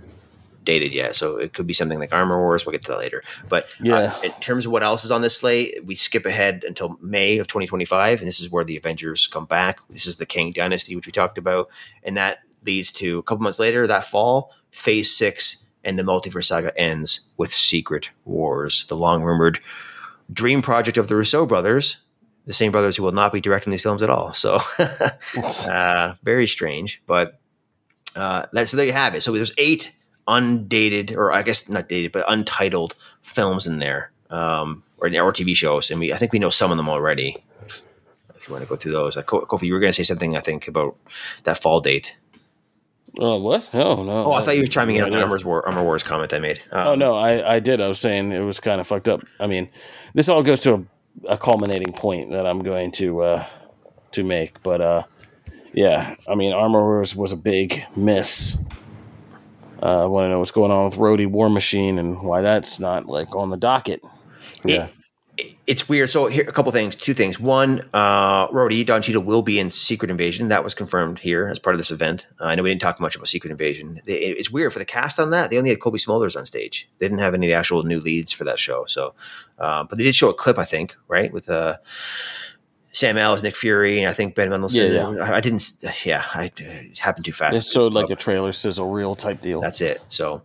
Speaker 3: dated yet. So it could be something like Armor Wars. We'll get to that later. But uh, yeah, uh, in terms of what else is on this slate, we skip ahead until May of 2025, and this is where the Avengers come back. This is the Kang Dynasty, which we talked about, and that leads to a couple months later that fall, Phase Six and the Multiverse Saga ends with Secret Wars, the long rumored dream project of the Russo brothers, the same brothers who will not be directing these films at all. So uh, very strange, but uh, so there you have it. So there's eight undated, or I guess not dated, but untitled films in there, um, or, or TV shows, and we I think we know some of them already. If you want to go through those, uh, Kofi, you were going to say something I think about that fall date.
Speaker 4: Oh, what? Oh, no.
Speaker 3: Oh, I thought you were chiming in on the Armor War, Armor Wars comment I made.
Speaker 4: Um, oh, no, I, I did. I was saying it was kind of fucked up. I mean, this all goes to a, a culminating point that I'm going to uh, to make. But uh, yeah, I mean, Armor Wars was a big miss. Uh, I want to know what's going on with Rhodey War Machine and why that's not like on the docket.
Speaker 3: Yeah it's weird. So here, a couple things, two things. One, uh, Rhodey Don Cheadle will be in Secret Invasion. That was confirmed here as part of this event. Uh, I know we didn't talk much about Secret Invasion. It, it's weird for the cast on that. They only had Cobie Smulders on stage. They didn't have any of the actual new leads for that show. So, uh, but they did show a clip, I think, right, with uh, Sam Ellis, Nick Fury, and I think Ben Mendelsohn. Yeah, yeah. I, I didn't. Yeah, I it happened too fast.
Speaker 4: It showed like a trailer sizzle reel type deal.
Speaker 3: That's it. So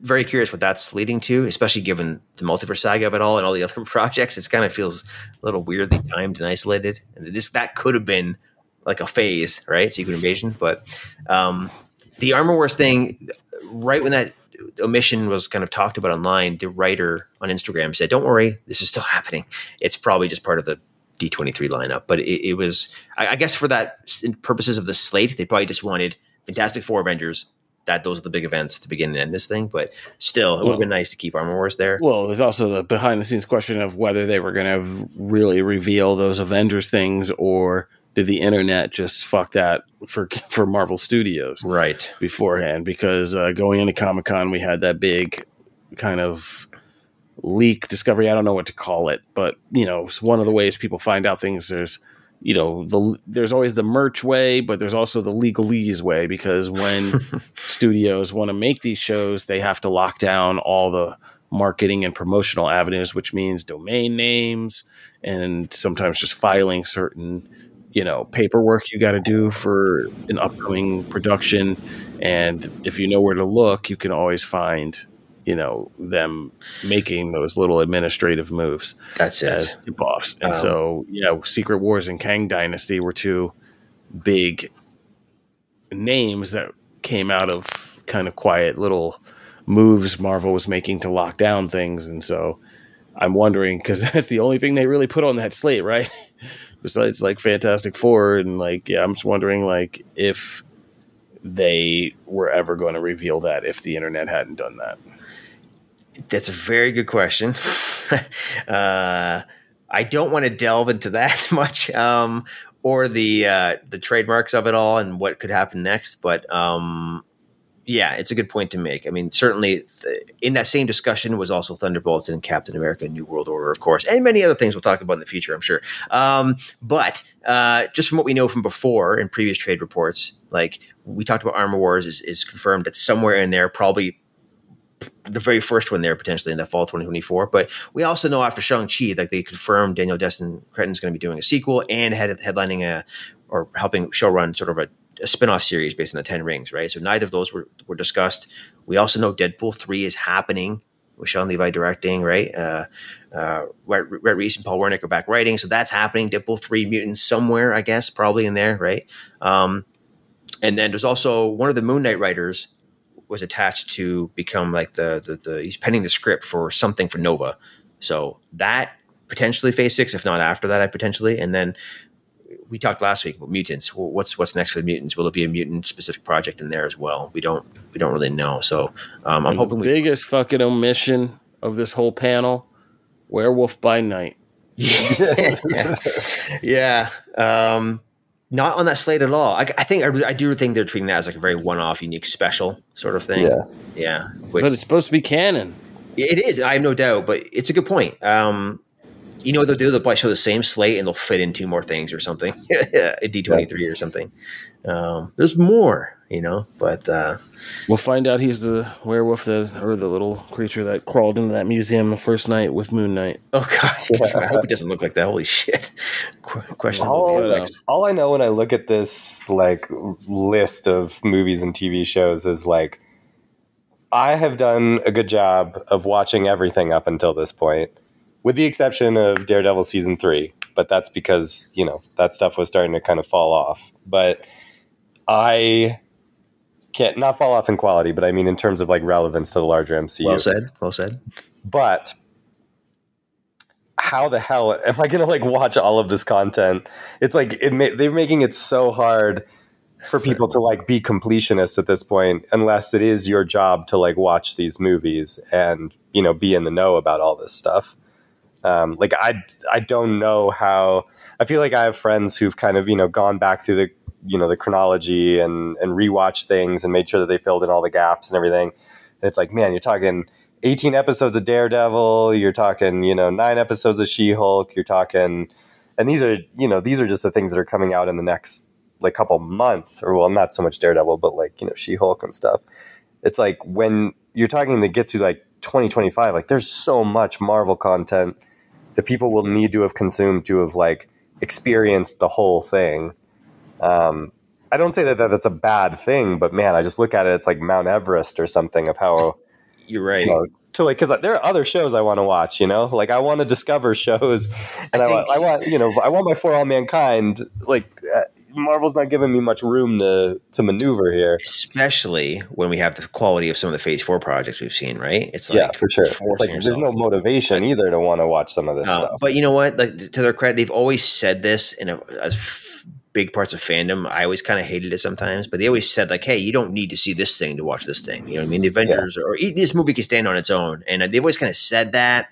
Speaker 3: very curious what that's leading to, especially given the multiverse saga of it all and all the other projects. It kind of feels a little weirdly timed and isolated. And this that could have been like a phase, right? Secret Invasion, but um, the Armor Wars thing, right when that omission was kind of talked about online, the writer on Instagram said, "Don't worry, this is still happening. It's probably just part of the." D23 lineup, but it, it was, I, I guess, for that purposes of the slate, they probably just wanted Fantastic Four Avengers, that those are the big events to begin and end this thing. But still, it would have been nice to keep Armor Wars there.
Speaker 4: Well, there's also the behind the scenes question of whether they were going to really reveal those Avengers things or did the internet just fuck that for for Marvel Studios
Speaker 3: right
Speaker 4: beforehand? Because uh, going into Comic Con, we had that big kind of leak discovery. I don't know what to call it, but you know, it's one of the ways people find out things. There's you know the there's always the merch way but there's also the legalese way because when studios want to make these shows they have to lock down all the marketing and promotional avenues which means domain names and sometimes just filing certain you know paperwork you got to do for an upcoming production and if you know where to look you can always find you know them making those little administrative moves.
Speaker 3: That's it.
Speaker 4: As tip offs, and um, so yeah, Secret Wars and Kang Dynasty were two big names that came out of kind of quiet little moves Marvel was making to lock down things, and so I'm wondering because that's the only thing they really put on that slate, right? Besides like Fantastic Four and like yeah, I'm just wondering like if they were ever going to reveal that if the internet hadn't done that.
Speaker 3: That's a very good question. uh, I don't want to delve into that much, um, or the uh, the trademarks of it all and what could happen next. But um, yeah, it's a good point to make. I mean, certainly th- in that same discussion was also Thunderbolts and Captain America: New World Order, of course, and many other things we'll talk about in the future, I'm sure. Um, but uh, just from what we know from before in previous trade reports, like we talked about Armor Wars is, is confirmed that somewhere in there, probably the very first one there potentially in the fall 2024. But we also know after Shang-Chi, like they confirmed Daniel Destin Cretton's going to be doing a sequel and head, headlining a or helping show run sort of a, a spin-off series based on the Ten Rings, right? So neither of those were, were discussed. We also know Deadpool 3 is happening with Shawn Levy directing, right? Uh, uh, Rhett, Rhett Reese and Paul Wernick are back writing, so that's happening. Deadpool three mutants somewhere, I guess, probably in there, right? Um, and then there's also one of the Moon Knight writers was attached to become like the, the the he's penning the script for something for Nova, so that potentially phase six, if not after that, I potentially, and then we talked last week about mutants. What's what's next for the mutants? Will it be a mutant specific project in there as well? We don't we don't really know. So um, I'm
Speaker 4: And
Speaker 3: hoping
Speaker 4: the
Speaker 3: we
Speaker 4: biggest fucking omission of this whole panel: Werewolf by Night.
Speaker 3: yeah, yeah. Um, not on that slate at all. I, I think I, I do think they're treating that as like a very one-off, unique, special sort of thing.
Speaker 1: Yeah.
Speaker 3: yeah. Which,
Speaker 4: But it's supposed to be canon.
Speaker 3: It is. I have no doubt, but it's a good point. Um, you know what they'll do? They'll probably show the same slate and they'll fit in two more things or something. Yeah, a D twenty three or something. Um, there's more, you know, but uh,
Speaker 4: We'll find out he's the werewolf that, or the little creature that crawled into that museum the first night with Moon Knight.
Speaker 3: oh god, I hope it doesn't look like that. Holy shit! Qu- questionable
Speaker 1: all,
Speaker 3: VFX.
Speaker 1: all I know when I look at this like list of movies and TV shows is like I have done a good job of watching everything up until this point, with the exception of Daredevil season three. But that's because you know that stuff was starting to kind of fall off. But I can't not fall off in quality, but I mean in terms of like relevance to the larger MCU.
Speaker 3: Well said. Well said.
Speaker 1: but how the hell am I going to like watch all of this content? It's like it ma- they're making it so hard for people to like be completionists at this point, unless it is your job to like watch these movies and you know be in the know about all this stuff. Um, like I, I don't know how. I feel like I have friends who've kind of you know gone back through the you know the chronology and and rewatched things and made sure that they filled in all the gaps and everything. And it's like, man, you're talking 18 episodes of Daredevil, you're talking, you know, nine episodes of She-Hulk, you're talking and these are, you know, these are just the things that are coming out in the next like couple months or well, not so much Daredevil, but like, you know, She-Hulk and stuff. It's like when you're talking to get to like 2025, like there's so much Marvel content that people will need to have consumed to have like experienced the whole thing. Um, I don't say that, that that's a bad thing, but man, I just look at it, it's like Mount Everest or something of how
Speaker 3: You're right.
Speaker 1: you know, to like because there are other shows I want to watch. You know, like I want to discover shows, and I,
Speaker 3: I
Speaker 1: want,
Speaker 3: think-
Speaker 1: I want you know I want my For All Mankind. Like uh, Marvel's not giving me much room to to maneuver here.
Speaker 3: Especially when we have the quality of some of the Phase Four projects we've seen, right? It's like
Speaker 1: yeah, for sure. Like there's no motivation either to want to watch some of this
Speaker 3: Uh,
Speaker 1: stuff.
Speaker 3: But you know what? Like to their credit, they've always said this in a, as f- big parts of fandom. I always kind of hated it sometimes, but they always said like, "Hey, you don't need to see this thing to watch this thing." You know what I mean? The Avengers or e- this movie can stand on its own, and uh, they've always kind of said that.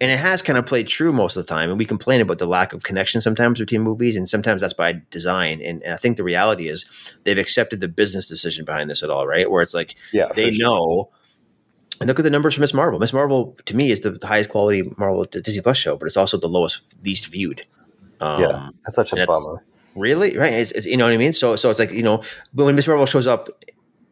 Speaker 3: And it has kind of played true most of the time. And we complain about the lack of connection sometimes between movies, and sometimes that's by design. And, and I think the reality is they've accepted the business decision behind this at all, right? Where it's like
Speaker 1: yeah,
Speaker 3: they
Speaker 1: sure.
Speaker 3: know. And look at the numbers for Ms. Marvel. Ms. Marvel to me is the, the highest quality Marvel Disney Plus show, but it's also the lowest, least viewed. Um,
Speaker 1: Yeah, that's such a bummer.
Speaker 3: Really, right? It's, it's, you know what I mean. So, so it's like you know, but when Ms. Marvel shows up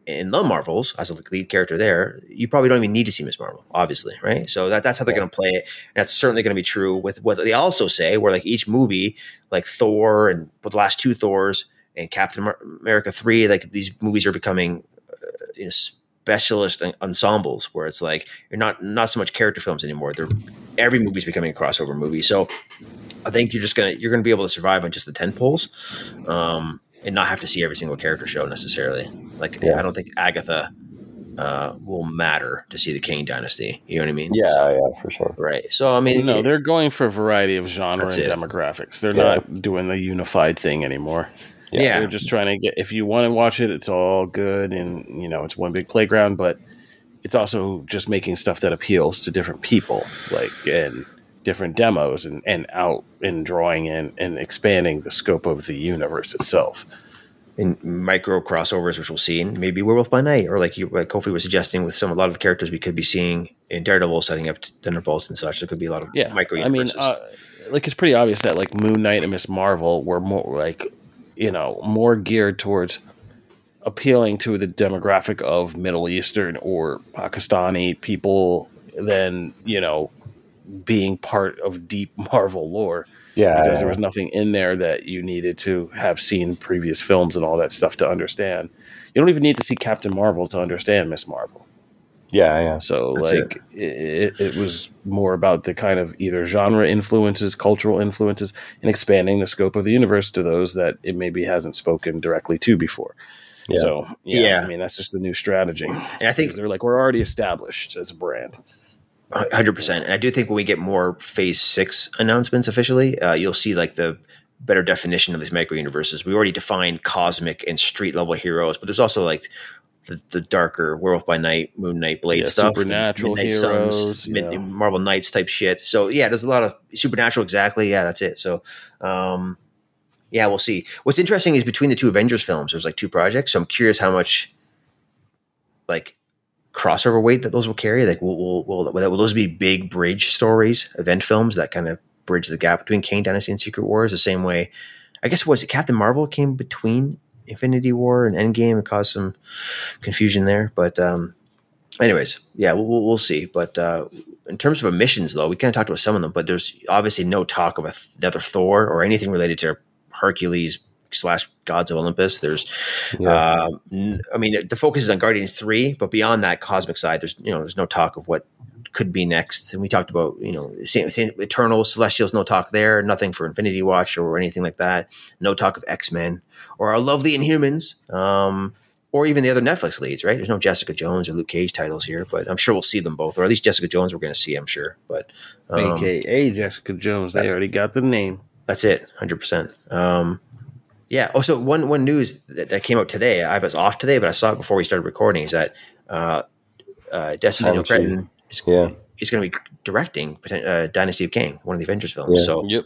Speaker 3: in the Marvels as a lead character, there, you probably don't even need to see Ms. Marvel, obviously, right? So that, that's how they're
Speaker 1: Yeah.
Speaker 3: going to play it. And that's certainly going to be true with what they also say, where like each movie, like Thor and with the last two Thors and Captain Amer- America three, like these movies are becoming uh, you know, specialist ensembles, where it's like you're not not so much character films anymore. They're every movie's becoming a crossover movie. So I think you're just gonna you're gonna be able to survive on just the ten poles, um, and not have to see every single character show necessarily. Like
Speaker 1: Yeah.
Speaker 3: I don't think Agatha uh, will matter to see the Kang Dynasty. You know what I mean?
Speaker 1: Yeah, yeah, for sure.
Speaker 3: Right. So I mean,
Speaker 4: No,
Speaker 3: it-
Speaker 4: they're going for a variety of genre and
Speaker 3: it.
Speaker 4: demographics. They're
Speaker 1: Yeah.
Speaker 4: not doing the unified thing anymore.
Speaker 3: yeah.
Speaker 4: They're just trying to get. If you want to watch it, it's all good, and you know it's one big playground. But it's also just making stuff that appeals to different people, like and different demos, and and out and drawing in and expanding the scope of the universe itself.
Speaker 3: And micro crossovers, which we'll see in maybe Werewolf by Night, or like you, like Kofi was suggesting with some a lot of the characters we could be seeing in Daredevil, setting up Thunderbolts and such. There could be a lot of
Speaker 4: Yeah,
Speaker 3: micro
Speaker 4: I mean, uh, like it's pretty obvious that like Moon Knight and Ms. Marvel were more like you know more geared towards appealing to the demographic of Middle Eastern or Pakistani people than you know being part of deep Marvel lore
Speaker 1: Yeah,
Speaker 4: because
Speaker 1: yeah.
Speaker 4: there was nothing in there that you needed to have seen previous films and all that stuff to understand. You don't even need to see Captain Marvel to understand Ms. Marvel.
Speaker 1: Yeah, yeah.
Speaker 4: So
Speaker 3: That's
Speaker 4: like it. It, it was more about the kind of either genre influences, cultural influences, and expanding the scope of the universe to those that it maybe hasn't spoken directly to before.
Speaker 1: Yeah.
Speaker 4: So yeah,
Speaker 3: Yeah.
Speaker 4: I mean that's just the new strategy.
Speaker 3: And I think
Speaker 4: they're like we're already established as a brand.
Speaker 3: Hundred percent, and I do think when we get more Phase Six announcements officially, uh, you'll see like the better definition of these micro universes. We already defined cosmic and street level heroes, but there's also like the, the darker Werewolf by Night, Moon Knight, Blade
Speaker 4: Yeah,
Speaker 3: stuff,
Speaker 4: supernatural
Speaker 3: Midnight
Speaker 4: heroes,
Speaker 3: Mid-
Speaker 4: yeah.
Speaker 3: Marvel Knights type shit. So yeah, there's a lot of supernatural. Exactly, yeah, that's it. So. um yeah, we'll see. What's interesting is between the two Avengers films, there's like two projects. So I'm curious how much like crossover weight that those will carry. Like, will will, will, will those be big bridge stories, event films that kind of bridge the gap between Kang Dynasty and Secret Wars? The same way, I guess, was it Captain Marvel came between Infinity War and Endgame and caused some confusion there. But, um, anyways, yeah, we'll, we'll, see. But uh, in terms of emissions, though, we kind of talked about some of them, but there's obviously no talk of th- another Thor or anything related to Hercules slash Gods of Olympus. There's,
Speaker 1: Yeah.
Speaker 3: um, n- I mean, the focus is on Guardians three, but beyond that cosmic side, there's you know there's no talk of what could be next. And we talked about you know Eternal Celestials, no talk there. Nothing for Infinity Watch or anything like that. No talk of X Men or our lovely Inhumans. Um, or even the other Netflix leads, right? There's no Jessica Jones or Luke Cage titles here, but I'm sure we'll see them both, or at least Jessica Jones we're going to see, I'm sure. But um,
Speaker 4: AKA Jessica Jones. They already got the name.
Speaker 3: that's it, hundred percent. Yeah. Also, one one news that, that came out today. I was off today, but I saw it before we started recording. Is that uh, uh, Destiny
Speaker 1: Shang-Chi.
Speaker 3: Cretton is,
Speaker 1: Yeah.
Speaker 3: is going to be directing uh, Dynasty of King, one of the Avengers films.
Speaker 1: Yeah.
Speaker 3: So,
Speaker 4: Yep.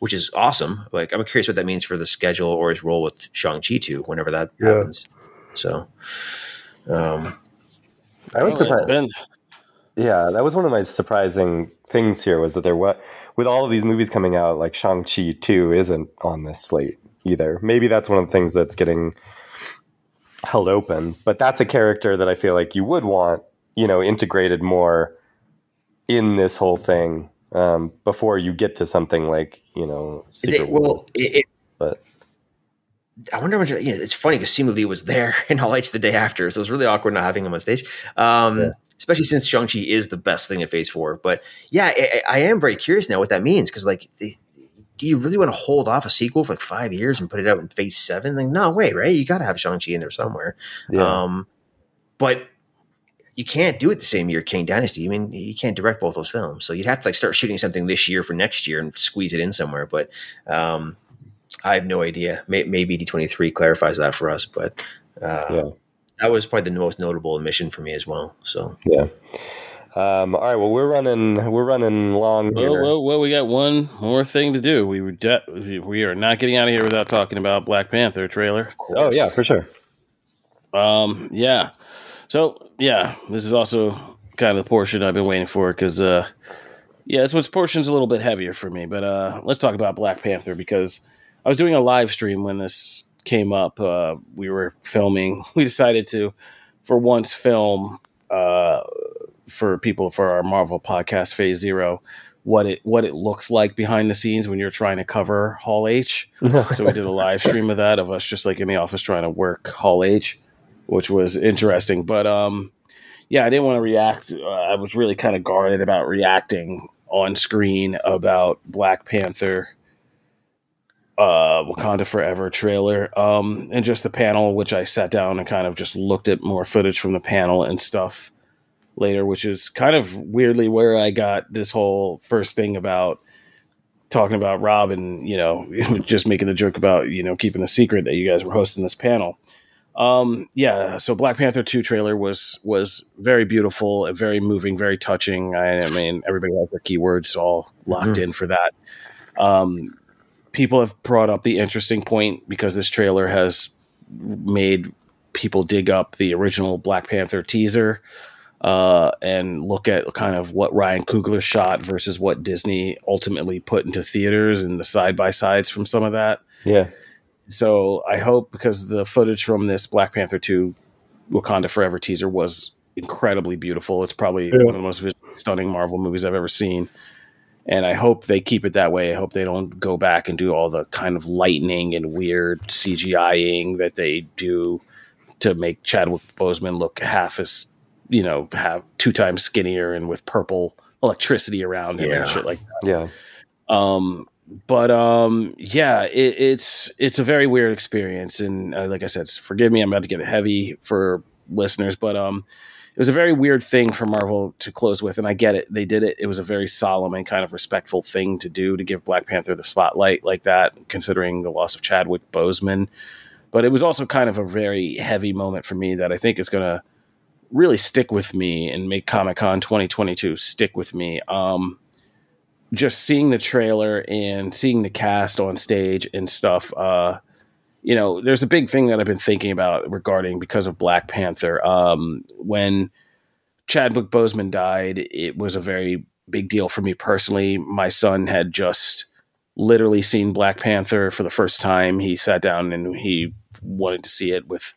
Speaker 3: which is awesome. Like, I'm curious what that means for the schedule or his role with Shang Chi too, whenever that
Speaker 1: Yeah.
Speaker 3: happens. So, um,
Speaker 1: I was
Speaker 4: Oh,
Speaker 1: surprised.
Speaker 4: Ben,
Speaker 1: Yeah, that was one of my surprising things here was that there was with all of these movies coming out, like Shang Chi two isn't on this slate either. Maybe that's one of the things that's getting held open. But that's a character that I feel like you would want, you know, integrated more in this whole thing um, before you get to something like you know Secret
Speaker 3: They- well,
Speaker 1: World.
Speaker 3: it, it,
Speaker 1: But
Speaker 3: I wonder. What, you know, it's funny because Simu Liu was there in All Lights the day after, so it was really awkward not having him on stage. Um,
Speaker 1: Yeah.
Speaker 3: Especially since Shang Chi is the best thing in Phase Four. But yeah, I, I am very curious now what that means because, like, the, do you really want to hold off a sequel for like five years and put it out in Phase Seven? Like, no way, right? You got to have Shang Chi in there somewhere.
Speaker 1: yeah,
Speaker 3: Um, but you can't do it the same year Kang Dynasty. I mean, you can't direct both those films, so you'd have to like start shooting something this year for next year and squeeze it in somewhere. But um, I have no idea. May- Maybe D twenty three clarifies that for us, but uh,
Speaker 1: Yeah.
Speaker 3: that was probably the most notable omission for me as well. So
Speaker 1: yeah. Um, all right. Well, we're running. We're running long here.
Speaker 4: well, well, well, we got one more thing to do. We were de- we are not getting out of here without talking about Black Panther trailer.
Speaker 1: oh yeah, for sure.
Speaker 4: Um, yeah. So yeah, this is also kind of the portion I've been waiting for because, uh, yeah, this one's portion's a little bit heavier for me. But uh, let's talk about Black Panther because I was doing a live stream when this came up. Uh, we were filming. We decided to, for once, film uh, for people for our Marvel podcast Phase Zero. What it what it looks like behind the scenes when you're trying to cover Hall H. so we did a live stream of that of us just like in the office trying to work Hall H which was interesting. But um, yeah, I didn't want to react. Uh, I was really kind of guarded about reacting on screen about Black Panther, uh, Wakanda Forever trailer, um, and just the panel, which I sat down and kind of just looked at more footage from the panel and stuff later, which is kind of weirdly where I got this whole first thing about talking about Rob and you know just making the joke about you know keeping the secret that you guys were hosting this panel. Um, yeah, so Black Panther 2 trailer was was very beautiful very moving, very touching. I, I mean, everybody has their keywords all locked in for that. Um, people have brought up the interesting point because this trailer has made people dig up the original Black Panther teaser uh, and look at kind of what Ryan Coogler shot versus what Disney ultimately put into theaters and the side by sides from some of that.
Speaker 1: Yeah.
Speaker 4: So I hope because the footage from this Black Panther 2 Wakanda Forever teaser was incredibly beautiful. It's probably one of the most stunning Marvel movies I've ever seen. And I hope they keep it that way. I hope they don't go back and do all the kind of lightning and weird CGIing that they do to make Chadwick Boseman look half as you know, have two times skinnier and with purple electricity around him
Speaker 3: Yeah.
Speaker 4: and shit like that.
Speaker 1: Yeah.
Speaker 4: Um, but um, yeah, it, it's it's a very weird experience, and uh, like I said, forgive me, I'm about to get heavy for listeners, but um, it was a very weird thing for Marvel to close with, and I get it. They did it. It was a very solemn and kind of respectful thing to do to give Black Panther the spotlight like that, considering the loss of Chadwick Boseman. But it was also kind of a very heavy moment for me that I think is going to really stick with me and make Comic Con 2022 stick with me. Um, just seeing the trailer and seeing the cast on stage and stuff, uh, you know, there's a big thing that I've been thinking about regarding because of Black Panther. Um, when Chadwick Boseman died, it was a very big deal for me personally. My son had just literally seen Black Panther for the first time. He sat down and he wanted to see it with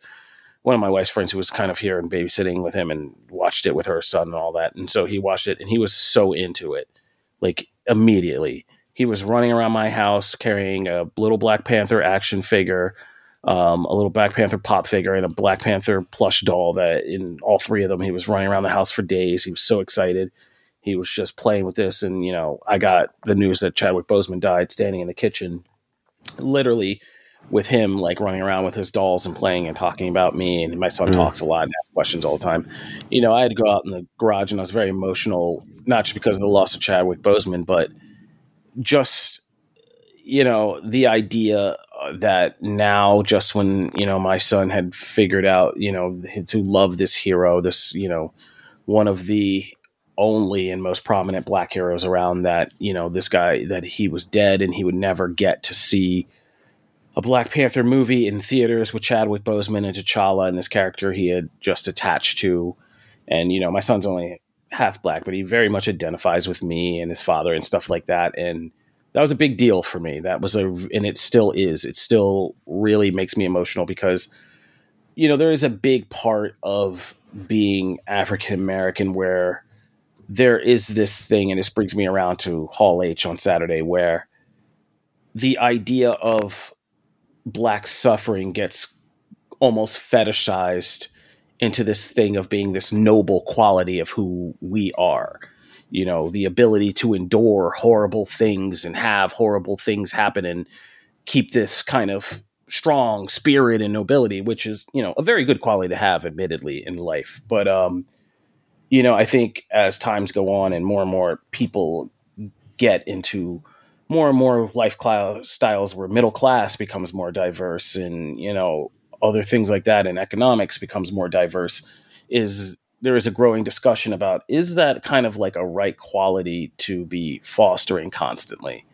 Speaker 4: one of my wife's friends who was kind of here and babysitting with him and watched it with her son and all that. And so he watched it and he was so into it. Like immediately. He was running around my house carrying a little Black Panther action figure, um, a little Black Panther pop figure, and a Black Panther plush doll. That in all three of them, he was running around the house for days. He was so excited. He was just playing with this, and you know, I got the news that Chadwick Boseman died standing in the kitchen, literally with him like running around with his dolls and playing and talking about me. And my son
Speaker 1: Mm.
Speaker 4: talks a lot and asks questions all the time. You know, I had to go out in the garage and I was very emotional, not just because of the loss of Chadwick Boseman, but just you know the idea uh, that now just when you know my son had figured out you know to love this hero this you know one of the only and most prominent black heroes around that you know this guy that he was dead and he would never get to see a Black Panther movie in theaters with Chadwick Boseman and T'Challa and this character he had just attached to. And you know my son's only half black but he very much identifies with me and his father and stuff like that. And that was a big deal for me. That was a and it still is. It still really makes me emotional because you know there is a big part of being african american where there is this thing and this brings me around to hall h on saturday where the idea of black suffering gets almost fetishized into this thing of being this noble quality of who we are. You know the ability to endure horrible things and have horrible things happen and keep this kind of strong spirit and nobility which is you know a very good quality to have admittedly in life. But um you know i think as times go on and more and more people get into more and more life styles where middle class becomes more diverse and you know other things like that and economics becomes more diverse is there is a growing discussion about is that kind of like a right quality to be fostering constantly?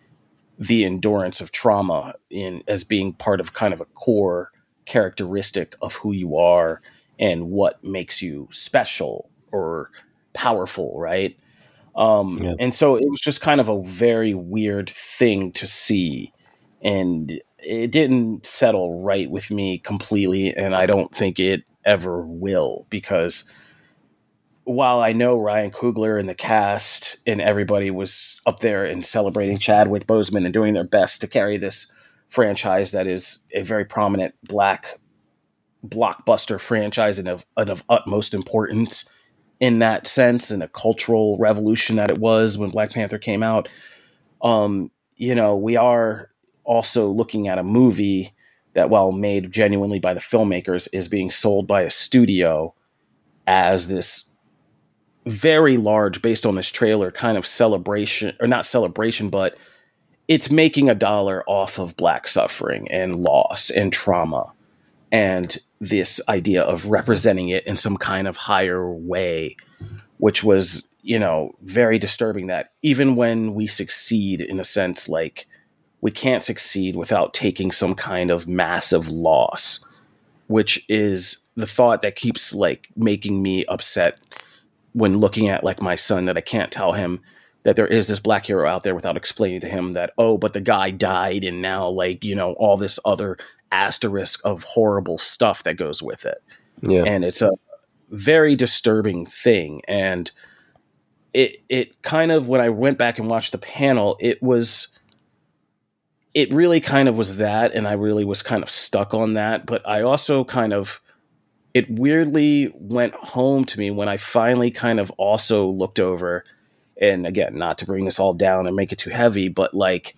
Speaker 4: The endurance of trauma in as being part of kind of a core characteristic of who you are and what makes you special or powerful right um
Speaker 1: Yeah.
Speaker 4: and so it was just kind of a very weird thing to see and it didn't settle right with me completely and i don't think it ever will because while I know Ryan Coogler and the cast and everybody was up there and celebrating Chadwick Boseman and doing their best to carry this franchise that is a very prominent black blockbuster franchise and of, and of utmost importance in that sense and a cultural revolution that it was when Black Panther came out. Um, you know, we are also looking at a movie that, while made genuinely by the filmmakers, is being sold by a studio as this very large based on this trailer kind of celebration or not celebration but it's making a dollar off of black suffering and loss and trauma and this idea of representing it in some kind of higher way which was you know very disturbing that even when we succeed in a sense like we can't succeed without taking some kind of massive loss which is the thought that keeps like making me upset when looking at like my son that I can't tell him that there is this black hero out there without explaining to him that oh but the guy died and now like you know all this other asterisk of horrible stuff that goes with it.
Speaker 1: Yeah.
Speaker 4: and it's a very disturbing thing. And it it kind of when I went back and watched the panel it was it really kind of was that and I really was kind of stuck on that. But I also kind of it weirdly went home to me when I finally kind of also looked over and again, not to bring this all down and make it too heavy, but like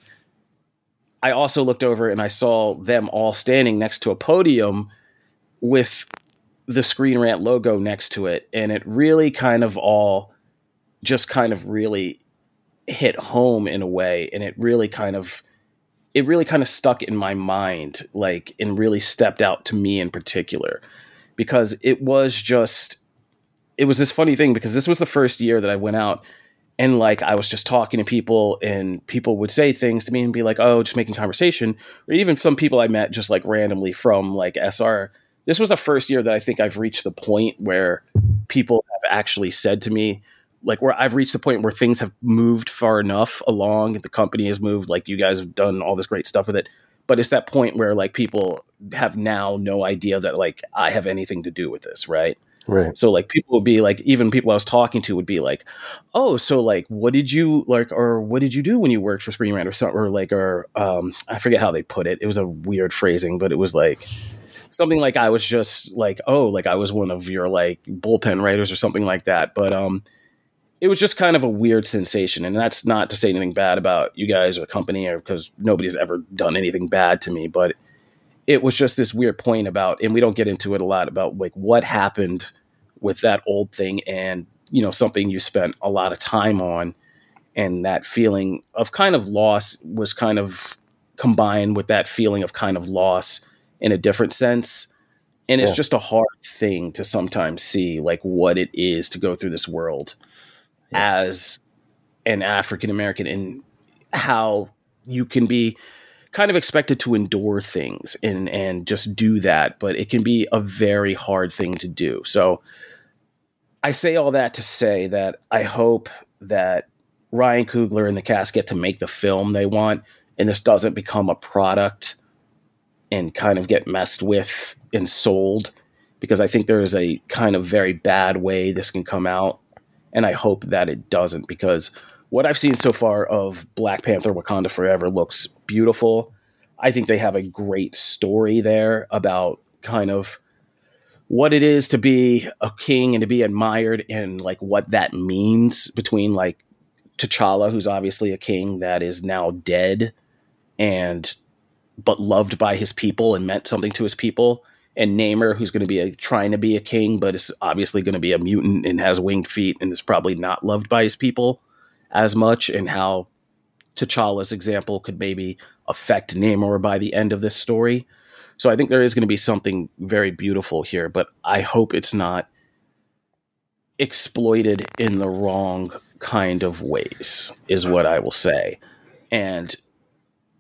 Speaker 4: I also looked over and I saw them all standing next to a podium with the Screen Rant logo next to it. And it really kind of all just kind of really hit home in a way. And it really kind of, it really kind of stuck in my mind, like, and really stepped out to me in particular because it was just, it was this funny thing because this was the first year that I went out and like I was just talking to people and people would say things to me and be like, "Oh, just making conversation," or even some people I met just like randomly from like SR. This was the first year that I think I've reached the point where people have actually said to me, like where I've reached the point where things have moved far enough along, the company has moved, like you guys have done all this great stuff with it. But it's that point where like people have now no idea that like I have anything to do with this, right?
Speaker 1: Right.
Speaker 4: So like people would be like, even people I was talking to would be like, oh, so like, what did you like, or what did you do when you worked for Screen Rant or something, or like, or um, I forget how they put it. It was a weird phrasing, but it was like something like I was just like, oh, like I was one of your like bullpen writers or something like that. But um, it was just kind of a weird sensation, and that's not to say anything bad about you guys or the company, or because nobody's ever done anything bad to me, but it was just this weird point about, and we don't get into it a lot about like what happened with that old thing and you know something you spent a lot of time on and that feeling of kind of loss was kind of combined with that feeling of kind of loss in a different sense and it's yeah. just a hard thing to sometimes see like what it is to go through this world yeah. as an african american and how you can be kind of expected to endure things and and just do that but it can be a very hard thing to do. So i say all that to say that i hope that ryan coogler and the cast get to make the film they want and this doesn't become a product and kind of get messed with and sold because i think there is a kind of very bad way this can come out and i hope that it doesn't because what I've seen so far of Black Panther Wakanda Forever looks beautiful. I think they have a great story there about kind of what it is to be a king and to be admired and like what that means between like T'Challa, who's obviously a king that is now dead and but loved by his people and meant something to his people, and Namor, who's going to be a, trying to be a king, but is obviously going to be a mutant and has winged feet and is probably not loved by his people as much and how T'Challa's example could maybe affect Namor by the end of this story. So I think there is going to be something very beautiful here, but I hope it's not exploited in the wrong kind of ways, is what I will say. And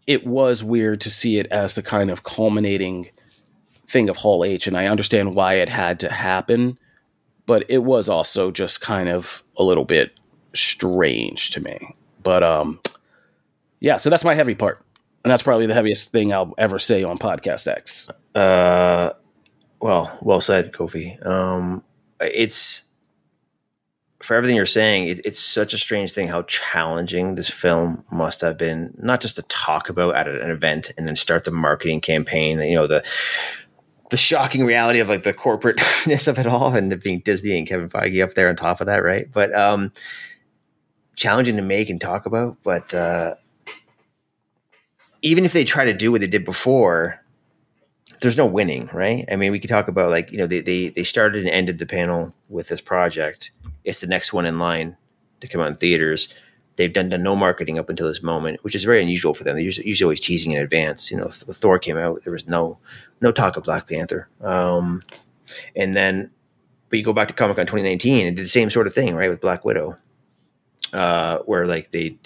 Speaker 4: it was weird to see it as the kind of culminating thing of Hall H, and I understand why it had to happen, but it was also just kind of a little bit strange to me. But um, yeah, so that's my heavy part, and that's probably the heaviest thing I'll ever say on Podcast X.
Speaker 3: Uh, well, well said, Kofi. Um, it's for everything you're saying. It, it's such a strange thing how challenging this film must have been, not just to talk about at an event and then start the marketing campaign. You know the the shocking reality of like the corporateness of it all and being Disney and Kevin Feige up there on top of that, right? But um, challenging to make and talk about. But uh, even if they try to do what they did before, there's no winning, right? I mean, we could talk about like you know they they they started and ended the panel with this project. It's the next one in line to come out in theaters. They've done, done no marketing up until this moment, which is very unusual for them. They're usually, usually always teasing in advance. You know, when Thor came out, there was no no talk of Black Panther. Um, and then, but you go back to Comic Con 2019 and did the same sort of thing, right, with Black Widow uh, where like they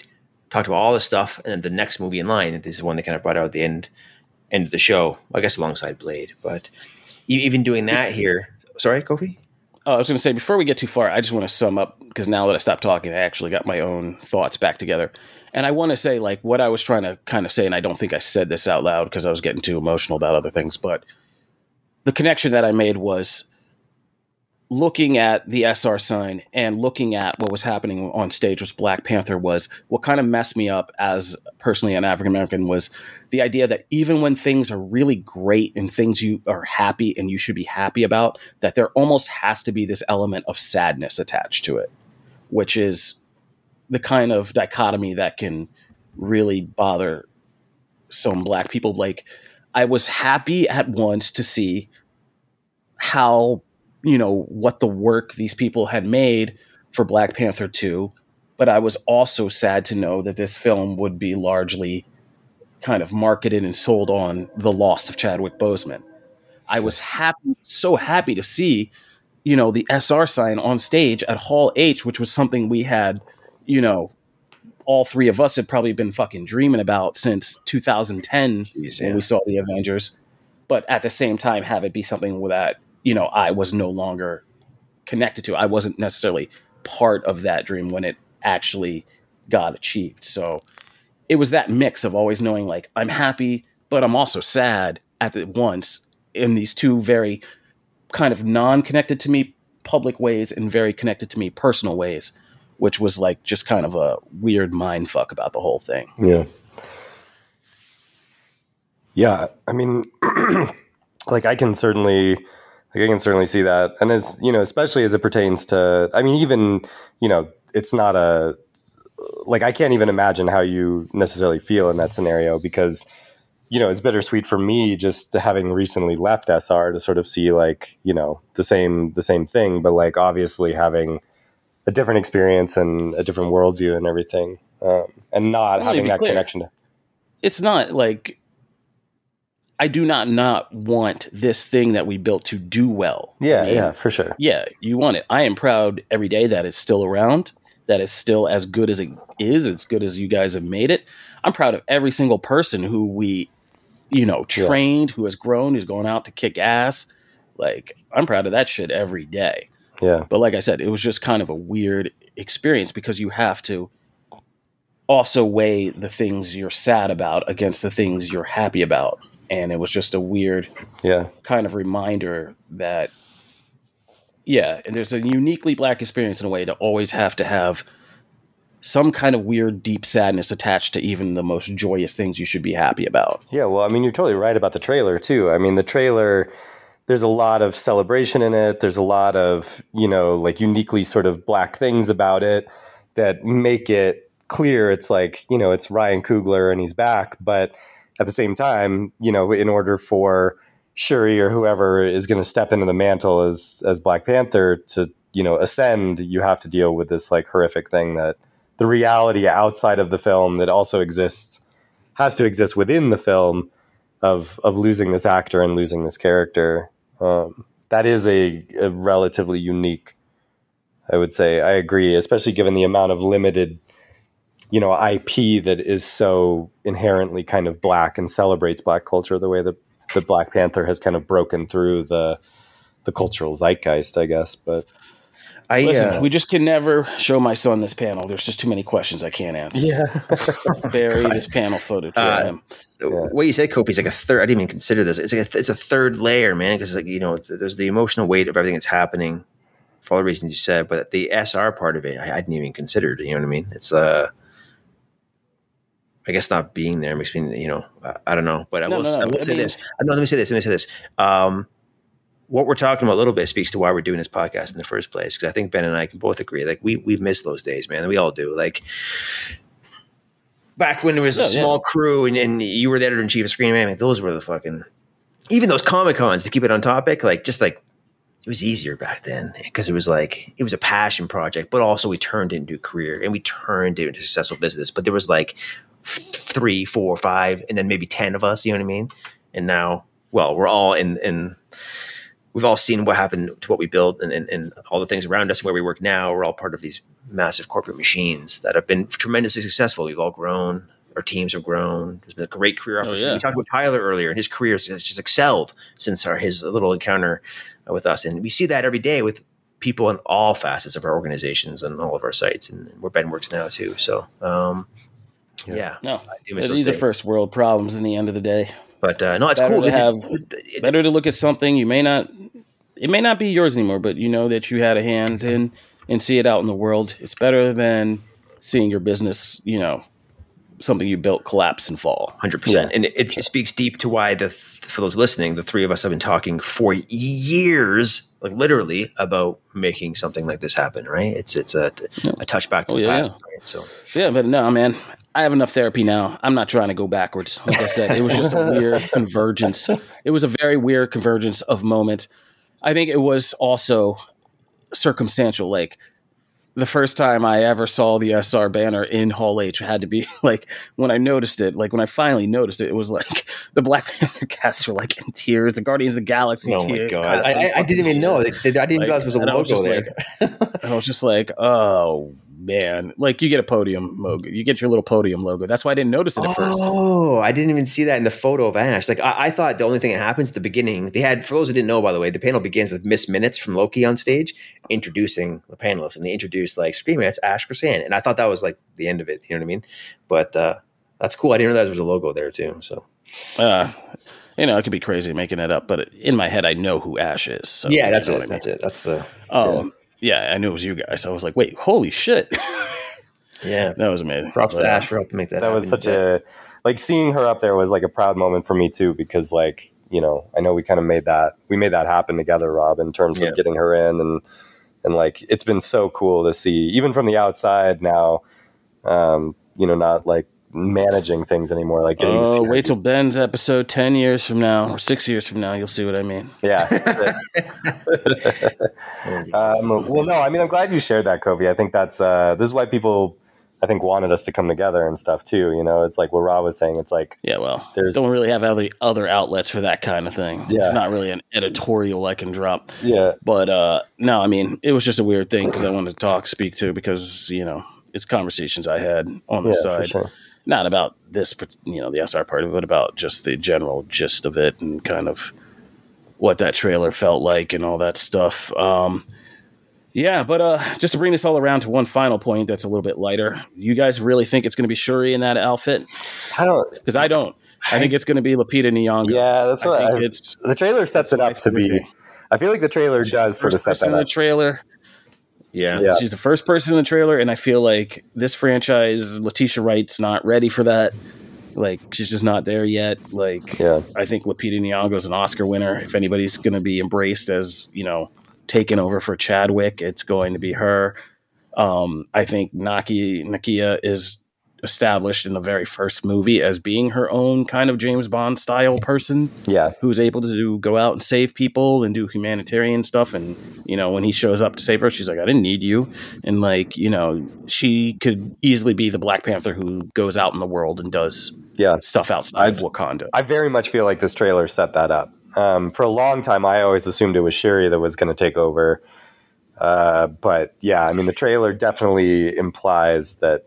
Speaker 3: talked about all this stuff, and then the next movie in line, this is one they kind of brought out at the end end of the show, I guess alongside Blade. But even doing that here, sorry, Kofi.
Speaker 4: Oh, I was going to say before we get too far, I just want to sum up because now that I stopped talking, I actually got my own thoughts back together. And I want to say, like, what I was trying to kind of say, and I don't think I said this out loud because I was getting too emotional about other things, but the connection that I made was looking at the SR sign and looking at what was happening on stage with Black Panther was what kind of messed me up as personally an African American was the idea that even when things are really great and things you are happy and you should be happy about, that there almost has to be this element of sadness attached to it, which is the kind of dichotomy that can really bother some black people. Like I was happy at once to see how you know what the work these people had made for Black Panther 2 but I was also sad to know that this film would be largely kind of marketed and sold on the loss of Chadwick Boseman. I was happy so happy to see you know the SR sign on stage at Hall H which was something we had you know all three of us had probably been fucking dreaming about since 2010 Jeez, when yeah. we saw the Avengers but at the same time have it be something that you know I was no longer connected to. I wasn't necessarily part of that dream when it actually got achieved. So it was that mix of always knowing like I'm happy, but I'm also sad at the once in these two very kind of non-connected to me public ways and very connected to me personal ways, which was like just kind of a weird mind fuck about the whole thing.
Speaker 1: Yeah. Yeah, I mean, like I can certainly, like I can certainly see that, and as you know, especially as it pertains to, I mean, even you know, it's not a like I can't even imagine how you necessarily feel in that scenario because you know it's bittersweet for me just having recently left SR to sort of see like you know the same the same thing, but like obviously having a different experience and a different worldview and everything, um, and not having that clear. connection. To-
Speaker 4: it's not like I do not not want this thing that we built to do well.
Speaker 1: Yeah, I mean, yeah, for sure.
Speaker 4: Yeah, you want it. I am proud every day that it's still around, that it's still as good as it is, as good as you guys have made it. I'm proud of every single person who we, you know, trained, yeah. who has grown, who's going out to kick ass. Like, I'm proud of that shit every day.
Speaker 1: Yeah.
Speaker 4: But like I said, it was just kind of a weird experience because you have to also weigh the things you're sad about against the things you're happy about and it was just a weird
Speaker 1: yeah.
Speaker 4: kind of reminder that yeah and there's a uniquely black experience in a way to always have to have some kind of weird deep sadness attached to even the most joyous things you should be happy about.
Speaker 1: Yeah well i mean you're totally right about the trailer too. I mean the trailer there's a lot of celebration in it. There's a lot of you know like uniquely sort of black things about it that make it clear. It's like you know it's ryan coogler and he's back but at the same time, you know, in order for Shuri or whoever is going to step into the mantle as as Black Panther to you know ascend, you have to deal with this like horrific thing that the reality outside of the film that also exists has to exist within the film of of losing this actor and losing this character. Um, that is a, a relatively unique, I would say. I agree, especially given the amount of limited you know IP that is so inherently kind of black and celebrates black culture the way that the Black Panther has kind of broken through the the cultural zeitgeist, I guess. But
Speaker 4: I Listen, uh, we just can never show my son this panel. There's just too many questions I can't answer.
Speaker 1: Yeah,
Speaker 4: bury this panel footage. Uh,
Speaker 3: yeah. What you said, Kofi, is like a third. I didn't even consider this. It's like a, it's a third layer, man. Because like you know, there's the emotional weight of everything that's happening for all the reasons you said, but the SR part of it, I, I didn't even consider. You know what I mean? It's uh I guess not being there makes me, you know, I, I don't know. But I no, will, no, I will I say mean, this. No, let me say this. Let me say this. Um, what we're talking about a little bit speaks to why we're doing this podcast in the first place. Because I think Ben and I can both agree. Like we we miss those days, man. We all do. Like back when there was a small yeah. crew and, and, you were the editor in chief of Screen Rant. Like, those were the fucking even those comic cons to keep it on topic. Like just like it was easier back then because it was like it was a passion project, but also we turned it into a career and we turned it into a successful business. But there was like three, four, five, and then maybe ten of us. You know what I mean? And now, well, we're all in in. We've all seen what happened to what we built and, and, and all the things around us and where we work now. We're all part of these massive corporate machines that have been tremendously successful. We've all grown. Our teams have grown. There's been a great career opportunity. Oh, yeah. We talked about Tyler earlier, and his career has just excelled since our, his little encounter with us. And we see that every day with people in all facets of our organizations and all of our sites, and where Ben works now too. So, um, yeah. yeah.
Speaker 4: No, these are first world problems in the end of the day.
Speaker 3: But uh, no, it's
Speaker 4: better
Speaker 3: cool.
Speaker 4: To have, better to look at something you may not it may not be yours anymore, but you know that you had a hand in and see it out in the world. It's better than seeing your business, you know, something you built collapse and fall.
Speaker 3: Hundred yeah. percent, and it, it, speaks deep to why the for those listening, the three of us have been talking for years, like literally, about making something like this happen. Right? It's it's a, yeah. a touchback to oh, the yeah, past. Right?
Speaker 4: So yeah, but no, man, I have enough therapy now. I'm not trying to go backwards. Like I said, it was just a weird convergence. It was a very weird convergence of moments. I think it was also circumstantial. Like the first time I ever saw the SR banner in Hall H had to be like when I noticed it, like when I finally noticed it, it was like the Black Panther cast were like in tears, the Guardians of the Galaxy.
Speaker 3: Oh my god! I, I, I, didn't even know. I didn't like, realize it was a logo was there.
Speaker 4: Like, I was just like, oh man, like you get a podium logo, you get your little podium logo. That's why I didn't notice it at
Speaker 3: oh,
Speaker 4: first.
Speaker 3: Oh, I didn't even see that in the photo of Ash. Like I, I, thought the only thing that happens at the beginning, they had for those who didn't know, by the way, the panel begins with Miss Minutes from Loki on stage introducing the panelists, and they introduced like screaming, "It's Ash Crossan," and I thought that was like the end of it. You know what I mean? But uh, that's cool. I didn't realize there was a logo there too. So.
Speaker 4: Uh, you know, it could be crazy making it up, but in my head, I know who Ash is. So
Speaker 3: yeah, that's it. I mean. That's it. That's the.
Speaker 4: Um, yeah. Yeah, I knew it was you guys. I was like, wait, holy shit.
Speaker 3: Yeah,
Speaker 4: that was amazing.
Speaker 3: Props but, to Ash for helping make that.
Speaker 1: That happen. was such a like seeing her up there was like a proud moment for me too because like you know I know we kind of made that we made that happen together, Rob, in terms yeah. of getting her in and and like it's been so cool to see even from the outside now. Um, you know, not like managing things anymore. Like getting
Speaker 4: oh, wait till Ben's episode ten years from now or six years from now, you'll see what I mean.
Speaker 1: Yeah. um, well, no, I mean, I'm glad you shared that, Kofi. I think that's uh, this is why people I think wanted us to come together and stuff too. You know, it's like what Rob was saying. It's like
Speaker 4: yeah, well, there's don't really have other other outlets for that kind of thing. Yeah, it's not really an editorial I can drop.
Speaker 1: Yeah,
Speaker 4: but uh, no, I mean, it was just a weird thing because I wanted to talk, speak to because you know it's conversations I had on the yeah, side, sure. Not about this, you know, the SR part of it, but about just the general gist of it and kind of what that trailer felt like and all that stuff. Um, yeah, but uh, just to bring this all around to one final point that's a little bit lighter, you guys really think it's going to be Shuri in that outfit?
Speaker 1: I don't,
Speaker 4: because I don't. I think it's going to be Lupita Nyong'o.
Speaker 1: Yeah, that's what I think I, it's. The trailer sets it up to be. I feel like the trailer does sort of set that
Speaker 4: up. The trailer.
Speaker 3: Yeah. yeah,
Speaker 4: she's the first person in the trailer, and I feel like this franchise, Letitia Wright's not ready for that. Like she's just not there yet. Like,
Speaker 1: yeah.
Speaker 4: I think Lupita Nyong'o is an Oscar winner. If anybody's going to be embraced as you know taken over for Chadwick. It's going to be her. Um, I think Naki Nakia is established in the very first movie as being her own kind of James Bond style person.
Speaker 1: Yeah.
Speaker 4: Who's able to do, go out and save people and do humanitarian stuff. And, you know, when he shows up to save her, she's like, I didn't need you. And, like, you know, she could easily be the Black Panther who goes out in the world and does
Speaker 1: yeah.
Speaker 4: stuff outside I've, of Wakanda.
Speaker 1: I very much feel like this trailer set that up. Um, for a long time, I always assumed it was Shuri that was going to take over. Uh, but yeah, I mean, the trailer definitely implies that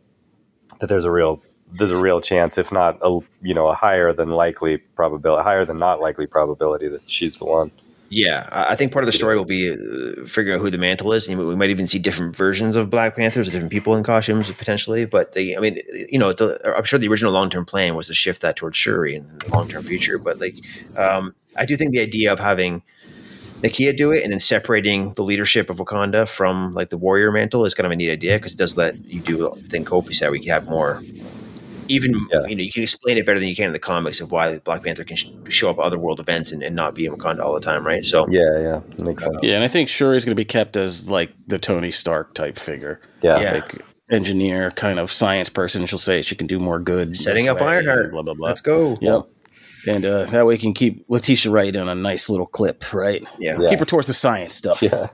Speaker 1: that there's a real there's a real chance, if not a you know a higher than likely probability, higher than not likely probability that she's the one.
Speaker 3: Yeah, I think part of the story will be uh, figuring out who the mantle is. And we might even see different versions of Black Panthers, different people in costumes potentially. But they, I mean, you know, the, I'm sure the original long term plan was to shift that towards Shuri in the long term future. But like, um, I do think the idea of having Nakia do it and then separating the leadership of Wakanda from like the warrior mantle is kind of a neat idea because it does let you do the thing Kofi said. We can have more, even yeah. you know, you can explain it better than you can in the comics of why Black Panther can sh- show up at other world events and, and, not be in Wakanda all the time, right? So
Speaker 1: yeah, yeah, makes sense.
Speaker 4: Yeah, and I think Shuri is going to be kept as like the Tony Stark type figure.
Speaker 1: Yeah,
Speaker 3: yeah.
Speaker 4: like engineer, kind of science person. She'll say she can do more good.
Speaker 3: Setting up Ironheart.
Speaker 4: Blah blah blah.
Speaker 3: Let's go.
Speaker 4: Yep and uh, that way we can keep Letitia Wright in a nice little clip, right?
Speaker 3: Yeah,
Speaker 4: keep her towards the science stuff.
Speaker 1: Yeah,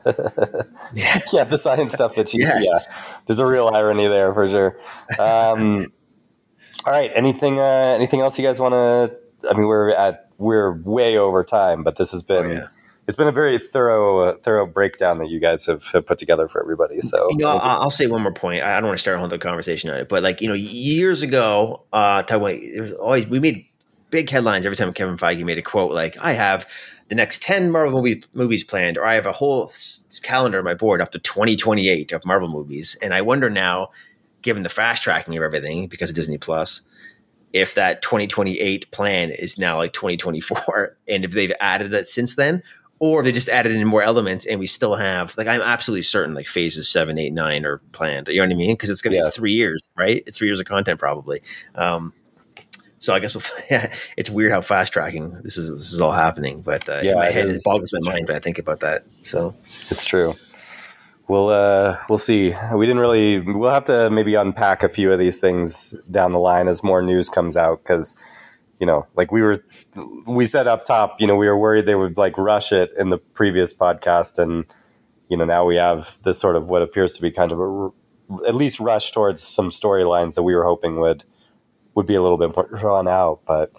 Speaker 1: yeah. yeah, the science stuff that she. Yes. Yeah, there's a real irony there for sure. Um, all right, anything? Uh, anything else you guys want to? I mean, we're at we're way over time, but this has been. Oh, yeah. It's been a very thorough, uh, thorough breakdown that you guys have, have, put together for everybody. So,
Speaker 3: you know, I'll, I'll, say one more point. I don't want to start a whole other conversation on it, but like you know, years ago, uh, talk about, there was always we made big headlines every time Kevin Feige made a quote like, I have the next 10 Marvel movie, movies planned, or I have a whole s- calendar on my board up to 2028 of Marvel movies. And I wonder now, given the fast tracking of everything because of Disney Plus, if that 2028 plan is now like 2024 and if they've added it since then or if they just added in more elements and we still have like i'm absolutely certain like phases seven eight nine are planned you know what i mean because it's gonna
Speaker 1: Yeah.
Speaker 3: be three years right it's three years of content probably um so I guess we'll, yeah, it's weird how fast tracking this is. This is all happening, but uh,
Speaker 1: Yeah,
Speaker 3: my head,
Speaker 1: is.
Speaker 3: boggles my mind when I think about that. So
Speaker 1: It's true. We'll uh, we'll see. We didn't really. We'll have to maybe unpack a few of these things down the line as more news comes out because you know, like we were, we said up top, you know, we were worried they would like rush it in the previous podcast, and you know, now we have this sort of what appears to be kind of a at least rush towards some storylines that we were hoping would would be a little bit more drawn out, but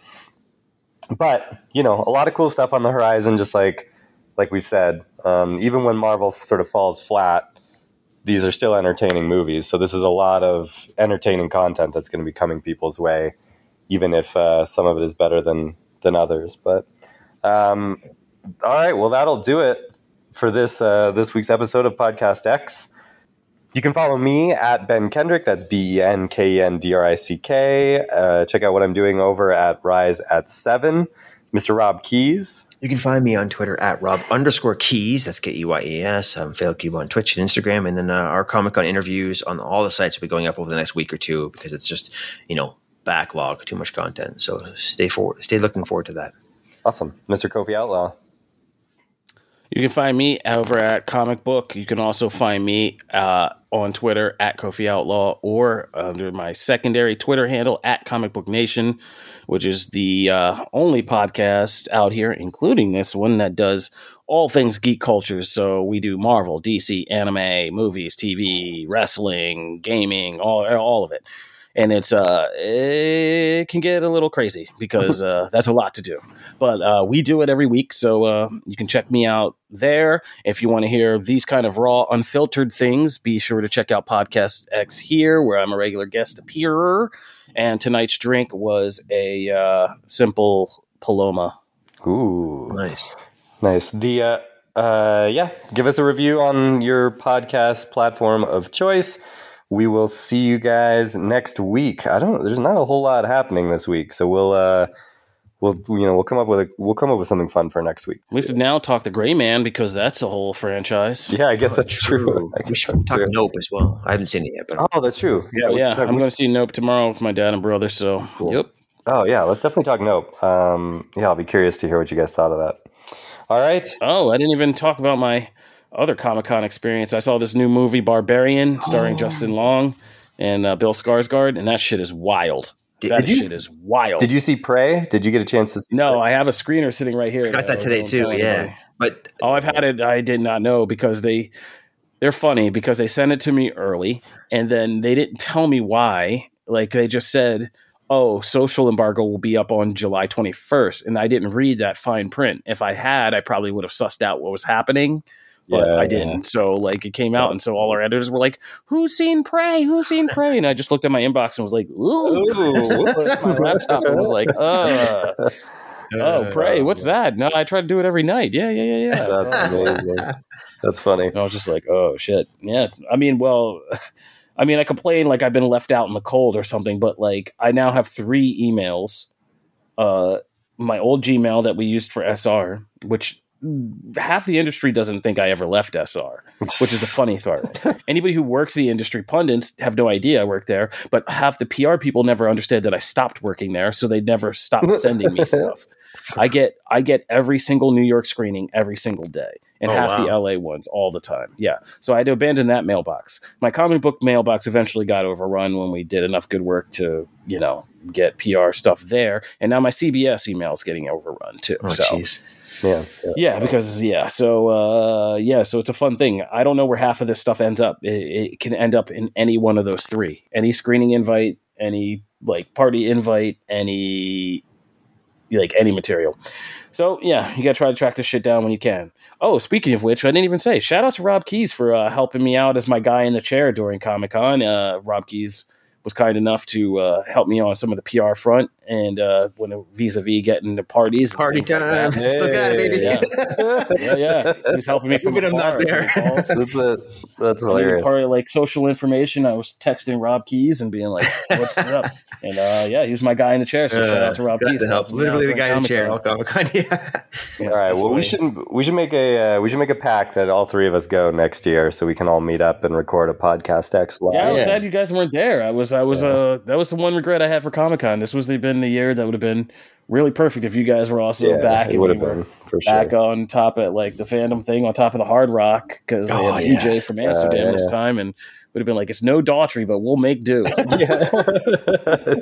Speaker 1: but you know, a lot of cool stuff on the horizon. Just like like we've said, um, even when Marvel sort of falls flat, these are still entertaining movies. So this is a lot of entertaining content that's going to be coming people's way, even if uh, some of it is better than than others. But um, all right, well that'll do it for this uh, this week's episode of Podcast X. You can follow me at Ben Kendrick. That's B E N K E N D R I C K. Uh, check out what I'm doing over at Rise at Seven. Mr. Rob Keyes.
Speaker 3: you can find me on Twitter at Rob underscore Keyes. That's K E Y E S. I'm Fail Cube on Twitch and Instagram, and then uh, our Comic Con interviews on all the sites will be going up over the next week or two because it's just you know backlog, too much content. So stay forward, stay looking forward to that.
Speaker 1: Awesome. Mr. Kofi Outlaw.
Speaker 4: You can find me over at Comic Book. You can also find me uh, on Twitter at Kofi Outlaw or under my secondary Twitter handle at Comic Book Nation, which is the uh, only podcast out here, including this one, that does all things geek culture. So we do Marvel, DC, anime, movies, TV, wrestling, gaming, all all of it. And it's uh it can get a little crazy because uh that's a lot to do. But uh we do it every week, so uh you can check me out there. If you want to hear these kind of raw, unfiltered things, be sure to check out Podcast X here, where I'm a regular guest appearer. And tonight's drink was a uh, simple Paloma.
Speaker 1: Ooh.
Speaker 3: Nice.
Speaker 1: Nice. The uh, uh, yeah, give us a review on your podcast platform of choice. We will see you guys next week. I don't. There's not a whole lot happening this week, so we'll uh, we'll you know we'll come up with a we'll come up with something fun for next week.
Speaker 4: We have to now talk the Gray Man because that's a whole franchise.
Speaker 1: Yeah, I guess that's true. I
Speaker 3: We
Speaker 1: guess
Speaker 3: should
Speaker 1: that's
Speaker 3: talk
Speaker 1: true.
Speaker 3: Nope as well. I haven't seen it yet, but
Speaker 1: Oh, that's true. Yeah, we
Speaker 4: yeah,
Speaker 1: can talk-
Speaker 4: I'm going to see Nope tomorrow with my dad and brother. So,
Speaker 3: Cool.
Speaker 4: yep.
Speaker 1: Oh yeah, let's definitely talk. Nope. Um, yeah, I'll be curious to hear what you guys thought of that. All right.
Speaker 4: Oh, I didn't even talk about my other Comic Con experience. I saw this new movie, Barbarian, starring Justin Long and uh, Bill Skarsgård, and that shit is wild.
Speaker 3: Did-
Speaker 4: that
Speaker 1: did you
Speaker 4: shit
Speaker 1: s-
Speaker 4: is wild.
Speaker 1: Did you see Prey? Did you get a chance to see?
Speaker 4: No, I have a screener sitting right here.
Speaker 3: I got that today too. Yeah, but
Speaker 4: Oh, I've had it. I did not know because they they're funny because they sent it to me early and then they didn't tell me why. Like they just said, "Oh, social embargo will be up on July 21st," and I didn't read that fine print. If I had, I probably would have sussed out what was happening. But
Speaker 1: Yeah,
Speaker 4: I didn't. So like it came out, and so all our editors were like, "Who's seen Prey? Who's seen Prey?" And I just looked at my inbox and was like, "Ooh!" My laptop and was like, "Uh, oh, Prey, what's that?" No, I try to do it every night. Yeah, yeah, yeah, yeah.
Speaker 1: That's amazing. That's funny.
Speaker 4: I was just like, oh shit. Yeah. I mean, well, I mean, I complain like I've been left out in the cold or something, but like I now have three emails. Uh, my old Gmail that we used for SR, which half the industry doesn't think I ever left SR, which is a funny part. Anybody who works the industry, pundits have no idea I worked there, but half the PR people never understood that I stopped working there, so they never stopped sending me stuff. I get I get every single New York screening every single day, and
Speaker 3: Oh,
Speaker 4: half the. LA ones all the time. Yeah, so I had to abandon that mailbox. My comic book mailbox eventually got overrun when we did enough good work to you know get PR stuff there, and now my CBS email is getting overrun too.
Speaker 3: oh
Speaker 4: so
Speaker 3: jeez,
Speaker 1: Yeah. yeah.
Speaker 4: yeah, because yeah, so uh, yeah, so it's a fun thing. I don't know where half of this stuff ends up. It, it can end up in any one of those three: any screening invite, any like party invite, any like any material. So yeah, you gotta try to track this shit down when you can. Oh, speaking of which, I didn't even say shout out to Rob Keyes for uh, helping me out as my guy in the chair during Comic Con. Uh, Rob Keyes was kind enough to uh, help me on some of the PR front, and uh, when vis-a-vis getting to parties,
Speaker 3: Party
Speaker 4: things like
Speaker 3: time. Still got it, baby.
Speaker 4: Yeah. yeah, yeah, he was helping me from
Speaker 3: Even I'm not there.
Speaker 1: That's it. That's hilarious.
Speaker 4: part of like social information, I was texting Rob Keyes and being like, "What's up?" And uh, yeah, he was my guy in the chair. So shout out to Rob Keyes.
Speaker 3: to help. Literally the guy in the chair. All Comic Con. Yeah.
Speaker 4: Yeah,
Speaker 1: all right.
Speaker 4: that's
Speaker 1: Well, we
Speaker 4: funny.
Speaker 1: should we should make a uh, we should make a pact that all three of us go next year, so we can all meet up and record a podcast X live.
Speaker 4: Yeah, I was
Speaker 3: Yeah.
Speaker 4: sad you guys weren't there. I was, I was,
Speaker 1: Yeah.
Speaker 4: uh, that was the one regret I had for Comic Con. This was the, been the year that would have been really perfect if you guys were also
Speaker 1: Yeah,
Speaker 4: back.
Speaker 1: It would have been for sure.
Speaker 4: back on top at like the fandom thing on top of the Hard Rock because they
Speaker 3: Oh,
Speaker 4: had
Speaker 3: yeah.
Speaker 4: DJ from Amsterdam
Speaker 1: yeah,
Speaker 4: this time, and would have been like, it's no Daughtry, but we'll make do.
Speaker 1: yeah.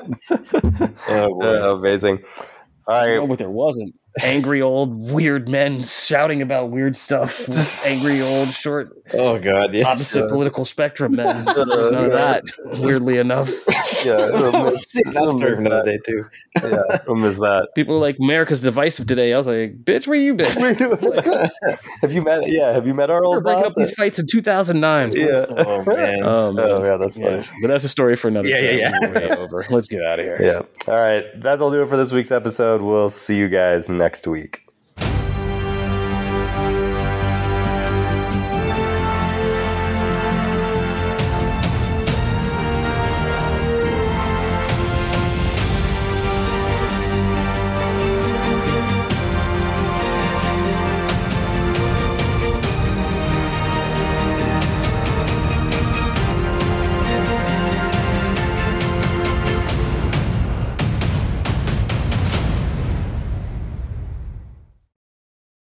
Speaker 3: Oh, boy.
Speaker 1: Uh, amazing. All
Speaker 4: No,
Speaker 1: right.
Speaker 4: but there wasn't. Angry old weird men shouting about weird stuff. Angry old short
Speaker 3: Oh god. Yeah.
Speaker 4: opposite political spectrum men. There's none of that. Weirdly enough,
Speaker 1: Yeah, we'll miss,
Speaker 3: That's
Speaker 1: we'll
Speaker 3: story
Speaker 1: miss
Speaker 3: for another
Speaker 1: that.
Speaker 3: day too.
Speaker 1: Yeah, we'll miss that.
Speaker 4: people are like America's divisive today. I was like, bitch, where you been?
Speaker 1: have you met? Yeah, have you met our
Speaker 4: We're
Speaker 1: old
Speaker 4: breaking up
Speaker 1: boss?
Speaker 4: these fights in 2009.
Speaker 1: Yeah.
Speaker 3: Oh man.
Speaker 4: Um,
Speaker 1: Oh yeah, that's
Speaker 4: yeah.
Speaker 1: funny.
Speaker 4: But that's a story for another
Speaker 3: Yeah,
Speaker 4: time.
Speaker 3: yeah, yeah.
Speaker 4: Over. Let's get out of here.
Speaker 1: Yeah. All right, that'll do it for this week's episode. We'll see you guys next week.